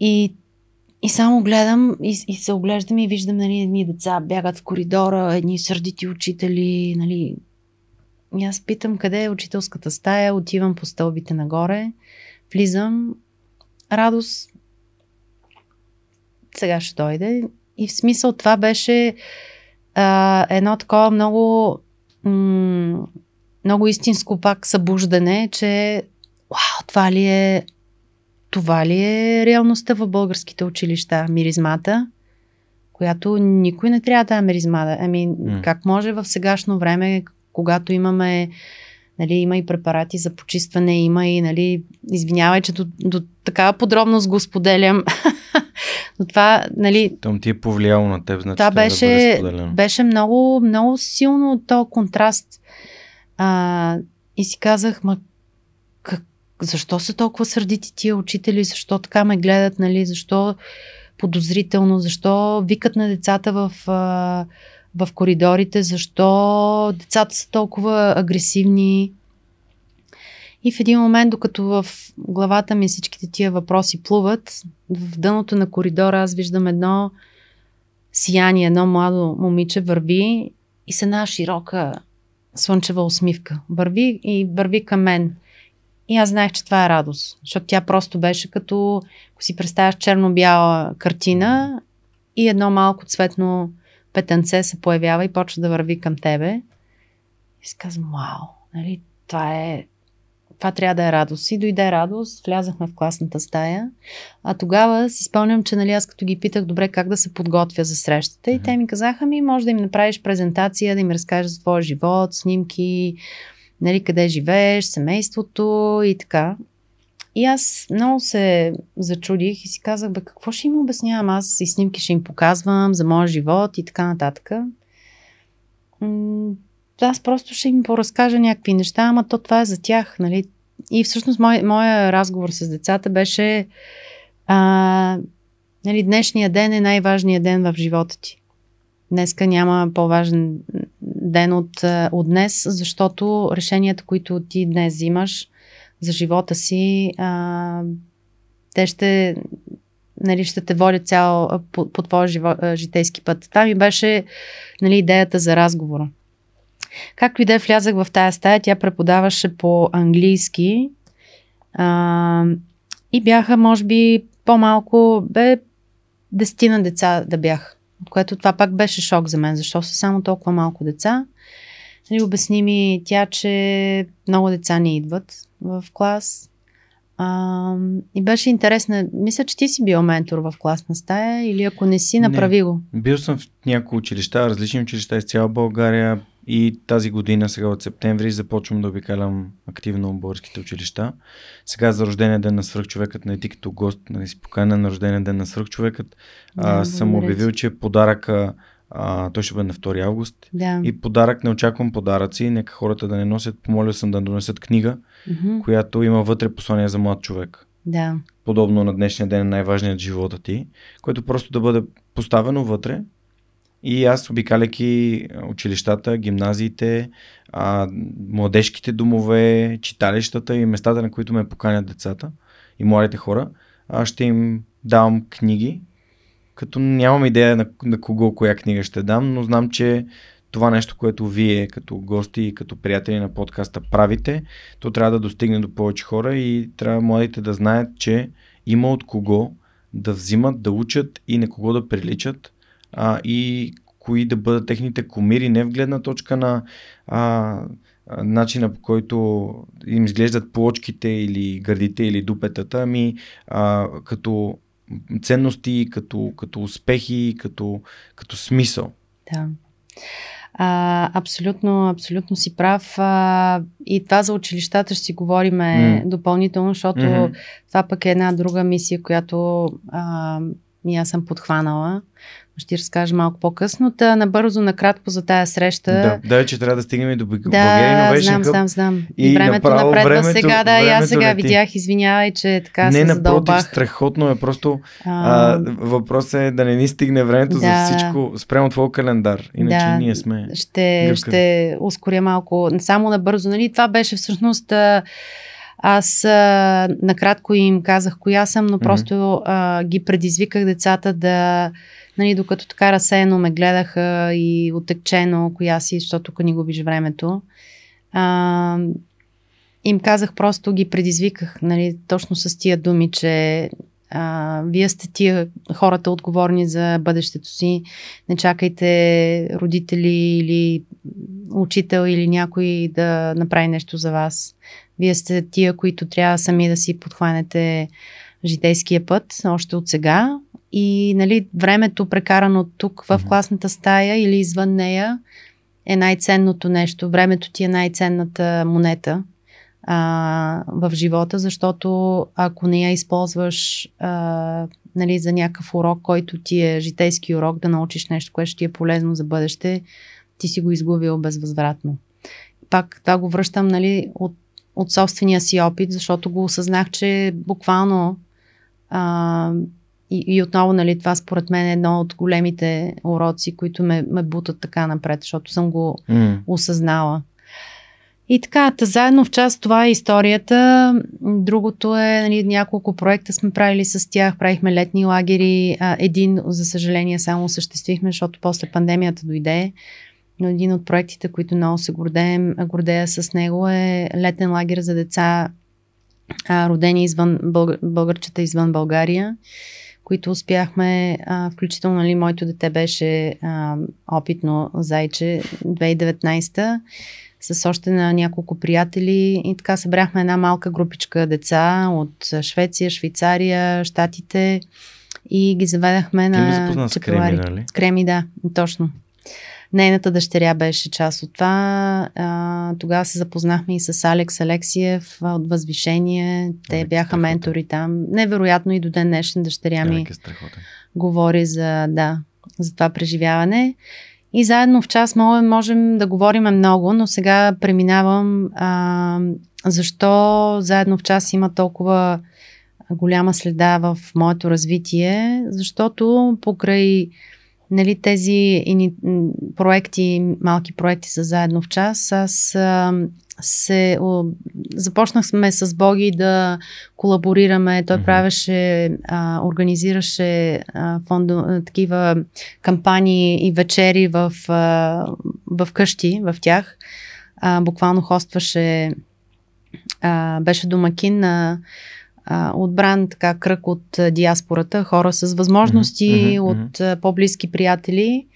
И и само гледам и, и се оглеждам и виждам, нали, едни деца бягат в коридора, едни сърдити учители, нали. И аз питам къде е учителската стая, отивам по стълбите нагоре, влизам, радост, сега ще дойде. И в смисъл това беше а, едно такова много, м- много истинско пак събуждане, че вау, това ли е това ли е реалността в българските училища? Миризмата, която никой не трябва да е миризма. Ами, mm. как може в сегашно време, когато имаме нали, има и препарати за почистване, има и, нали, извинявай, че до, до такава подробност го споделям. Но това, нали... Том ти е повлияло на теб, значи това беше, да беше много, много силно то контраст. А, и си казах, ма защо са толкова сърдити тия учители, защо така ме гледат, нали, защо подозрително, защо викат на децата в, в коридорите, защо децата са толкова агресивни. И в един момент, докато в главата ми всичките тия въпроси плуват, в дъното на коридора аз виждам едно сияние, едно младо момиче върви и с една широка слънчева усмивка. Върви и върви към мен. И аз знаех, че това е радост, защото тя просто беше като, ако си представяш черно-бяла картина и едно малко цветно петънце се появява и почва да върви към тебе. И си казвам, вау, нали, това е това трябва да е радост. И дойде радост, влязахме в класната стая. А тогава си спомням, че нали, аз като ги питах добре как да се подготвя за срещата, и те ми казаха ми, може да им направиш презентация, да им разкажеш за твоя живот, снимки, нали, къде живееш, семейството и така. И аз много се зачудих и си казах, бе, какво ще им обяснявам? Аз и снимки ще им показвам за моя живот и така нататък. аз просто ще им поразкажа някакви неща, ама то това е за тях, нали? И всъщност мой, моя разговор с децата беше а, нали, днешния ден е най-важният ден в живота ти. Днеска няма по-важен ден от, е, от днес, защото решенията, които ти днес взимаш за живота си, а, те ще, нали, ще те водят цял по, по твоя живо, житейски път. Това ми беше нали, идеята за разговора. Както и да влязах в тая стая, тя преподаваше по английски а, и бяха, може би, по-малко, бе, дестина деца да бях което това пак беше шок за мен, защо са само толкова малко деца. Нали, обясни ми тя, че много деца не идват в клас. А, и беше интересно. Мисля, че ти си бил ментор в класна стая или ако не си, направи не. го. Бил съм в някои училища, различни училища из цяла България. И тази година, сега от септември, започвам да обикалям активно българските училища. Сега за рождения ден на свръхчовекът, не ти като гост, нали си покана на рождения ден на свръхчовекът, да, а, съм обявил, че подаръка а, той ще бъде на 2 август. Да. И подарък, не очаквам подаръци, нека хората да не носят. Помоля съм да донесат книга, mm-hmm. която има вътре послание за млад човек. Да. Подобно на днешния ден най-важният живота ти, което просто да бъде поставено вътре и аз, обикаляйки училищата, гимназиите, а, младежките домове, читалищата и местата, на които ме поканят децата и младите хора, аз ще им давам книги, като нямам идея на, на кого, коя книга ще дам, но знам, че това нещо, което вие като гости и като приятели на подкаста правите, то трябва да достигне до повече хора и трябва младите да знаят, че има от кого да взимат, да учат и на кого да приличат а, и кои да бъдат техните комири, не в гледна точка на а, начина по който им изглеждат плочките или гърдите или дупетата, ами а, като ценности, като, като успехи, като, като смисъл. Да. А, абсолютно, абсолютно си прав. А, и това за училищата ще си говориме mm. допълнително, защото mm-hmm. това пък е една друга мисия, която а, и аз съм подхванала ще разкажа малко по-късно. Та набързо, накратко за тая среща. Да, да че трябва да стигнем и до България да, знам, знам, знам. И, времето напредва времето, сега, да, и аз сега лети. видях, извинявай, че така не, се напротив, задълбах. страхотно е просто а... а, въпросът е да не ни стигне времето да. за всичко спрямо твой календар. Иначе да, ние сме ще, ще ускоря малко. Само набързо, нали? Това беше всъщност аз а, накратко им казах коя съм, но mm-hmm. просто а, ги предизвиках децата да нали, докато така разсеяно ме гледаха и отекчено коя си, защото тук ни губиш времето. А, им казах, просто ги предизвиках, нали, точно с тия думи, че а, вие сте тия хората отговорни за бъдещето си. Не чакайте родители или учител или някой да направи нещо за вас. Вие сте тия, които трябва сами да си подхванете житейския път още от сега и нали, времето прекарано тук в класната стая или извън нея е най-ценното нещо. Времето ти е най-ценната монета а, в живота, защото ако не я използваш а, нали, за някакъв урок, който ти е житейски урок, да научиш нещо, което ще ти е полезно за бъдеще, ти си го изгубил безвъзвратно. Пак това го връщам нали, от, от собствения си опит, защото го осъзнах, че буквално а, и, и отново, нали, това според мен е едно от големите уроци, които ме, ме бутат така напред, защото съм го mm. осъзнала. И така, та заедно в част това е историята. Другото е, нали, няколко проекта сме правили с тях. Правихме летни лагери. Един, за съжаление, само осъществихме, защото после пандемията дойде. Но един от проектите, които много се гордеем, гордея с него е летен лагер за деца, родени извън българ, българчета извън България които успяхме, а, включително нали, моето дете беше а, опитно зайче 2019 с още на няколко приятели и така събрахме една малка групичка деца от Швеция, Швейцария, Штатите и ги заведахме на Ти с Креми, нали? С Креми, да, точно. Нейната дъщеря беше част от това. А, тогава се запознахме и с Алекс Алексиев от Възвишение. Те Алекс бяха страхотен. ментори там. Невероятно и до ден днешен дъщеря ми говори за, да, за това преживяване. И заедно в час можем да говорим много, но сега преминавам а, защо заедно в час има толкова голяма следа в моето развитие, защото покрай нали, тези ини, проекти, малки проекти са заедно в час, аз а, се о, започнахме с Боги да колаборираме. Той mm-hmm. правеше, а, организираше а, фондо, а, такива кампании и вечери в, а, в къщи, в тях. А, буквално хостваше, а, беше домакин на а, отбран така кръг от а, диаспората, хора с възможности mm-hmm, от а, по-близки приятели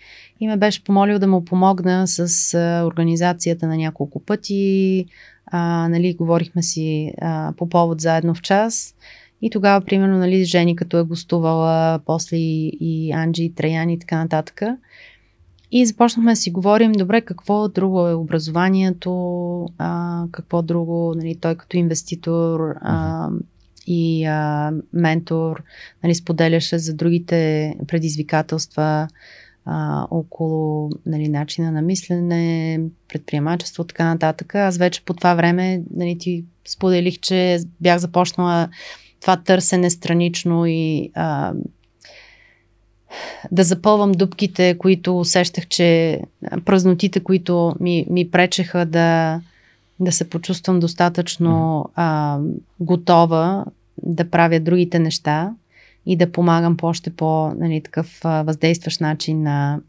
и ме беше помолил да му помогна с а, организацията на няколко пъти. А, нали, говорихме си а, по повод заедно в час. И тогава, примерно, нали, Жени, като е гостувала, после и, и Анджи, и Траян и така нататък. И започнахме да си говорим, добре, какво друго е образованието, а, какво друго, нали, той като инвеститор, а, и а, ментор, нали, споделяше за другите предизвикателства а, около нали, начина на мислене, предприемачество, така нататък. Аз вече по това време нали, ти споделих, че бях започнала това търсене странично и а, да запълвам дупките, които усещах, че празнотите, които ми, ми пречеха да, да се почувствам достатъчно а, готова да правя другите неща и да помагам по още по нали, такъв а, въздействащ начин на,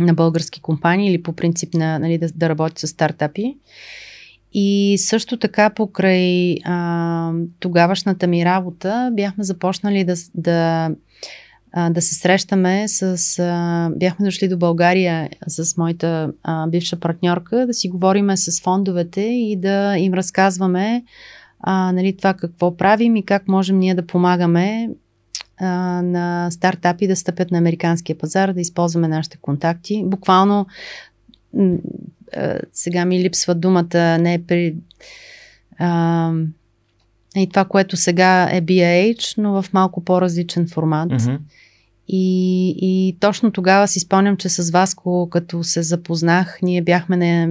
на български компании или по принцип на, нали, да, да работя с стартапи. И също така покрай а, тогавашната ми работа бяхме започнали да, да да се срещаме с... А, бяхме дошли до България с моята а, бивша партньорка, да си говориме с фондовете и да им разказваме а, нали, това какво правим и как можем ние да помагаме а, на стартапи да стъпят на американския пазар, да използваме нашите контакти. Буквално сега ми липсва думата, не е при... А, и това, което сега е BAH, но в малко по-различен формат. Mm-hmm. И, и точно тогава си спомням, че с Васко, като се запознах, ние бяхме, не,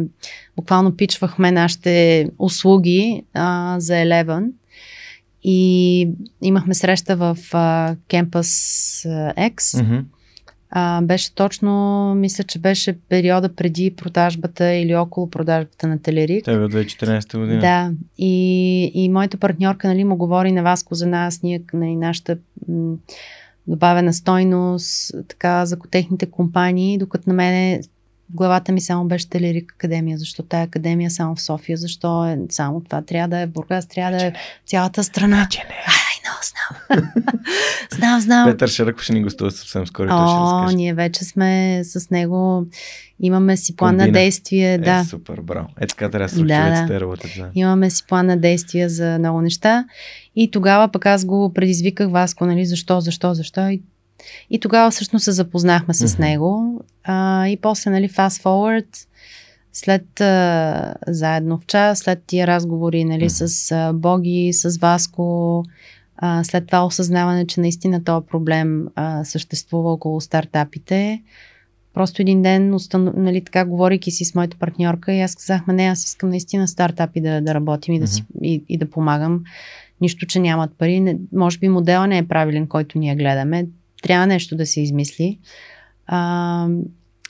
буквално пичвахме нашите услуги а, за Eleven. И имахме среща в а, Campus X. Mm-hmm. А, беше точно, мисля, че беше периода преди продажбата или около продажбата на Телерик. Тебе от 2014 година. Да. И, и моята партньорка, нали, му говори на Васко за нас, ние, нали, нашата м- добавена стойност, така, за техните компании, докато на мене главата ми само беше Телерик Академия. Защо тая академия само в София? Защо е само това? Трябва да е в Бургас, трябва да е цялата страна. Вече не. Но, знам. знам, знам. Петър Шаръков ще ни гостува съвсем скоро. О, ще ние вече сме с него. Имаме си план Комбина. на действие. Е, да. супер, браво. Е така трябва се да, да. работят. Да. Имаме си план на действие за много неща. И тогава пък аз го предизвиках Васко, нали, защо, защо, защо. И, и тогава всъщност се запознахме с mm-hmm. него. А, и после, нали, fast forward, след а, заедно в час, след тия разговори, нали, mm-hmm. с а, Боги, с Васко, а, след това осъзнаване, че наистина този проблем а, съществува около стартапите. Просто един ден, установ... нали, така, говорейки си с моята партньорка, и аз казахме, не, аз искам наистина стартапи да, да работим и да, си, и, и да помагам. Нищо, че нямат пари. Не, може би модела не е правилен, който ние гледаме. Трябва нещо да се измисли. А,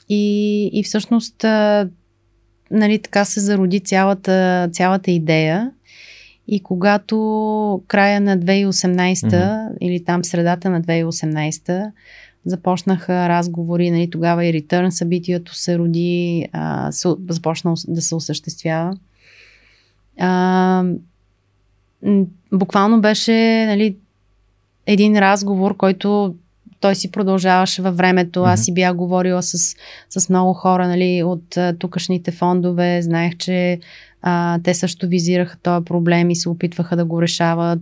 и, и всъщност, а, нали, така се зароди цялата, цялата идея. И когато края на 2018 mm-hmm. или там средата на 2018 започнаха разговори, нали, тогава и Return събитието се роди, а, се, започна да се осъществява. А, буквално беше нали, един разговор, който той си продължаваше във времето. Аз си бях говорила с, с много хора нали, от тукашните фондове. Знаех, че а, те също визираха този проблем и се опитваха да го решават.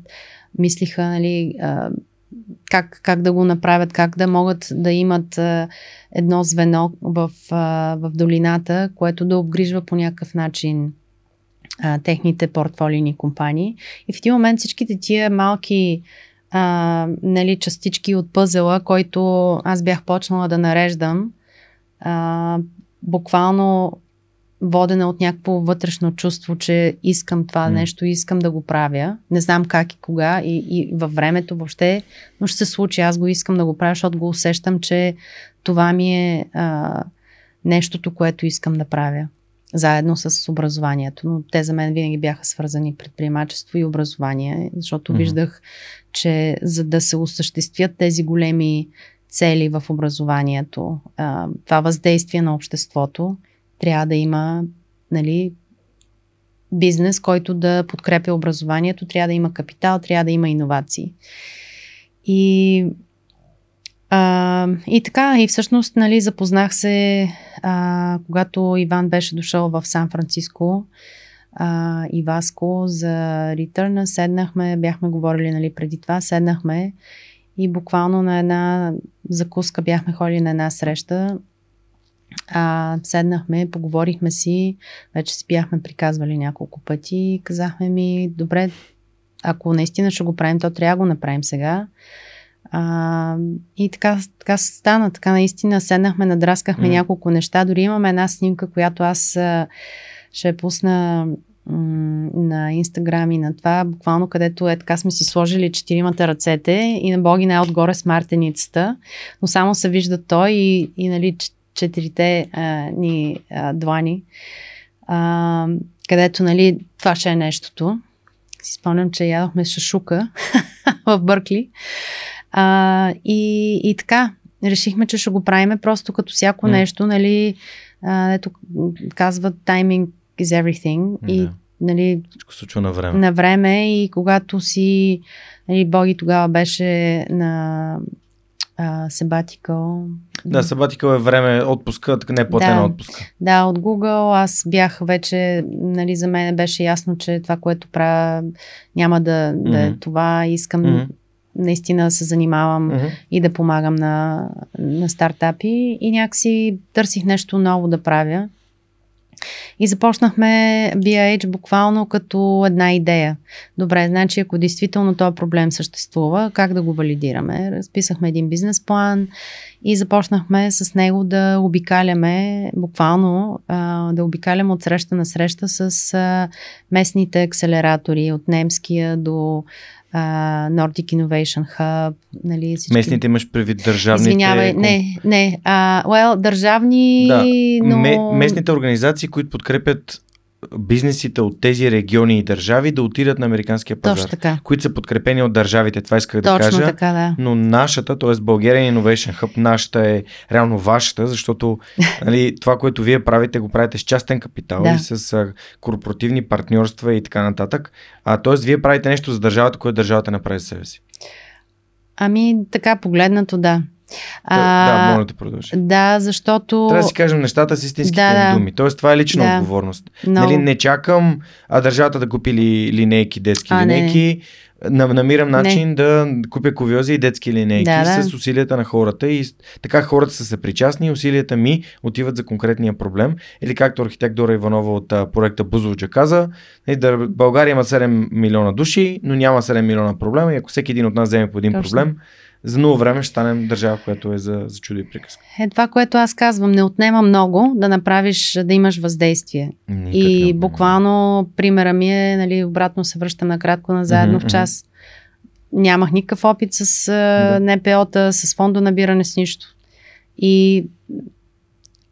Мислиха нали, а, как, как да го направят, как да могат да имат а, едно звено в, а, в долината, което да обгрижва по някакъв начин а, техните портфолийни компании. И в един момент всичките тия малки а, нали, частички от пъзела, който аз бях почнала да нареждам, а, буквално водена от някакво вътрешно чувство, че искам това mm. нещо, искам да го правя. Не знам как и кога и, и във времето въобще, но ще се случи. Аз го искам да го правя, защото го усещам, че това ми е а, нещото, което искам да правя. Заедно с образованието. Но те за мен винаги бяха свързани предприемачество и образование, защото mm-hmm. виждах, че за да се осъществят тези големи цели в образованието, а, това въздействие на обществото, трябва да има нали, бизнес, който да подкрепя образованието, трябва да има капитал, трябва да има иновации. И, а, и така, и всъщност нали, запознах се, а, когато Иван беше дошъл в Сан Франциско а, и Васко за Return, седнахме, бяхме говорили нали, преди това, седнахме и буквално на една закуска бяхме ходили на една среща а, седнахме, поговорихме си, вече си бяхме приказвали няколко пъти и казахме ми, добре, ако наистина ще го правим, то трябва да го направим сега. А, и така, така стана, така наистина седнахме, надраскахме mm. няколко неща. Дори имаме една снимка, която аз ще пусна на Инстаграм и на това, буквално където е така сме си сложили четиримата ръцете и на Боги най отгоре с мартеницата, но само се вижда той и, и нали, четирите а, ни а, длани, а, където, нали, това ще е нещото. Си спомням, че ядохме шашука в Бъркли. А, и, и така, решихме, че ще го правиме просто като всяко mm. нещо, нали, а, ето казват timing is everything yeah. и нали, Всичко случва на време. На време и когато си, нали, Боги тогава беше на Себатикъл. Да, Себатикъл е време отпуска, така не е платена да, отпуска. Да, от Google аз бях вече, нали, за мен беше ясно, че това, което правя, няма да, mm-hmm. да е това. Искам mm-hmm. наистина да се занимавам mm-hmm. и да помагам на, на стартапи и някакси търсих нещо ново да правя. И започнахме BIH буквално като една идея. Добре, значи ако действително този проблем съществува, как да го валидираме? Разписахме един бизнес план и започнахме с него да обикаляме, буквално да обикаляме от среща на среща с местните акселератори, от немския до Nordic Innovation Hub. Нали, всички... Местните имаш предвид държавните... Извинявай, не, не. Uh, well, държавни, да. но... местните организации, които подкрепят бизнесите от тези региони и държави да отидат на американския пазар, Точно така. които са подкрепени от държавите. Това исках Точно да кажа. Така, да. Но нашата, т.е. Bulgarian Innovation Hub, нашата е реално вашата, защото нали, това, което вие правите, го правите с частен капитал да. и с а, корпоративни партньорства и така нататък. А, т.е. вие правите нещо за държавата, което държавата направи за себе си. Ами, така погледнато, да. А, да, моля да продължи. Да, защото... Трябва да си кажем нещата с истинските да, да. думи. Тоест, това е лична да. отговорност. No. Нали, не чакам а държавата да купи ли, линейки, детски а, линейки. Не. Намирам начин не. да купя ковиози и детски линейки да, с усилията на хората и така хората са съпричастни и усилията ми отиват за конкретния проблем. Или както архитект Дора Иванова от а, проекта Бузовджа каза, нали, да, България има 7 милиона души, но няма 7 милиона проблема и ако всеки един от нас вземе по един Точно. проблем, за много време ще станем държава, която е за, за чудо и приказка. Е, това, което аз казвам, не отнема много да направиш, да имаш въздействие. Никак и буквално примера ми е, нали, обратно се връщам накратко на заедно mm-hmm, в час. Нямах никакъв опит с да. НПО-та, с фондо набиране, с нищо. И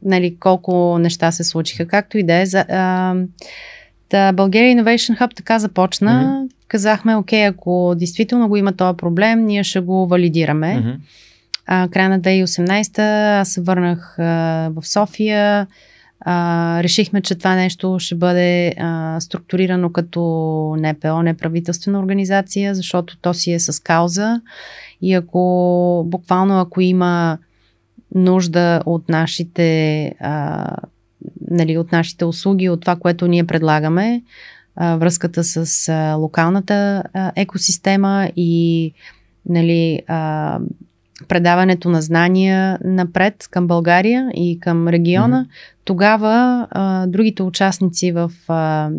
нали, колко неща се случиха. Както и да е. За, а, Та Bulgaria Innovation Hub така започна. Mm-hmm. Казахме, окей, ако действително го има този проблем, ние ще го валидираме. Mm-hmm. А, края на 2018 аз се върнах а, в София. А, решихме, че това нещо ще бъде а, структурирано като НПО, неправителствена организация, защото то си е с кауза. И ако буквално ако има нужда от нашите а, нали, от нашите услуги, от това, което ние предлагаме, а, връзката с а, локалната а, екосистема и нали, а, предаването на знания напред към България и към региона, mm-hmm. тогава а, другите участници в, а,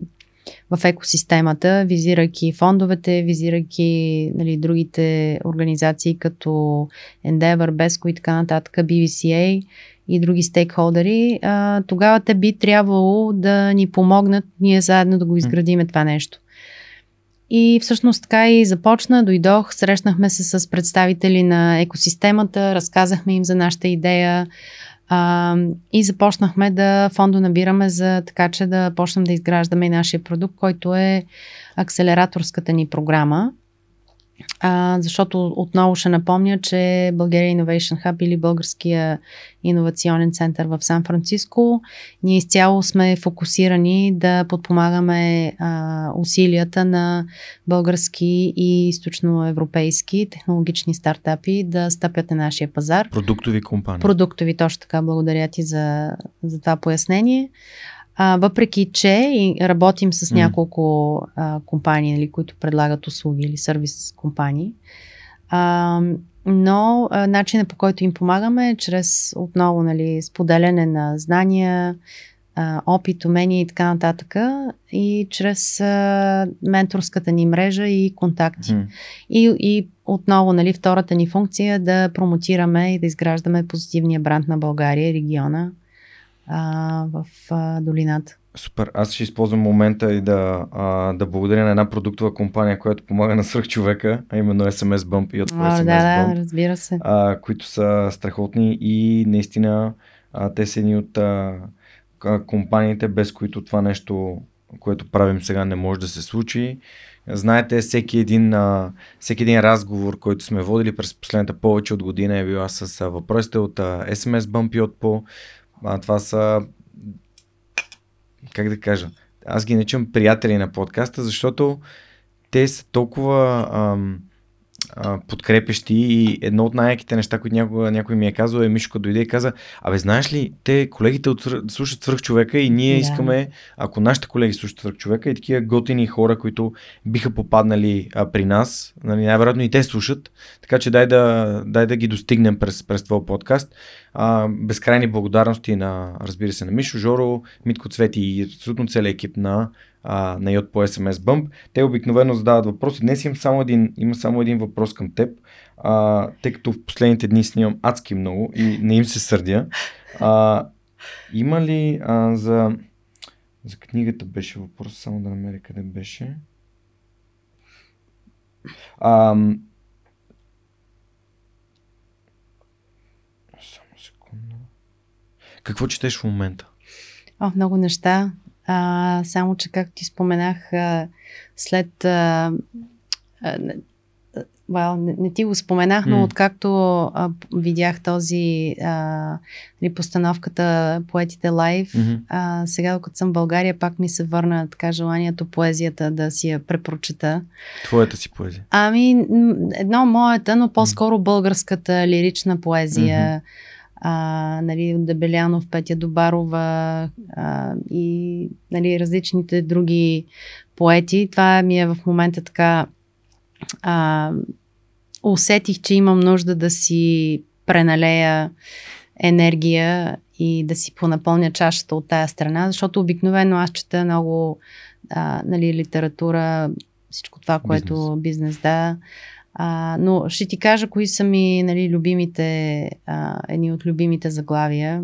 в екосистемата, визирайки фондовете, визирайки нали, другите организации като Endeavor, BESCO и така нататък, BVCA и други стейкхолдери, а, тогава те би трябвало да ни помогнат ние заедно да го изградиме това нещо. И всъщност така и започна, дойдох, срещнахме се с представители на екосистемата, разказахме им за нашата идея а, и започнахме да фондо набираме за така, че да почнем да изграждаме и нашия продукт, който е акселераторската ни програма а, защото отново ще напомня, че България Innovation Hub или Българския иновационен център в Сан Франциско, ние изцяло сме фокусирани да подпомагаме а, усилията на български и източноевропейски технологични стартапи да стъпят на нашия пазар. Продуктови компании. Продуктови, точно така. Благодаря ти за, за това пояснение. А, въпреки, че работим с няколко а, компании, нали, които предлагат услуги или сервис компании, а, но а, начинът по който им помагаме е чрез отново нали, споделяне на знания, а, опит, умения и така нататък и чрез а, менторската ни мрежа и контакти. Mm. И, и отново нали, втората ни функция е да промотираме и да изграждаме позитивния бранд на България и региона а, в а, долината. Супер. Аз ще използвам момента и да, а, да благодаря на една продуктова компания, която помага на свърх човека, а именно SMS Bump и от SMS да, Bump, да, разбира се. А, които са страхотни и наистина а, те са едни от а, компаниите, без които това нещо, което правим сега, не може да се случи. Знаете, всеки един, а, всеки един разговор, който сме водили през последната повече от година е била с а, въпросите от а, SMS Bump и от по а, това са, как да кажа, аз ги наричам приятели на подкаста, защото те са толкова ам, а, подкрепещи и едно от най-яките неща, които някой, някой ми е казал е Мишко дойде и каза, абе знаеш ли, те колегите от, слушат свърх човека и ние да. искаме, ако нашите колеги слушат свърх човека и такива готини хора, които биха попаднали а, при нас, нали, най-вероятно и те слушат, така че дай да, дай да ги достигнем през, през твой подкаст. А, безкрайни благодарности на, разбира се, на Мишо, Жоро, Митко Цвети и абсолютно целият екип на а, на Йод по SMS Bump. Те обикновено задават въпроси. Днес имам само един, има само един въпрос към теб, а, тъй като в последните дни снимам адски много и не им се сърдя. А, има ли а, за, за книгата беше въпрос, само да намеря къде беше. А, само секунда. Какво четеш в момента? О, много неща. А, само, че както ти споменах, а, след. А, а, well, не, не ти го споменах, но mm. откакто а, видях този а, нали, постановката Поетите лайв, mm-hmm. а, сега докато съм в България, пак ми се върна така желанието поезията да си я препрочета. Твоята си поезия? Ами, едно моята, но по-скоро българската лирична поезия. Mm-hmm а, нали, от Дебелянов, Петя Добарова а, и нали, различните други поети. Това ми е в момента така. А, усетих, че имам нужда да си преналея енергия и да си понапълня чашата от тая страна, защото обикновено аз чета много а, нали, литература, всичко това, което бизнес, бизнес да. А, но ще ти кажа кои са ми нали, любимите, а, едни от любимите заглавия.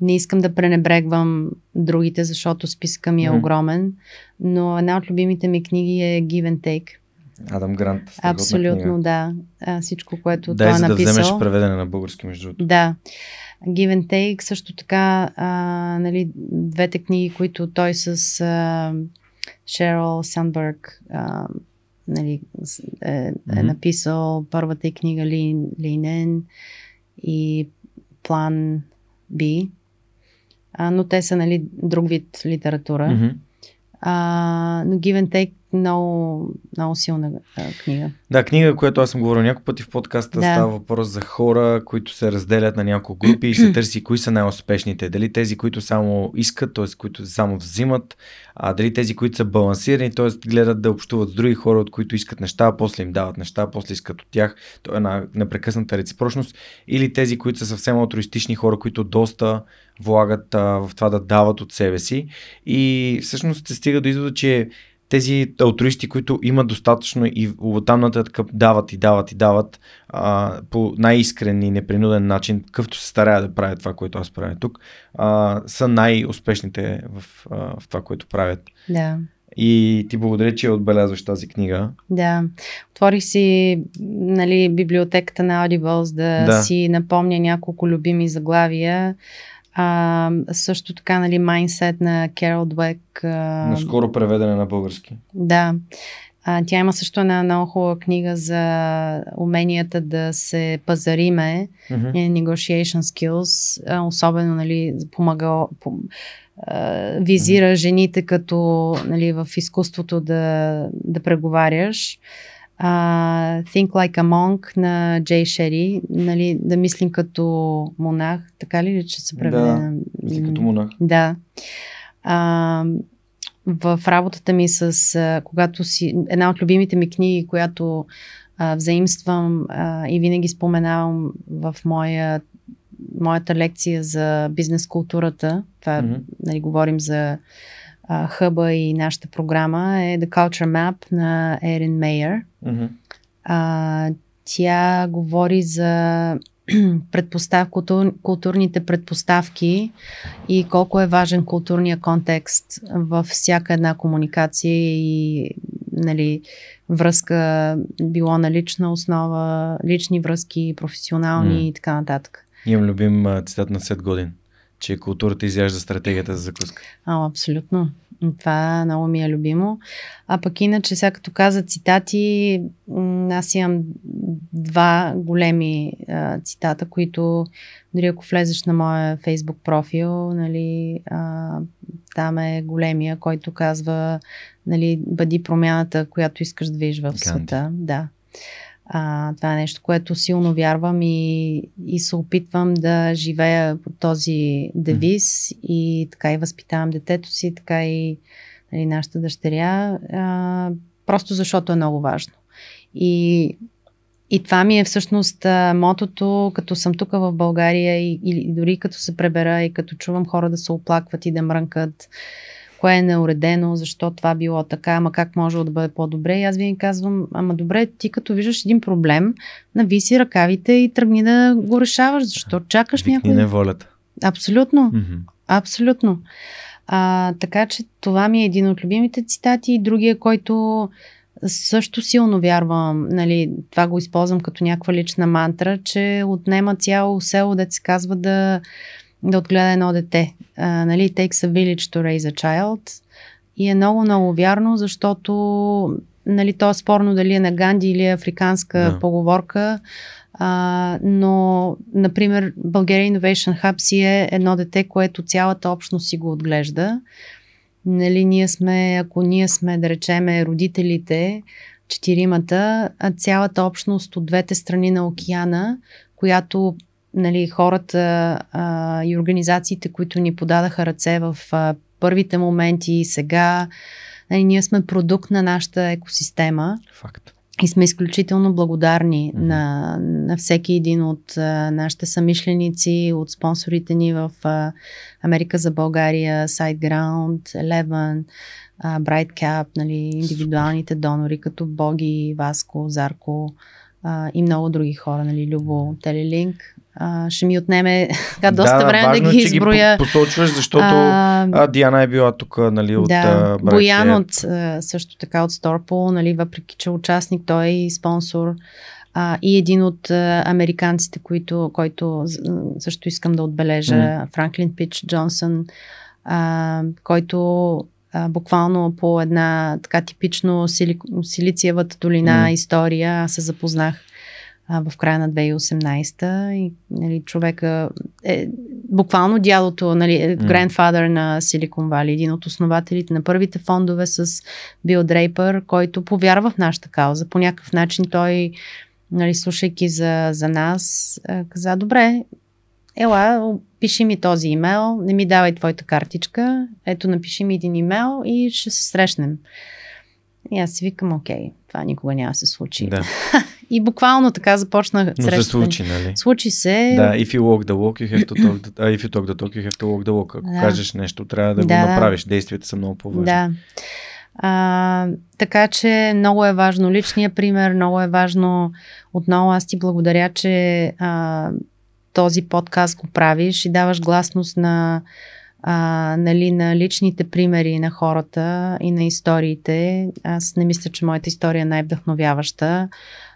Не искам да пренебрегвам другите, защото списка ми е огромен, но една от любимите ми книги е Give and Take. Адам Грант. Абсолютно, книга. да. А, всичко, което Дай, той е написал. да вземеш преведене на български, между другото. Да. Give and Take, също така, а, нали, двете книги, които той с а, Шерил Сандбърг нали, е, е mm-hmm. написал първата е книга Ли, Линен и План Б. А, но те са нали, друг вид литература. Mm-hmm. А, но Give and Take много, много силна а, книга. Да, книга, която аз съм говорил няколко пъти в подкаста, да. става въпрос за хора, които се разделят на няколко групи и се търси кои са най-успешните. Дали тези, които само искат, т.е. които само взимат, а дали тези, които са балансирани, т.е. гледат да общуват с други хора, от които искат неща, а после им дават неща, а после искат от тях. То е една непрекъсната реципрочност. Или тези, които са съвсем алтруистични хора, които доста влагат а, в това да дават от себе си. И всъщност се стига до извода, че тези алтруисти, които имат достатъчно и оттам нататък дават и дават и дават а, по най-искрен и непринуден начин, какъвто се старая да правят това, което аз правя тук, а, са най-успешните в, а, в това, което правят. Да. И ти благодаря, че отбелязваш тази книга. Да. Отворих си нали, библиотеката на Audibles да, да си напомня няколко любими заглавия. А, също така, нали, Mindset на Керол Двек. А... Наскоро преведена на български. Да. А, тя има също една много хубава книга за уменията да се пазариме, mm-hmm. negotiation skills, а, особено, нали, помага, пом, а, визира mm-hmm. жените като, нали, в изкуството да, да преговаряш uh, Think Like a Monk на Джей Шери, нали, да мислим като монах, така ли, че се преведе? Да, мисли като монах. Да. Uh, в работата ми с, а, когато си, една от любимите ми книги, която а, взаимствам а, и винаги споменавам в моя, моята лекция за бизнес културата, това, mm-hmm. нали, говорим за а, хъба и нашата програма е The Culture Map на Ерин Мейер. Mm-hmm. А, тя говори за предпостав, култур, културните предпоставки и колко е важен културния контекст във всяка една комуникация и нали, връзка, било на лична основа, лични връзки, професионални mm. и така нататък. Имам любим цитат на Сет Годин че културата изяжда стратегията за закуска. А, абсолютно. Това много ми е любимо. А пък иначе, сега като каза цитати, аз имам два големи а, цитата, които дори ако влезеш на моя фейсбук профил, нали, а, там е големия, който казва нали, бъди промяната, която искаш да видиш в света. Да. А, това е нещо, което силно вярвам и, и се опитвам да живея по този девиз и така и възпитавам детето си, така и нали, нашата дъщеря, а, просто защото е много важно. И, и това ми е всъщност а, мотото, като съм тук в България и, и дори като се пребера и като чувам хора да се оплакват и да мрънкат кое е неуредено, защо това било така, ама как може да бъде по-добре. И аз винаги казвам, ама добре, ти като виждаш един проблем, нависи ръкавите и тръгни да го решаваш, защо чакаш Викни някой. не волята. Абсолютно. Mm-hmm. Абсолютно. А, така че това ми е един от любимите цитати. И другия, който също силно вярвам, нали, това го използвам като някаква лична мантра, че отнема цяло село, да се казва да да отгледа едно дете. А, нали, takes a village to raise a child. И е много, много вярно, защото нали, то е спорно дали е на Ганди или е африканска да. поговорка. А, но, например, Bulgaria Innovation Hub си е едно дете, което цялата общност си го отглежда. Нали, ние сме, ако ние сме, да речеме, родителите, четиримата, цялата общност от двете страни на океана, която нали, хората а, и организациите, които ни подадаха ръце в а, първите моменти и сега, нали, ние сме продукт на нашата екосистема. Факт. И сме изключително благодарни mm-hmm. на, на всеки един от а, нашите самишленици, от спонсорите ни в а, Америка за България, SiteGround, Eleven, а, BrightCap, нали, индивидуалните донори, като Боги, Васко, Зарко а, и много други хора, нали, Любо, Телелинк а, ще ми отнеме така, доста да, време важно, да ги е, изброя. Ги посочваш, защото а, а, Диана е била тук, нали, от да, Боян от, също така от Сторпол, нали, въпреки че е участник, той е и спонсор. А, и един от а, американците, които, който също искам да отбележа, mm. Франклин Пич Джонсън, а, който а, буквално по една така типично сили, Силициевата долина mm. история се запознах а, в края на 2018 и нали, човека е буквално дядото, нали, mm. на Silicon Valley, един от основателите на първите фондове с Бил Дрейпър, който повярва в нашата кауза. По някакъв начин той, нали, слушайки за, за нас, каза, добре, ела, пиши ми този имейл, не ми давай твоята картичка, ето напиши ми един имейл и ще се срещнем. И аз си викам, окей, това никога няма да се случи. Да. и буквално така започнах Но се случи, нали? Случи се. Да, if you walk the walk, you have to talk the, uh, if you talk the talk, you have to walk the walk. Ако да. кажеш нещо, трябва да, да го направиш. Действията са много по-важни. Да. А, така че много е важно личния пример, много е важно отново аз ти благодаря, че а, този подкаст го правиш и даваш гласност на а, нали, на личните примери на хората и на историите. Аз не мисля, че моята история е най-вдъхновяваща.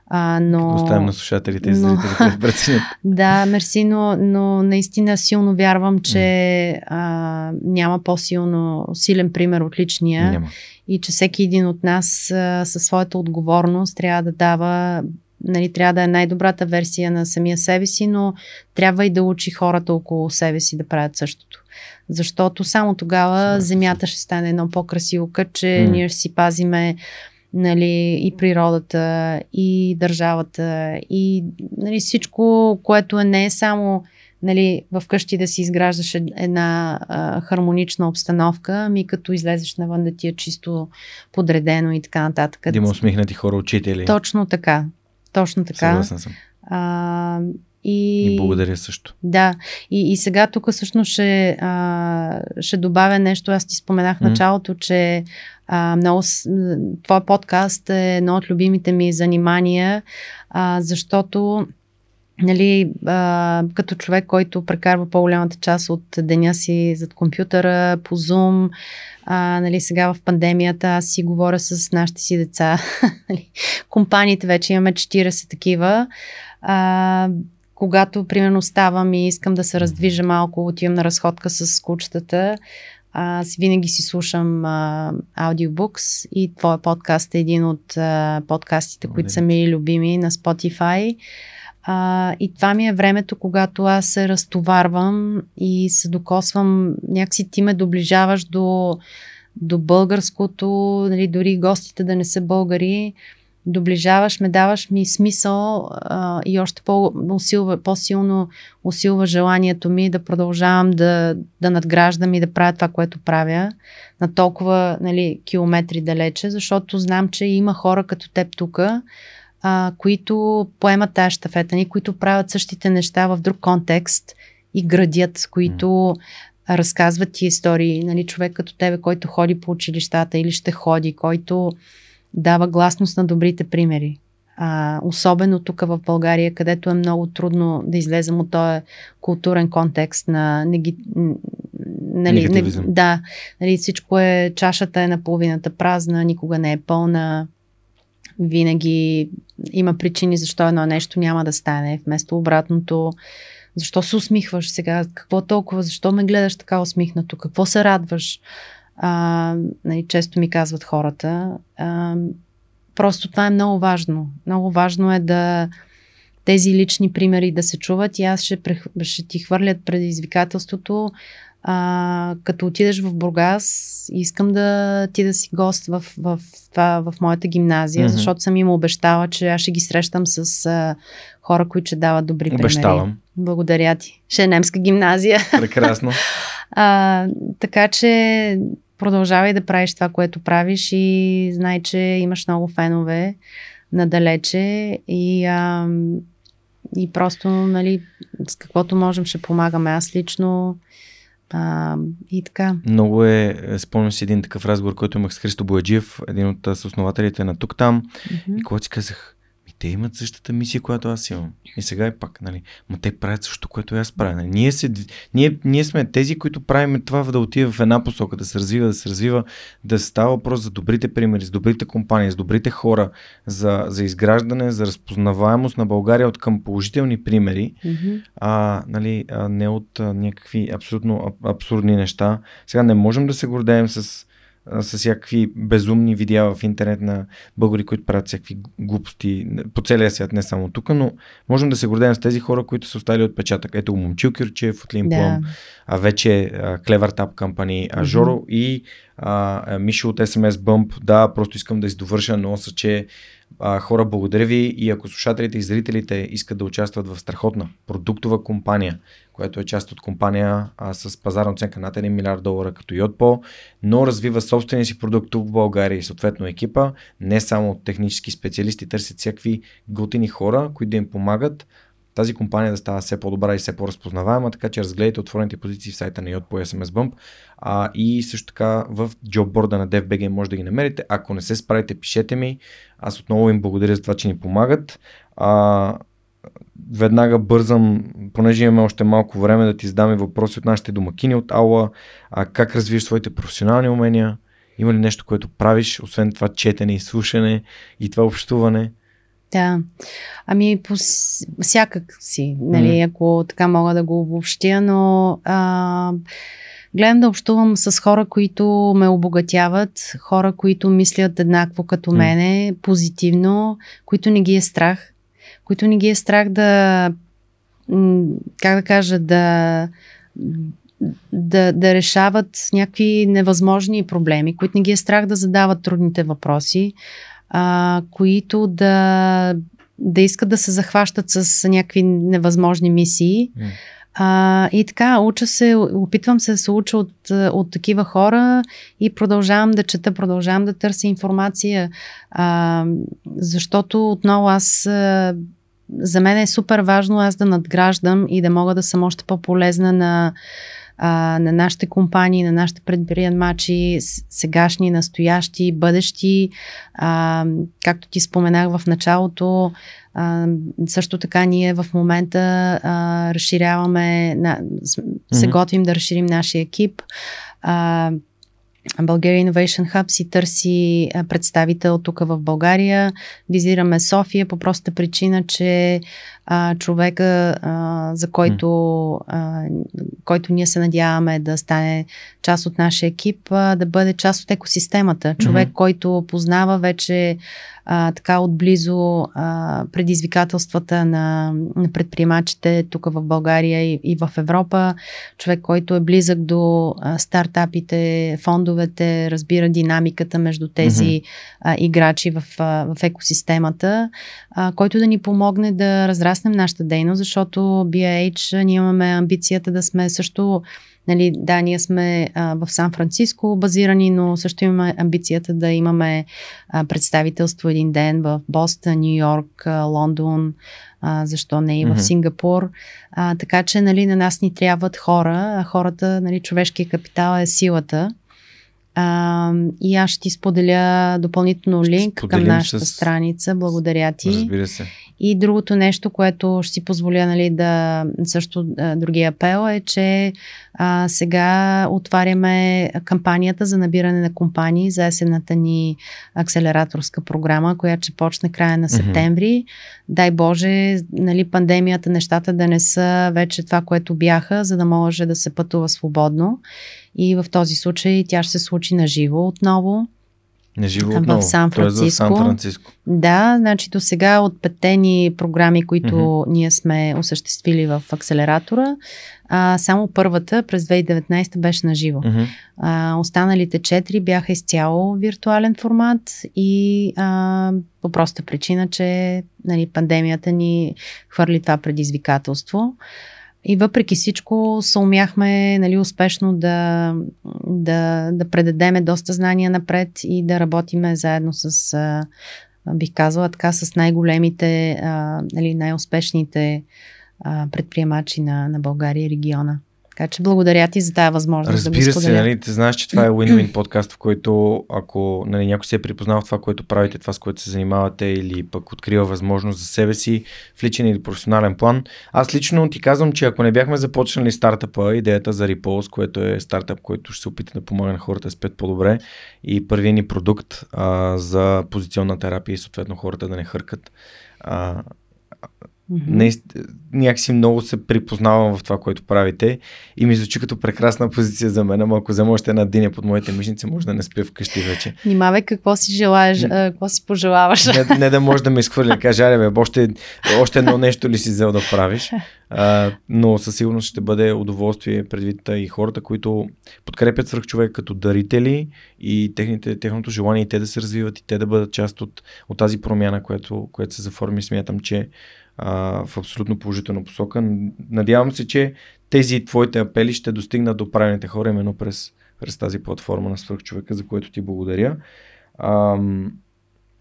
А, но... Оставям на слушателите и зрителите но... Да, мерси, но, но наистина силно вярвам, че а, няма по-силно силен пример от личния няма. и че всеки един от нас а, със своята отговорност трябва да дава нали, трябва да е най-добрата версия на самия себе си, но трябва и да учи хората около себе си да правят същото. Защото само тогава земята ще стане едно по-красиво кътче, mm. ние ще си пазиме нали, и природата, и държавата, и нали, всичко, което е не е само нали, вкъщи да си изграждаш една а, хармонична обстановка, ами като излезеш навън да ти е чисто подредено и така нататък. Да има усмихнати хора, учители. Точно така. Точно така. Съгласен съм. А, и, и благодаря също. Да. И, и сега тук всъщност ще, а, ще добавя нещо. Аз ти споменах mm. началото, че а, много, твой подкаст е едно от любимите ми занимания, а, защото нали, а, като човек, който прекарва по-голямата част от деня си зад компютъра, по Zoom, а, нали, сега в пандемията аз си говоря с нашите си деца. Нали, компаниите вече имаме 40 такива. А, когато, примерно, ставам и искам да се раздвижа малко, отивам на разходка с кучетата, аз винаги си слушам а, аудиобукс и твоя подкаст е един от а, подкастите, които са ми любими на Spotify. А, и това ми е времето, когато аз се разтоварвам и се докосвам, някакси ти ме доближаваш до, до българското, нали, дори гостите да не са българи, доближаваш ме, даваш ми смисъл а, и още по-усилва, по-силно усилва желанието ми да продължавам да, да надграждам и да правя това, което правя на толкова нали, километри далече, защото знам, че има хора като теб тук, които поемат тази щафета ни, които правят същите неща в друг контекст и градят, които разказват ти истории. Нали, човек като тебе, който ходи по училищата или ще ходи, който дава гласност на добрите примери. А, особено тук в България, където е много трудно да излезем от този културен контекст на неги... нали, не, да, нали, всичко е, чашата е наполовината празна, никога не е пълна, винаги има причини защо едно нещо няма да стане, вместо обратното. Защо се усмихваш сега? Какво толкова? Защо ме гледаш така усмихнато? Какво се радваш? А, нали, често ми казват хората. А, просто това е много важно. Много важно е да тези лични примери да се чуват и аз ще, ще ти хвърлят предизвикателството а, като отидеш в Бургас, искам да ти да си гост в, в, в, в моята гимназия, mm-hmm. защото съм им обещала, че аз ще ги срещам с а, хора, които ще дават добри примери. Обещавам. Благодаря ти. Ще е немска гимназия. Прекрасно. а, така че продължавай да правиш това, което правиш и знай, че имаш много фенове надалече и, а, и просто, нали, с каквото можем ще помагаме. Аз лично а, и така. Много е, спомням си един такъв разговор, който имах с Христо Бояджиев, един от съоснователите на тук там. Mm-hmm. И когато си казах, те имат същата мисия, която аз имам. И сега е пак, нали, ма те правят също, което аз правя. Нали. Ние, се, ние, ние сме тези, които правим това да отива в една посока, да се развива, да се развива, да става въпрос за добрите примери, за добрите компании, за добрите хора, за, за изграждане, за разпознаваемост на България от към положителни примери, mm-hmm. а, нали, а не от а, някакви абсолютно абсурдни неща. Сега не можем да се гордеем с с всякакви безумни видеа в интернет на българи, които правят всякакви глупости по целия свят, не само тук, но можем да се гордеем с тези хора, които са оставили отпечатък. Ето го Момчил Кирчев от Лимплом, да. а вече Clever Tap Company, а Жоро mm-hmm. и а, Мишо от SMS Bump. Да, просто искам да издовърша носа, че а, хора, благодаря ви. И ако слушателите и зрителите искат да участват в страхотна продуктова компания, която е част от компания а, с пазарна оценка над 1 милиард долара като Йотпо, но развива собствения си продукт тук в България и съответно екипа, не само технически специалисти, търсят всякакви готини хора, които да им помагат тази компания да става все по-добра и все по-разпознаваема, така че разгледайте отворените позиции в сайта на Yot по SMS Bump а, и също така в джобборда на DevBG може да ги намерите. Ако не се справите, пишете ми. Аз отново им благодаря за това, че ни помагат. А, веднага бързам, понеже имаме още малко време да ти задам въпроси от нашите домакини от Аула. А, как развиеш своите професионални умения? Има ли нещо, което правиш, освен това четене и слушане и това общуване? Да. Ами, по всякак си, нали, mm. ако така мога да го обобщя, но а, гледам да общувам с хора, които ме обогатяват, хора, които мислят еднакво като mm. мене, позитивно, които не ги е страх, които не ги е страх да, как да кажа, да да, да решават някакви невъзможни проблеми, които не ги е страх да задават трудните въпроси, а, които да, да искат да се захващат с някакви невъзможни мисии. Mm. А, и така, уча се, опитвам се да се уча от, от такива хора и продължавам да чета, продължавам да търся информация, а, защото отново аз за мен е супер важно аз да надграждам и да мога да съм още по-полезна на, а, на нашите компании, на нашите предприемачи, сегашни, настоящи, бъдещи. А, както ти споменах в началото, а, също така ние в момента а, разширяваме, на, се готвим да разширим нашия екип. А, Bulgaria Innovation Hub си търси представител тук в България. Визираме София по проста причина, че а, човека, а, за който, а, който ние се надяваме да стане част от нашия екип, а, да бъде част от екосистемата. Човек, mm-hmm. който познава вече а, така отблизо а, предизвикателствата на, на предприемачите тук в България и, и в Европа. Човек, който е близък до а, стартапите, фондовете, разбира динамиката между тези mm-hmm. а, играчи в, а, в екосистемата, а, който да ни помогне да разраснем нашата дейност, защото BIH ние имаме амбицията да сме също Нали, да, ние сме а, в Сан Франциско базирани, но също имаме амбицията да имаме а, представителство един ден в Бостон, Нью Йорк, Лондон, а, защо не и в mm-hmm. Сингапур. А, така че нали, на нас ни трябват хора, а хората, нали, човешкия капитал е силата. А, и аз ще ти споделя допълнително линк към нашата с... страница. Благодаря ти. Разбира се. И другото нещо, което ще си позволя нали, да също другия апел е, че а, сега отваряме кампанията за набиране на компании за есената ни акселераторска програма, която ще почне края на септември. Mm-hmm. Дай Боже, нали, пандемията, нещата да не са вече това, което бяха, за да може да се пътува свободно. И в този случай тя ще се случи на живо отново. На живо отново. В Сан Франциско. в Сан Франциско. Да, значи до сега от петте ни програми, които mm-hmm. ние сме осъществили в акселератора, а, само първата през 2019 беше на живо. Mm-hmm. А, останалите четири бяха изцяло виртуален формат и а, по проста причина, че нали, пандемията ни хвърли това предизвикателство. И въпреки всичко се умяхме нали, успешно да, да, да предадеме доста знания напред и да работиме заедно с, а, бих казала така, с най-големите, а, нали, най-успешните а, предприемачи на, на България и региона. Така че благодаря ти за тази възможност Разбира да го споделя. се, нали, ти знаеш, че това е win-win подкаст, в който ако нали, някой се е припознал в това, което правите, това с което се занимавате или пък открива възможност за себе си в личен или професионален план. Аз лично ти казвам, че ако не бяхме започнали стартъпа, идеята за Repulse, което е стартъп, който ще се опита да помогне на хората да спят по-добре и първият ни продукт а, за позиционна терапия и съответно хората да не хъркат. А, Mm-hmm. някакси много се припознавам в това, което правите и ми звучи като прекрасна позиция за мен, ама ако взема още една диня под моите мишници, може да не спя вкъщи вече. Внимавай какво си желаеш, не, какво си пожелаваш. Не, не да може да ме изхвърля, каже, аре бе, още, още едно нещо ли си взел да правиш, а, но със сигурност ще бъде удоволствие предвид и хората, които подкрепят свърх човек като дарители и техните, техното желание и те да се развиват и те да бъдат част от, от тази промяна, която, която се заформи. Смятам, че а, в абсолютно положителна посока. Надявам се, че тези твоите апели ще достигнат до правилните хора именно през, през тази платформа на свърхчовека, за което ти благодаря. А,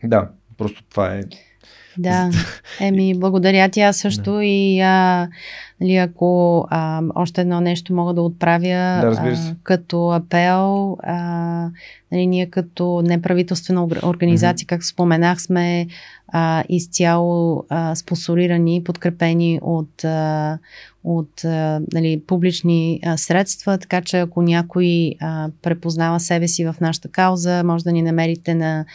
да, просто това е. Да, еми, благодаря ти аз също да. и а, нали, ако а, още едно нещо мога да отправя да, а, като апел, а, нали, ние като неправителствена организация, mm-hmm. както споменах, сме а, изцяло а, спонсорирани, подкрепени от, а, от а, нали, публични а, средства, така че ако някой а, препознава себе си в нашата кауза, може да ни намерите на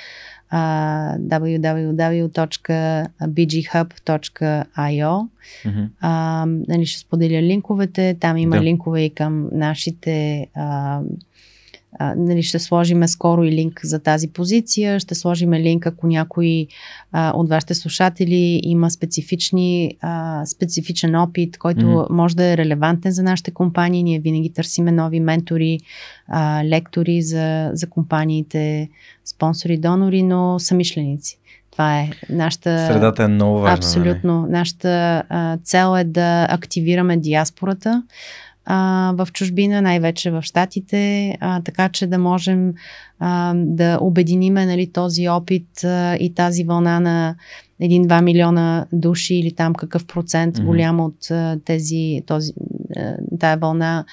www.bghub.io. Mm-hmm. Uh, нали, ще споделя линковете. Там има да. линкове и към нашите uh, а, нали, ще сложиме скоро и линк за тази позиция, ще сложиме линк, ако някой а, от вашите слушатели има специфични, а, специфичен опит, който mm-hmm. може да е релевантен за нашите компании. Ние винаги търсиме нови ментори, а, лектори за, за компаниите, спонсори, донори, но самишленици. Това е нашата. Средата е много важна. Абсолютно. Нали? Нашата а, цел е да активираме диаспората а, в чужбина, най-вече в Штатите, а, така че да можем а, да обединиме нали, този опит а, и тази вълна на 1-2 милиона души или там какъв процент mm-hmm. голям от а, тези, този, а, тая вълна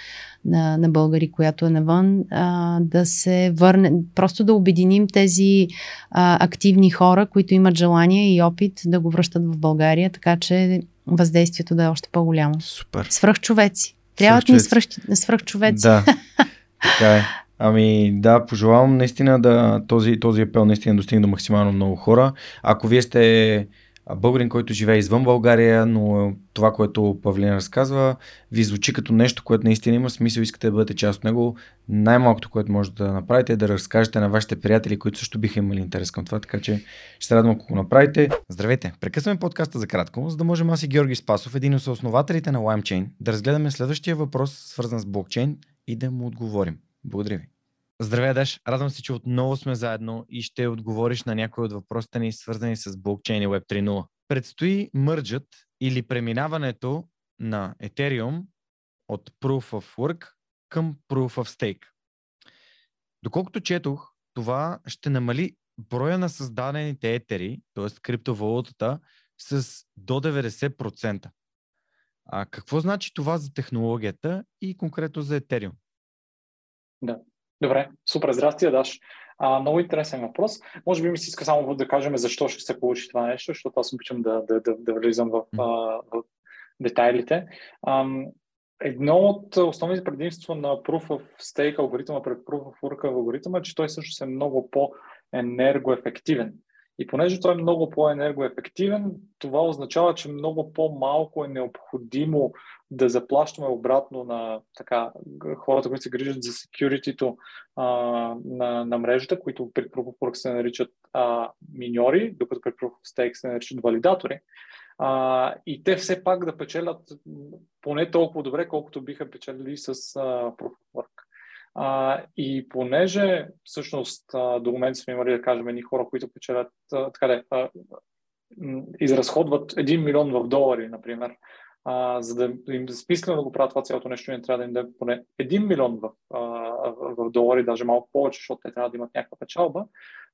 на, на българи, която е навън, а, да се върне, просто да обединим тези а, активни хора, които имат желание и опит да го връщат в България, така че въздействието да е още по-голямо. Супер. Свръхчовеци. Трябват ни свръх, свръхчовеци. Да, така е. Ами да, пожелавам наистина да този, този апел наистина достигне до максимално много хора. Ако вие сте българин, който живее извън България, но това, което Павлина разказва, ви звучи като нещо, което наистина има смисъл, искате да бъдете част от него. Най-малкото, което може да направите е да разкажете на вашите приятели, които също биха имали интерес към това, така че ще се радвам, ако го направите. Здравейте! Прекъсваме подкаста за кратко, за да можем аз и Георги Спасов, един от основателите на LimeChain, да разгледаме следващия въпрос, свързан с блокчейн и да му отговорим. Благодаря ви. Здравей, Даш. Радвам се, че отново сме заедно и ще отговориш на някои от въпросите ни, свързани с блокчейн и Web 3.0. Предстои мърджът или преминаването на Ethereum от Proof of Work към Proof of Stake. Доколкото четох, това ще намали броя на създадените етери, т.е. криптовалутата, с до 90%. А какво значи това за технологията и конкретно за Ethereum? Да, Добре, супер, здрасти, Даш. А, много интересен въпрос. Може би ми се иска само да кажем защо ще се получи това нещо, защото аз обичам да, да, да, да влизам в, в детайлите. Ам, едно от основните предимства на Proof of Stake алгоритъма пред Proof of Work алгоритъма е, че той също е много по-енергоефективен. И понеже той е много по-енергоефективен, това означава, че много по-малко е необходимо да заплащаме обратно на така, хората, които се грижат за security на, на мрежата, които при Proof of Work се наричат а, миньори, докато при Proof of Stake се наричат валидатори. А, и те все пак да печелят поне толкова добре, колкото биха печелили с а, Proof of Work. А, и понеже всъщност до момента сме имали да кажем едни хора, които печелят така да, изразходват 1 милион в долари, например, а, за да им смислено да го правят това цялото нещо, не трябва да им даде поне 1 милион в, а, в долари, даже малко повече, защото те трябва да имат някаква печалба.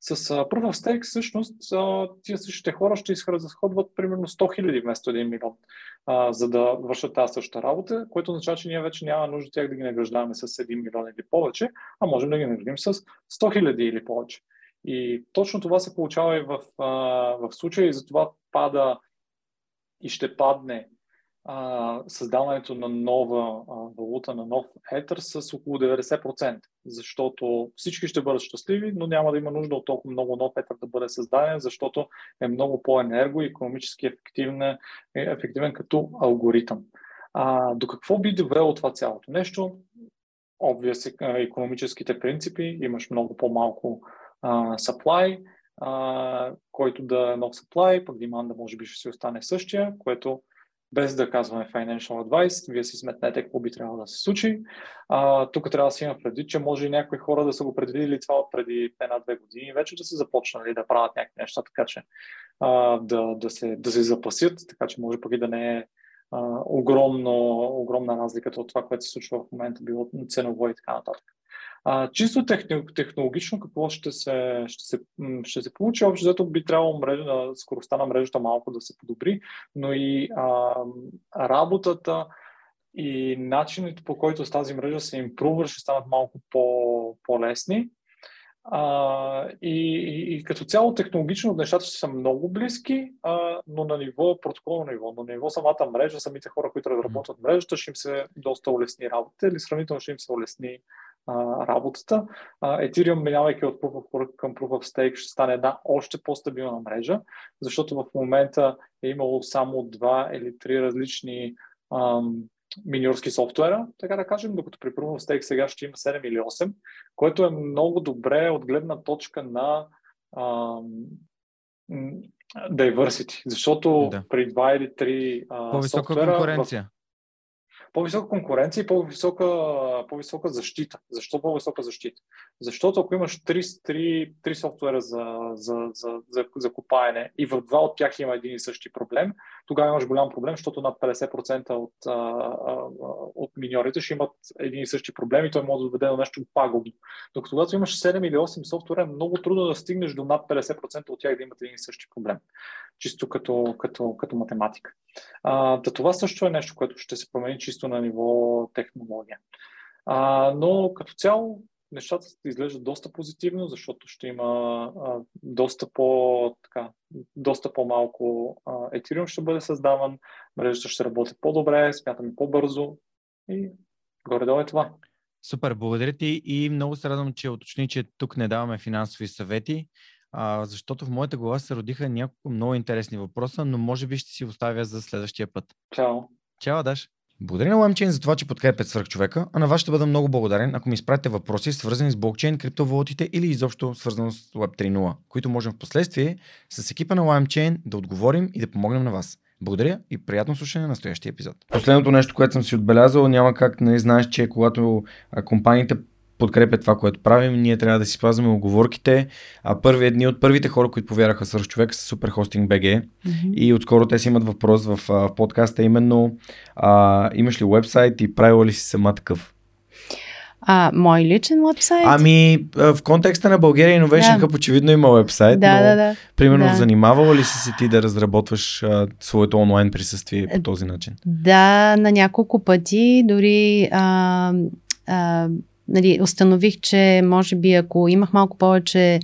С а, Proof of Stake всъщност а, тия същите хора ще изразходват примерно 100 хиляди вместо 1 милион, а, за да вършат тази същата работа, което означава, че ние вече няма нужда тях да ги награждаваме с 1 милион или повече, а можем да ги наградим с 100 хиляди или повече. И точно това се получава и в, а, в случая и затова пада и ще падне а, създаването на нова а, валута, на нов етър с около 90%, защото всички ще бъдат щастливи, но няма да има нужда от толкова много нов етър да бъде създаден, защото е много по-енерго и економически ефективен, ефективен като алгоритъм. А, до какво би довело това цялото нещо? Обвия економическите принципи, имаш много по-малко а, supply, а, който да е нов supply, пък деманда може би ще си остане същия, което без да казваме financial advice, вие си сметнете какво би трябвало да се случи. А, тук трябва да си има предвид, че може и някои хора да са го предвидили това преди една-две години, вече да са започнали да правят някакви неща, така че а, да, да, се, да се запасят, така че може пък и да не е а, огромно, огромна разликата от това, което се случва в момента, било ценово и така нататък. А, чисто технологично какво ще се, ще се, ще се получи? Общо зато би трябвало мрежа, скоростта на мрежата малко да се подобри, но и а, работата и начинът по който с тази мрежа се импрува ще станат малко по, по-лесни. А, и, и, и като цяло технологично нещата ще са много близки, а, но на ниво, протоколно ниво, но на ниво самата мрежа, самите хора, които разработват мрежата, ще им се доста улесни работа или сравнително ще им се улесни а, работата. Ethereum, минавайки от Proof of Work към Proof of Stake, ще стане една още по-стабилна мрежа, защото в момента е имало само два или три различни ам, миньорски софтуера, така да кажем, докато при Proof of Stake сега ще има 7 или 8, което е много добре от гледна точка на ам, diversity, защото да. при 2 или 3 а, По-висока софтуера... конкуренция. В по-висока конкуренция и по-висока, по-висока защита. Защо по-висока защита? Защото ако имаш три, три, три софтуера за, за, за, за, за копаене и в два от тях има един и същи проблем, тогава имаш голям проблем, защото над 50% от, а, а, от миньорите ще имат един и същи проблем и той може да доведе до нещо пагубно. Докато когато имаш 7 или 8 софтуера, е много трудно да стигнеш до над 50% от тях да имат един и същи проблем. Чисто като, като, като математика. А, да това също е нещо, което ще се промени чисто на ниво технология. А, но като цяло нещата изглеждат доста позитивно, защото ще има а, доста, по, така, доста по-малко а, ще бъде създаван, мрежата ще работи по-добре, смятаме по-бързо и горе-долу е това. Супер, благодаря ти и много се радвам, че уточни, че тук не даваме финансови съвети, а, защото в моята глава се родиха няколко много интересни въпроса, но може би ще си оставя за следващия път. Чао. Чао, Даш. Благодаря на LimeChain за това, че подкрепят свърхчовека, а на вас ще бъда много благодарен, ако ми изпратите въпроси, свързани с блокчейн, криптовалутите или изобщо свързано с Web 3.0, които можем в последствие с екипа на LimeChain да отговорим и да помогнем на вас. Благодаря и приятно слушане на настоящия епизод. Последното нещо, което съм си отбелязал, няма как, нали, знаеш, че когато компаниите подкрепят това, което правим, ние трябва да си спазваме оговорките. А първи едни от първите хора, които повярваха с човека са Superhosting BG mm-hmm. и отскоро те си имат въпрос в, в подкаста именно а, имаш ли вебсайт и правила ли си сама такъв? А, мой личен вебсайт? Ами, в контекста на България Innovation да. Hub очевидно има вебсайт, да, но да, да. примерно да. занимавала ли си се ти да разработваш а, своето онлайн присъствие по този начин? Да, на няколко пъти, дори а, а, нали, установих, че може би ако имах малко повече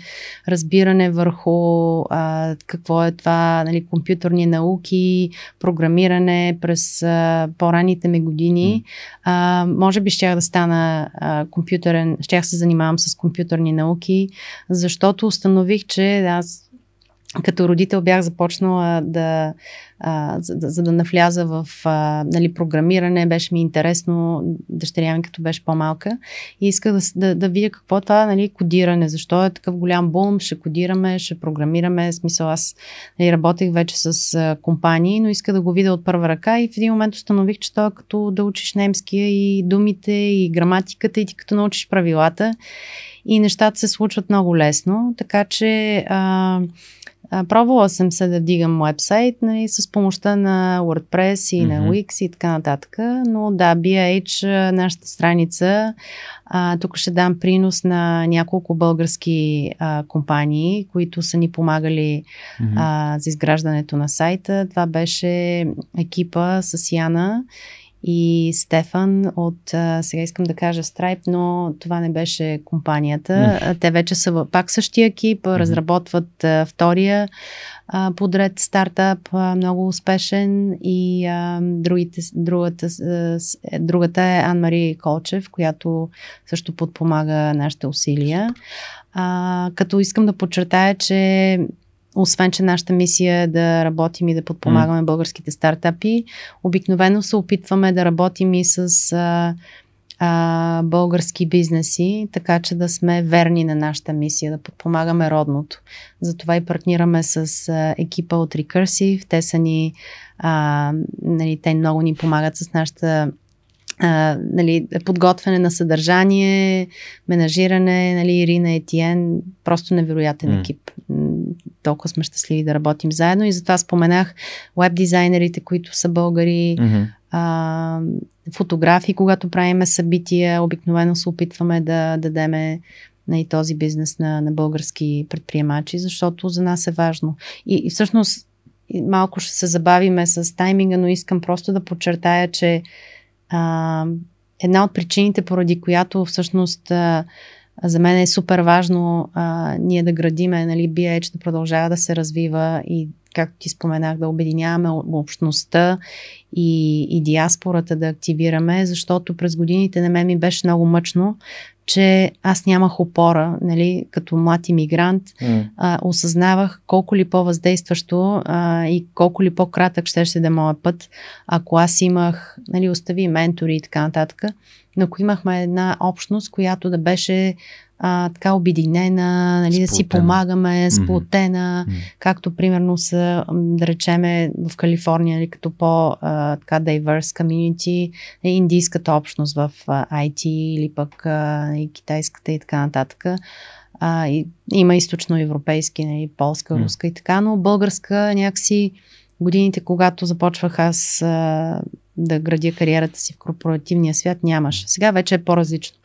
разбиране върху а, какво е това, нали, компютърни науки, програмиране през а, по-ранните ми години, а, може би щях да стана а, компютърен, щях се занимавам с компютърни науки, защото установих, че аз като родител бях започнала да, а, за, за да навляза в а, нали, програмиране, беше ми интересно, дъщеря ми като беше по-малка. И исках да, да, да видя какво е това нали, кодиране, защо е такъв голям бум, ще кодираме, ще програмираме, смисъл аз нали, работех вече с а, компании, но иска да го видя от първа ръка. И в един момент установих, че то е като да учиш немския и думите и граматиката и ти като научиш правилата. И нещата се случват много лесно, така че а, а, пробвала съм се да вдигам вебсайт нали, с помощта на WordPress и mm-hmm. на Wix и така нататък, но да, BH, нашата страница, а, тук ще дам принос на няколко български а, компании, които са ни помагали mm-hmm. а, за изграждането на сайта. Това беше екипа с Яна и Стефан от, а, сега искам да кажа Stripe, но това не беше компанията. Mm. Те вече са пак същия екип, mm-hmm. разработват а, втория а, подред стартап, а, много успешен и а, другите, другата, а, другата е Ан-Мари Колчев, която също подпомага нашите усилия. А, като искам да подчертая, че освен, че нашата мисия е да работим и да подпомагаме mm. българските стартапи, обикновено се опитваме да работим и с а, а, български бизнеси, така че да сме верни на нашата мисия, да подпомагаме родното. Затова и партнираме с а, екипа от Recursive. Те са ни, а, нали, те много ни помагат с нашата а, нали, подготвяне на съдържание, менажиране, нали, Ирина Етиен, просто невероятен mm. екип. Толкова сме щастливи да работим заедно и затова споменах веб дизайнерите, които са българи, mm-hmm. а, фотографии, когато правиме събития, обикновено се опитваме да дадеме на и този бизнес на, на български предприемачи, защото за нас е важно. И, и всъщност малко ще се забавиме с тайминга, но искам просто да подчертая, че а, една от причините, поради която всъщност а, за мен е супер важно а, ние да градиме, нали, BH да продължава да се развива и, както ти споменах, да обединяваме общността и, и диаспората да активираме, защото през годините на мен ми беше много мъчно, че аз нямах опора, нали, като млад иммигрант, mm. а, осъзнавах колко ли по-въздействащо а, и колко ли по-кратък ще ще да е моят път, ако аз имах, нали, остави ментори и така нататък, но ако имахме една общност, която да беше а, така обединена, нали, да си помагаме, сплотена, mm-hmm. както примерно са, да речеме, в Калифорния, нали, като по-така diverse community, е индийската общност в IT или пък а, и китайската и така нататък. А, и, има източноевропейски, нали, полска, mm. руска и така, но българска някакси годините, когато започвах аз а, да градя кариерата си в корпоративния свят, нямаше. Сега вече е по-различно.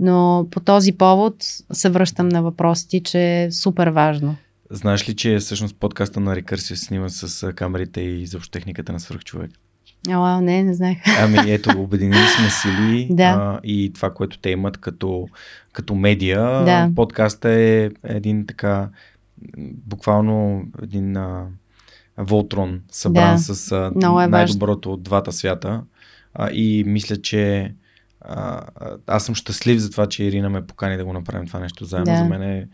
Но по този повод се връщам на въпросите, че е супер важно. Знаеш ли, че всъщност подкаста на Рекърсия се снима с камерите и заобщо техниката на свръхчовек? Ала, не, не знаех. Ами ето, обединили сме сили да. а, и това, което те имат като, като медия. Да. Подкаста е един така, буквално един а, Волтрон, събран да. с а, е най-доброто от двата свята. А, и мисля, че а, аз съм щастлив за това, че Ирина ме покани да го направим това нещо заедно. Да. За мен е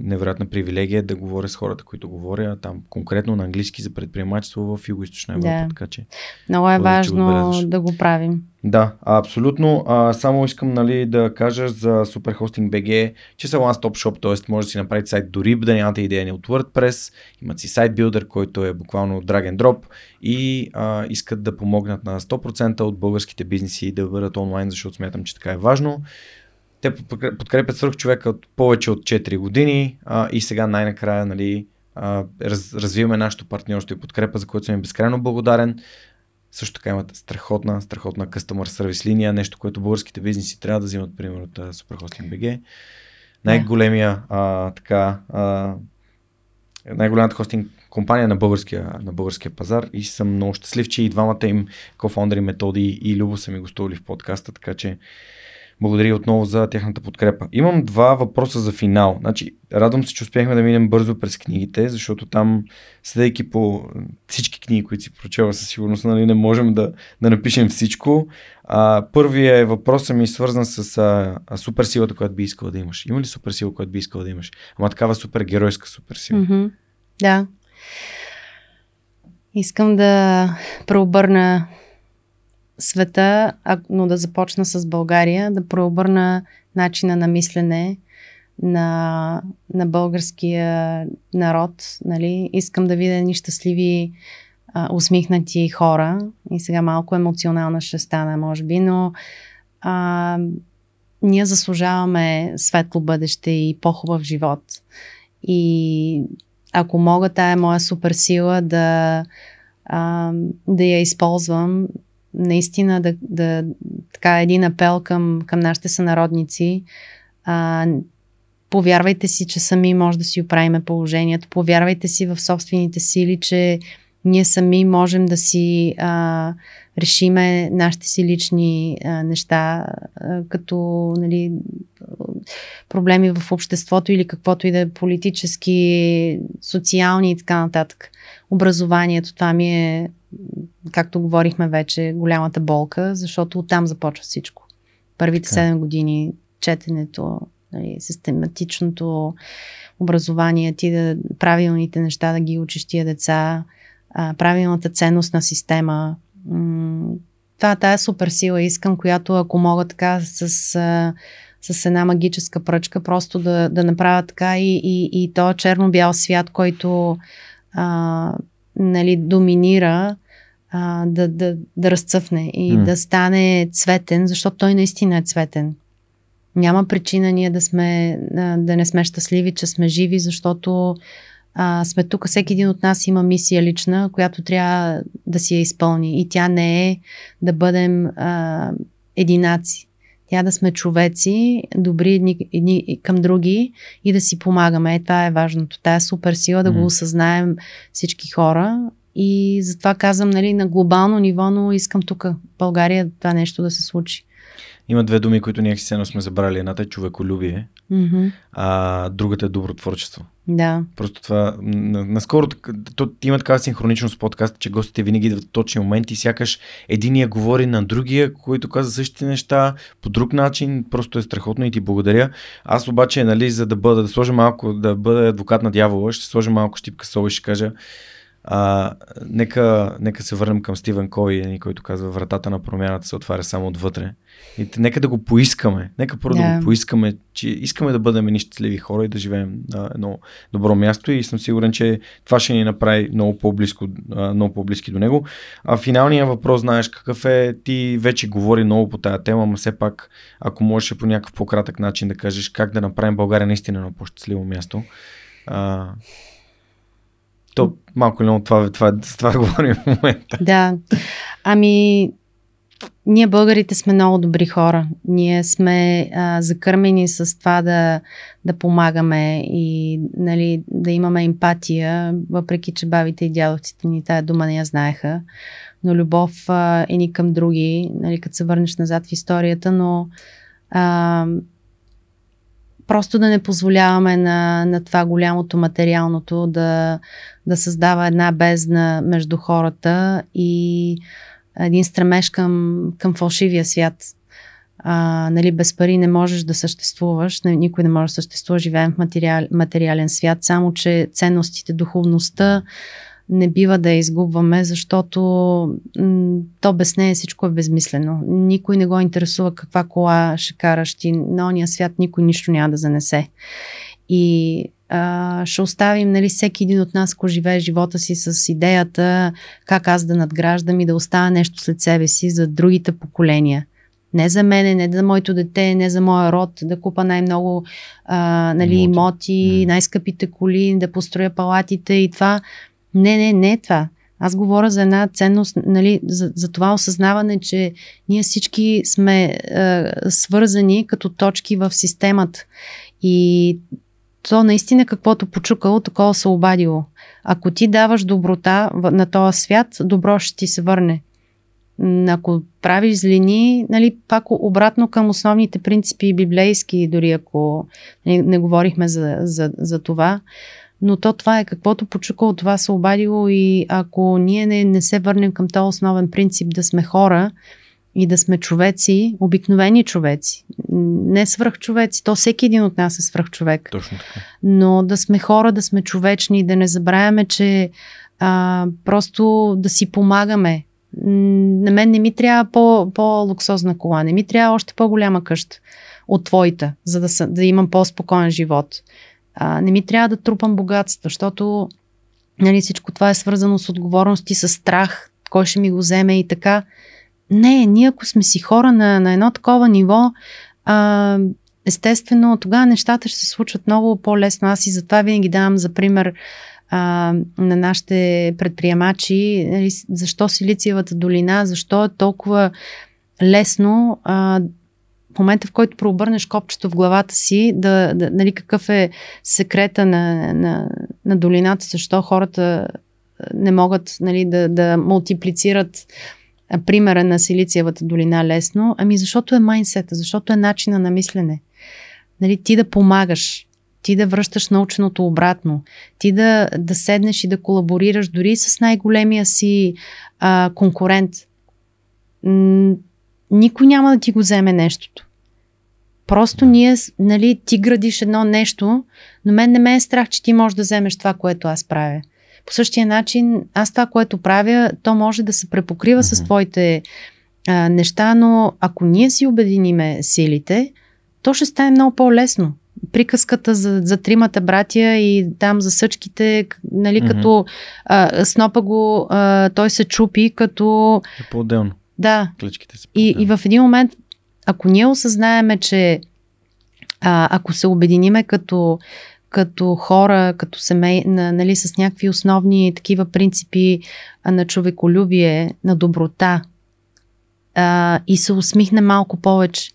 невероятна привилегия да говоря с хората, които говоря там конкретно на английски за предприемачество в Юго-Источна Европа. Да. Така че, Много е важно да го правим. Да, абсолютно. А, само искам нали, да кажа за Superhosting BG, че са one stop shop, т.е. може да си направите сайт дори да нямате идея ни от WordPress, имат си сайт билдер, който е буквално drag and drop и а, искат да помогнат на 100% от българските бизнеси да бъдат онлайн, защото смятам, че така е важно. Те подкрепят свърх човека от повече от 4 години а, и сега най-накрая нали, а, раз, развиваме нашето партньорство и подкрепа, за което съм им безкрайно благодарен. Също така имат страхотна, страхотна customer сервис линия, нещо, което българските бизнеси трябва да взимат, примерно, от Superhosting BG. Най-големия, а, така, а, най-голямата хостинг компания на българския, на българския пазар и съм много щастлив, че и двамата им кофаундъри Методи и Любо са ми гостували в подкаста, така че благодаря отново за тяхната подкрепа. Имам два въпроса за финал. Значи, радвам се, че успяхме да минем бързо през книгите, защото там, следейки по всички книги, които си прочела със сигурност, нали, не можем да, да напишем всичко. А, първият въпрос ми свързан с а, а, суперсилата, която би искала да имаш. Има ли суперсила, която би искала да имаш? Ама такава супергеройска суперсила. Mm-hmm. Да. Искам да преобърна света, но да започна с България, да преобърна начина на мислене на, на българския народ. Нали? Искам да видя ни щастливи, усмихнати хора. И сега малко емоционална ще стана, може би, но а, ние заслужаваме светло бъдеще и по-хубав живот. И ако мога тая моя суперсила да, а, да я използвам, наистина да, да така един апел към, към нашите сънародници. А, повярвайте си, че сами може да си оправиме положението. Повярвайте си в собствените сили, че ние сами можем да си а, решиме нашите си лични а, неща, а, като нали, проблеми в обществото или каквото и да е политически, социални и така нататък. Образованието, това ми е както говорихме вече, голямата болка, защото оттам започва всичко. Първите okay. 7 години четенето, нали, систематичното образование, ти да правилните неща да ги учиш тия деца, а, правилната ценностна система. М- това, тая супер сила искам, която ако мога така с, а, с една магическа пръчка, просто да, да направя така и, и, и то черно-бял свят, който а, нали, доминира, а, да, да, да разцъфне и mm. да стане цветен, защото той наистина е цветен. Няма причина ние да, сме, да не сме щастливи, че сме живи, защото а, сме тук. Всеки един от нас има мисия лична, която трябва да си я изпълни. И тя не е да бъдем а, единаци. Тя да сме човеци, добри едни, едни към други и да си помагаме. Е, това е важното. Тая супер сила да mm. го осъзнаем всички хора и затова казвам, нали, на глобално ниво, но искам тук, България, това нещо да се случи. Има две думи, които ние си сме забрали. Едната е човеколюбие, mm-hmm. а другата е добротворчество. Да. Просто това, наскоро то, има такава синхроничност в подкаста, че гостите винаги идват в точни моменти, сякаш единия говори на другия, който каза същите неща по друг начин, просто е страхотно и ти благодаря. Аз обаче, нали, за да бъда, да сложа малко, да бъда адвокат на дявола, ще сложа малко щипка сол и ще кажа, а, нека, нека се върнем към Стивен Кой, нали, който казва вратата на промяната се отваря само отвътре. И нека да го поискаме. Нека първо yeah. да го поискаме, че искаме да бъдем ни щастливи хора и да живеем на едно добро място и съм сигурен, че това ще ни направи много по-близко, много по-близки до него. А финалният въпрос, знаеш какъв е, ти вече говори много по тая тема, но все пак, ако можеш по някакъв по-кратък начин да кажеш как да направим България наистина на по-щастливо място. А, то малко или много това, това, това, това говорим в момента. Да. Ами, ние българите сме много добри хора. Ние сме а, закърмени с това да, да помагаме и нали, да имаме емпатия, въпреки че бабите и дядовците ни тая дума не я знаеха. Но любов а, е ни към други, нали, като се върнеш назад в историята, но а, просто да не позволяваме на, на това голямото материалното да, да създава една бездна между хората и един стремеж към, към фалшивия свят. а, нали, без пари не можеш да съществуваш, никой не може да съществува, живеем в материал, материален свят, само че ценностите, духовността не бива да я изгубваме, защото м- то без нея всичко е безмислено. Никой не го интересува каква кола ще караш ти, на ония свят никой нищо няма да занесе. И а, ще оставим нали, всеки един от нас, ако живее живота си с идеята как аз да надграждам и да оставя нещо след себе си за другите поколения. Не за мене, не за моето дете, не за моя род, да купа най-много а, нали, имоти, имоти най-скъпите коли, да построя палатите и това. Не, не, не е това. Аз говоря за една ценност, нали, за, за това осъзнаване, че ние всички сме е, свързани като точки в системата. И то наистина каквото почукало, такова се обадило. Ако ти даваш доброта на този свят, добро ще ти се върне. Ако правиш злини, нали, пак обратно към основните принципи библейски, дори ако не, не говорихме за, за, за това, но то това е каквото почукало, това се обадило и ако ние не, не се върнем към този основен принцип да сме хора, и да сме човеци, обикновени човеци, не свръхчовеци, то всеки един от нас е свръхчовек. Точно така. Но да сме хора, да сме човечни, да не забравяме, че а, просто да си помагаме. На мен не ми трябва по, по-луксозна кола, не ми трябва още по-голяма къща от твоята, за да, да имам по-спокоен живот. А, не ми трябва да трупам богатство, защото нали, всичко това е свързано с отговорности, с страх, кой ще ми го вземе и така. Не, ние ако сме си хора на, на едно такова ниво, а, естествено, тогава нещата ще се случват много по-лесно. Аз и затова винаги давам за пример а, на нашите предприемачи, нали, защо Силициевата долина, защо е толкова лесно а, в момента, в който преобърнеш копчето в главата си, да, да, нали, какъв е секрета на, на, на долината, защо хората не могат нали, да, да мултиплицират примера на Силициевата долина лесно? Ами защото е майнсета, защото е начина на мислене. Нали, ти да помагаш, ти да връщаш наученото обратно, ти да, да седнеш и да колаборираш дори с най-големия си а, конкурент. Никой няма да ти го вземе нещото. Просто ние, нали, ти градиш едно нещо, но мен не ме е страх, че ти можеш да вземеш това, което аз правя. По същия начин, аз това, което правя, то може да се препокрива mm-hmm. с твоите а, неща, но ако ние си обединиме силите, то ще стане много по-лесно. Приказката за, за тримата братия и там за съчките, нали, mm-hmm. като а, снопа го, а, той се чупи като... Е по-отделно. Да. Клечките са и, и в един момент, ако ние осъзнаеме, че а, ако се обединиме като като хора, като семей, на, нали, с някакви основни такива принципи на човеколюбие, на доброта а, и се усмихне малко повече.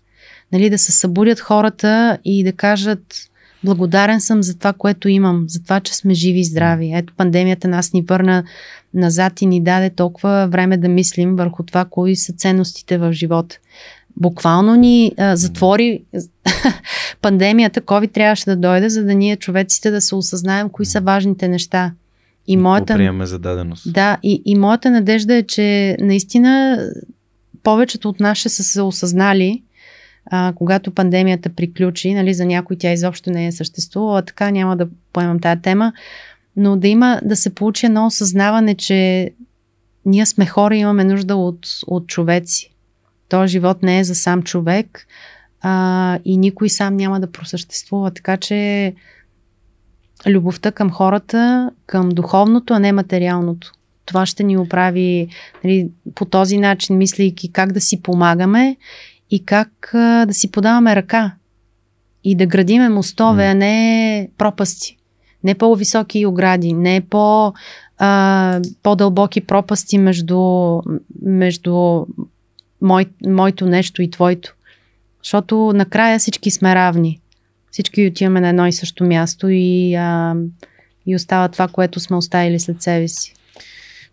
Нали, да се събудят хората и да кажат благодарен съм за това, което имам, за това, че сме живи и здрави. Ето пандемията нас ни върна назад и ни даде толкова време да мислим върху това, кои са ценностите в живота буквално ни а, затвори пандемията, COVID трябваше да дойде, за да ние човеците да се осъзнаем кои са важните неща. И моята... Приемаме за даденост. Да, и, и моята надежда е, че наистина повечето от нас ще са се осъзнали, а, когато пандемията приключи, нали, за някой тя изобщо не е съществувала, така няма да поемам тази тема, но да има, да се получи едно осъзнаване, че ние сме хора и имаме нужда от, от човеци. Този живот не е за сам човек а, и никой сам няма да просъществува. Така че любовта към хората, към духовното, а не материалното. Това ще ни оправи нали, по този начин, мислейки как да си помагаме и как а, да си подаваме ръка и да градиме мостове, а не пропасти. Не по-високи огради, не по, а, по-дълбоки пропасти между, между мой, моето нещо и твоето. Защото накрая всички сме равни. Всички отиваме на едно и също място и, а, и остава това, което сме оставили след себе си.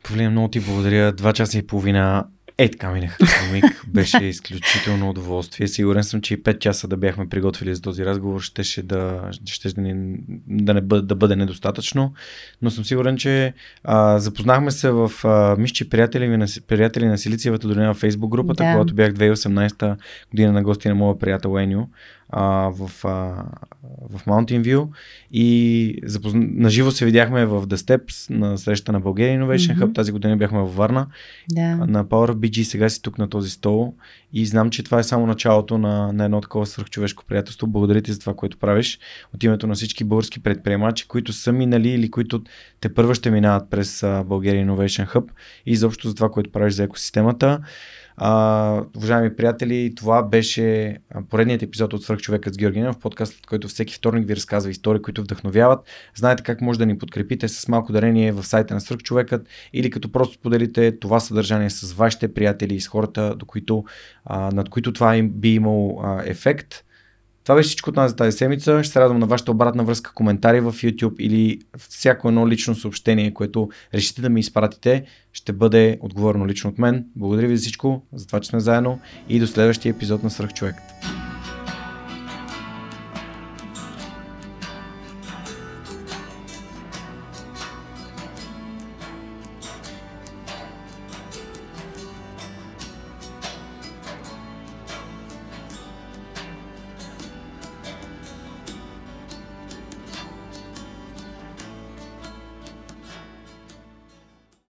Павлина, много ти благодаря. Два часа и половина Е, така минах. Миг беше изключително удоволствие. Сигурен съм, че и 5 часа да бяхме приготвили за този разговор ще, ще да, ще да, не, да, не бъде, да бъде недостатъчно. Но съм сигурен, че а, запознахме се в а, приятели, на, приятели на Силициевата долина в Facebook групата, да. когато бях 2018 година на гости на моя приятел Еню а, в, а, в Mountain View и запозна... наживо се видяхме в The Steps на среща на Bulgarian Innovation mm-hmm. Hub. Тази година бяхме във Варна да. на Power BG. Сега си тук на този стол и знам, че това е само началото на, на едно такова свърхчовешко приятелство. Благодаря ти за това, което правиш от името на всички български предприемачи, които са минали или които те първо ще минават през Bulgarian Innovation Hub и изобщо за това, което правиш за екосистемата. А, уважаеми приятели, това беше поредният епизод от Свърхчовекът с Георгина в подкаст, който всеки вторник ви разказва истории, които вдъхновяват. Знаете как може да ни подкрепите с малко дарение в сайта на Свърхчовекът или като просто споделите това съдържание с вашите приятели и с хората, до които, а, над които това им би имало а, ефект. Това беше всичко от нас за тази седмица. Ще се радвам на вашата обратна връзка, коментари в YouTube или всяко едно лично съобщение, което решите да ми изпратите, ще бъде отговорено лично от мен. Благодаря ви за всичко, за това, че сме заедно и до следващия епизод на Свърхчовекът.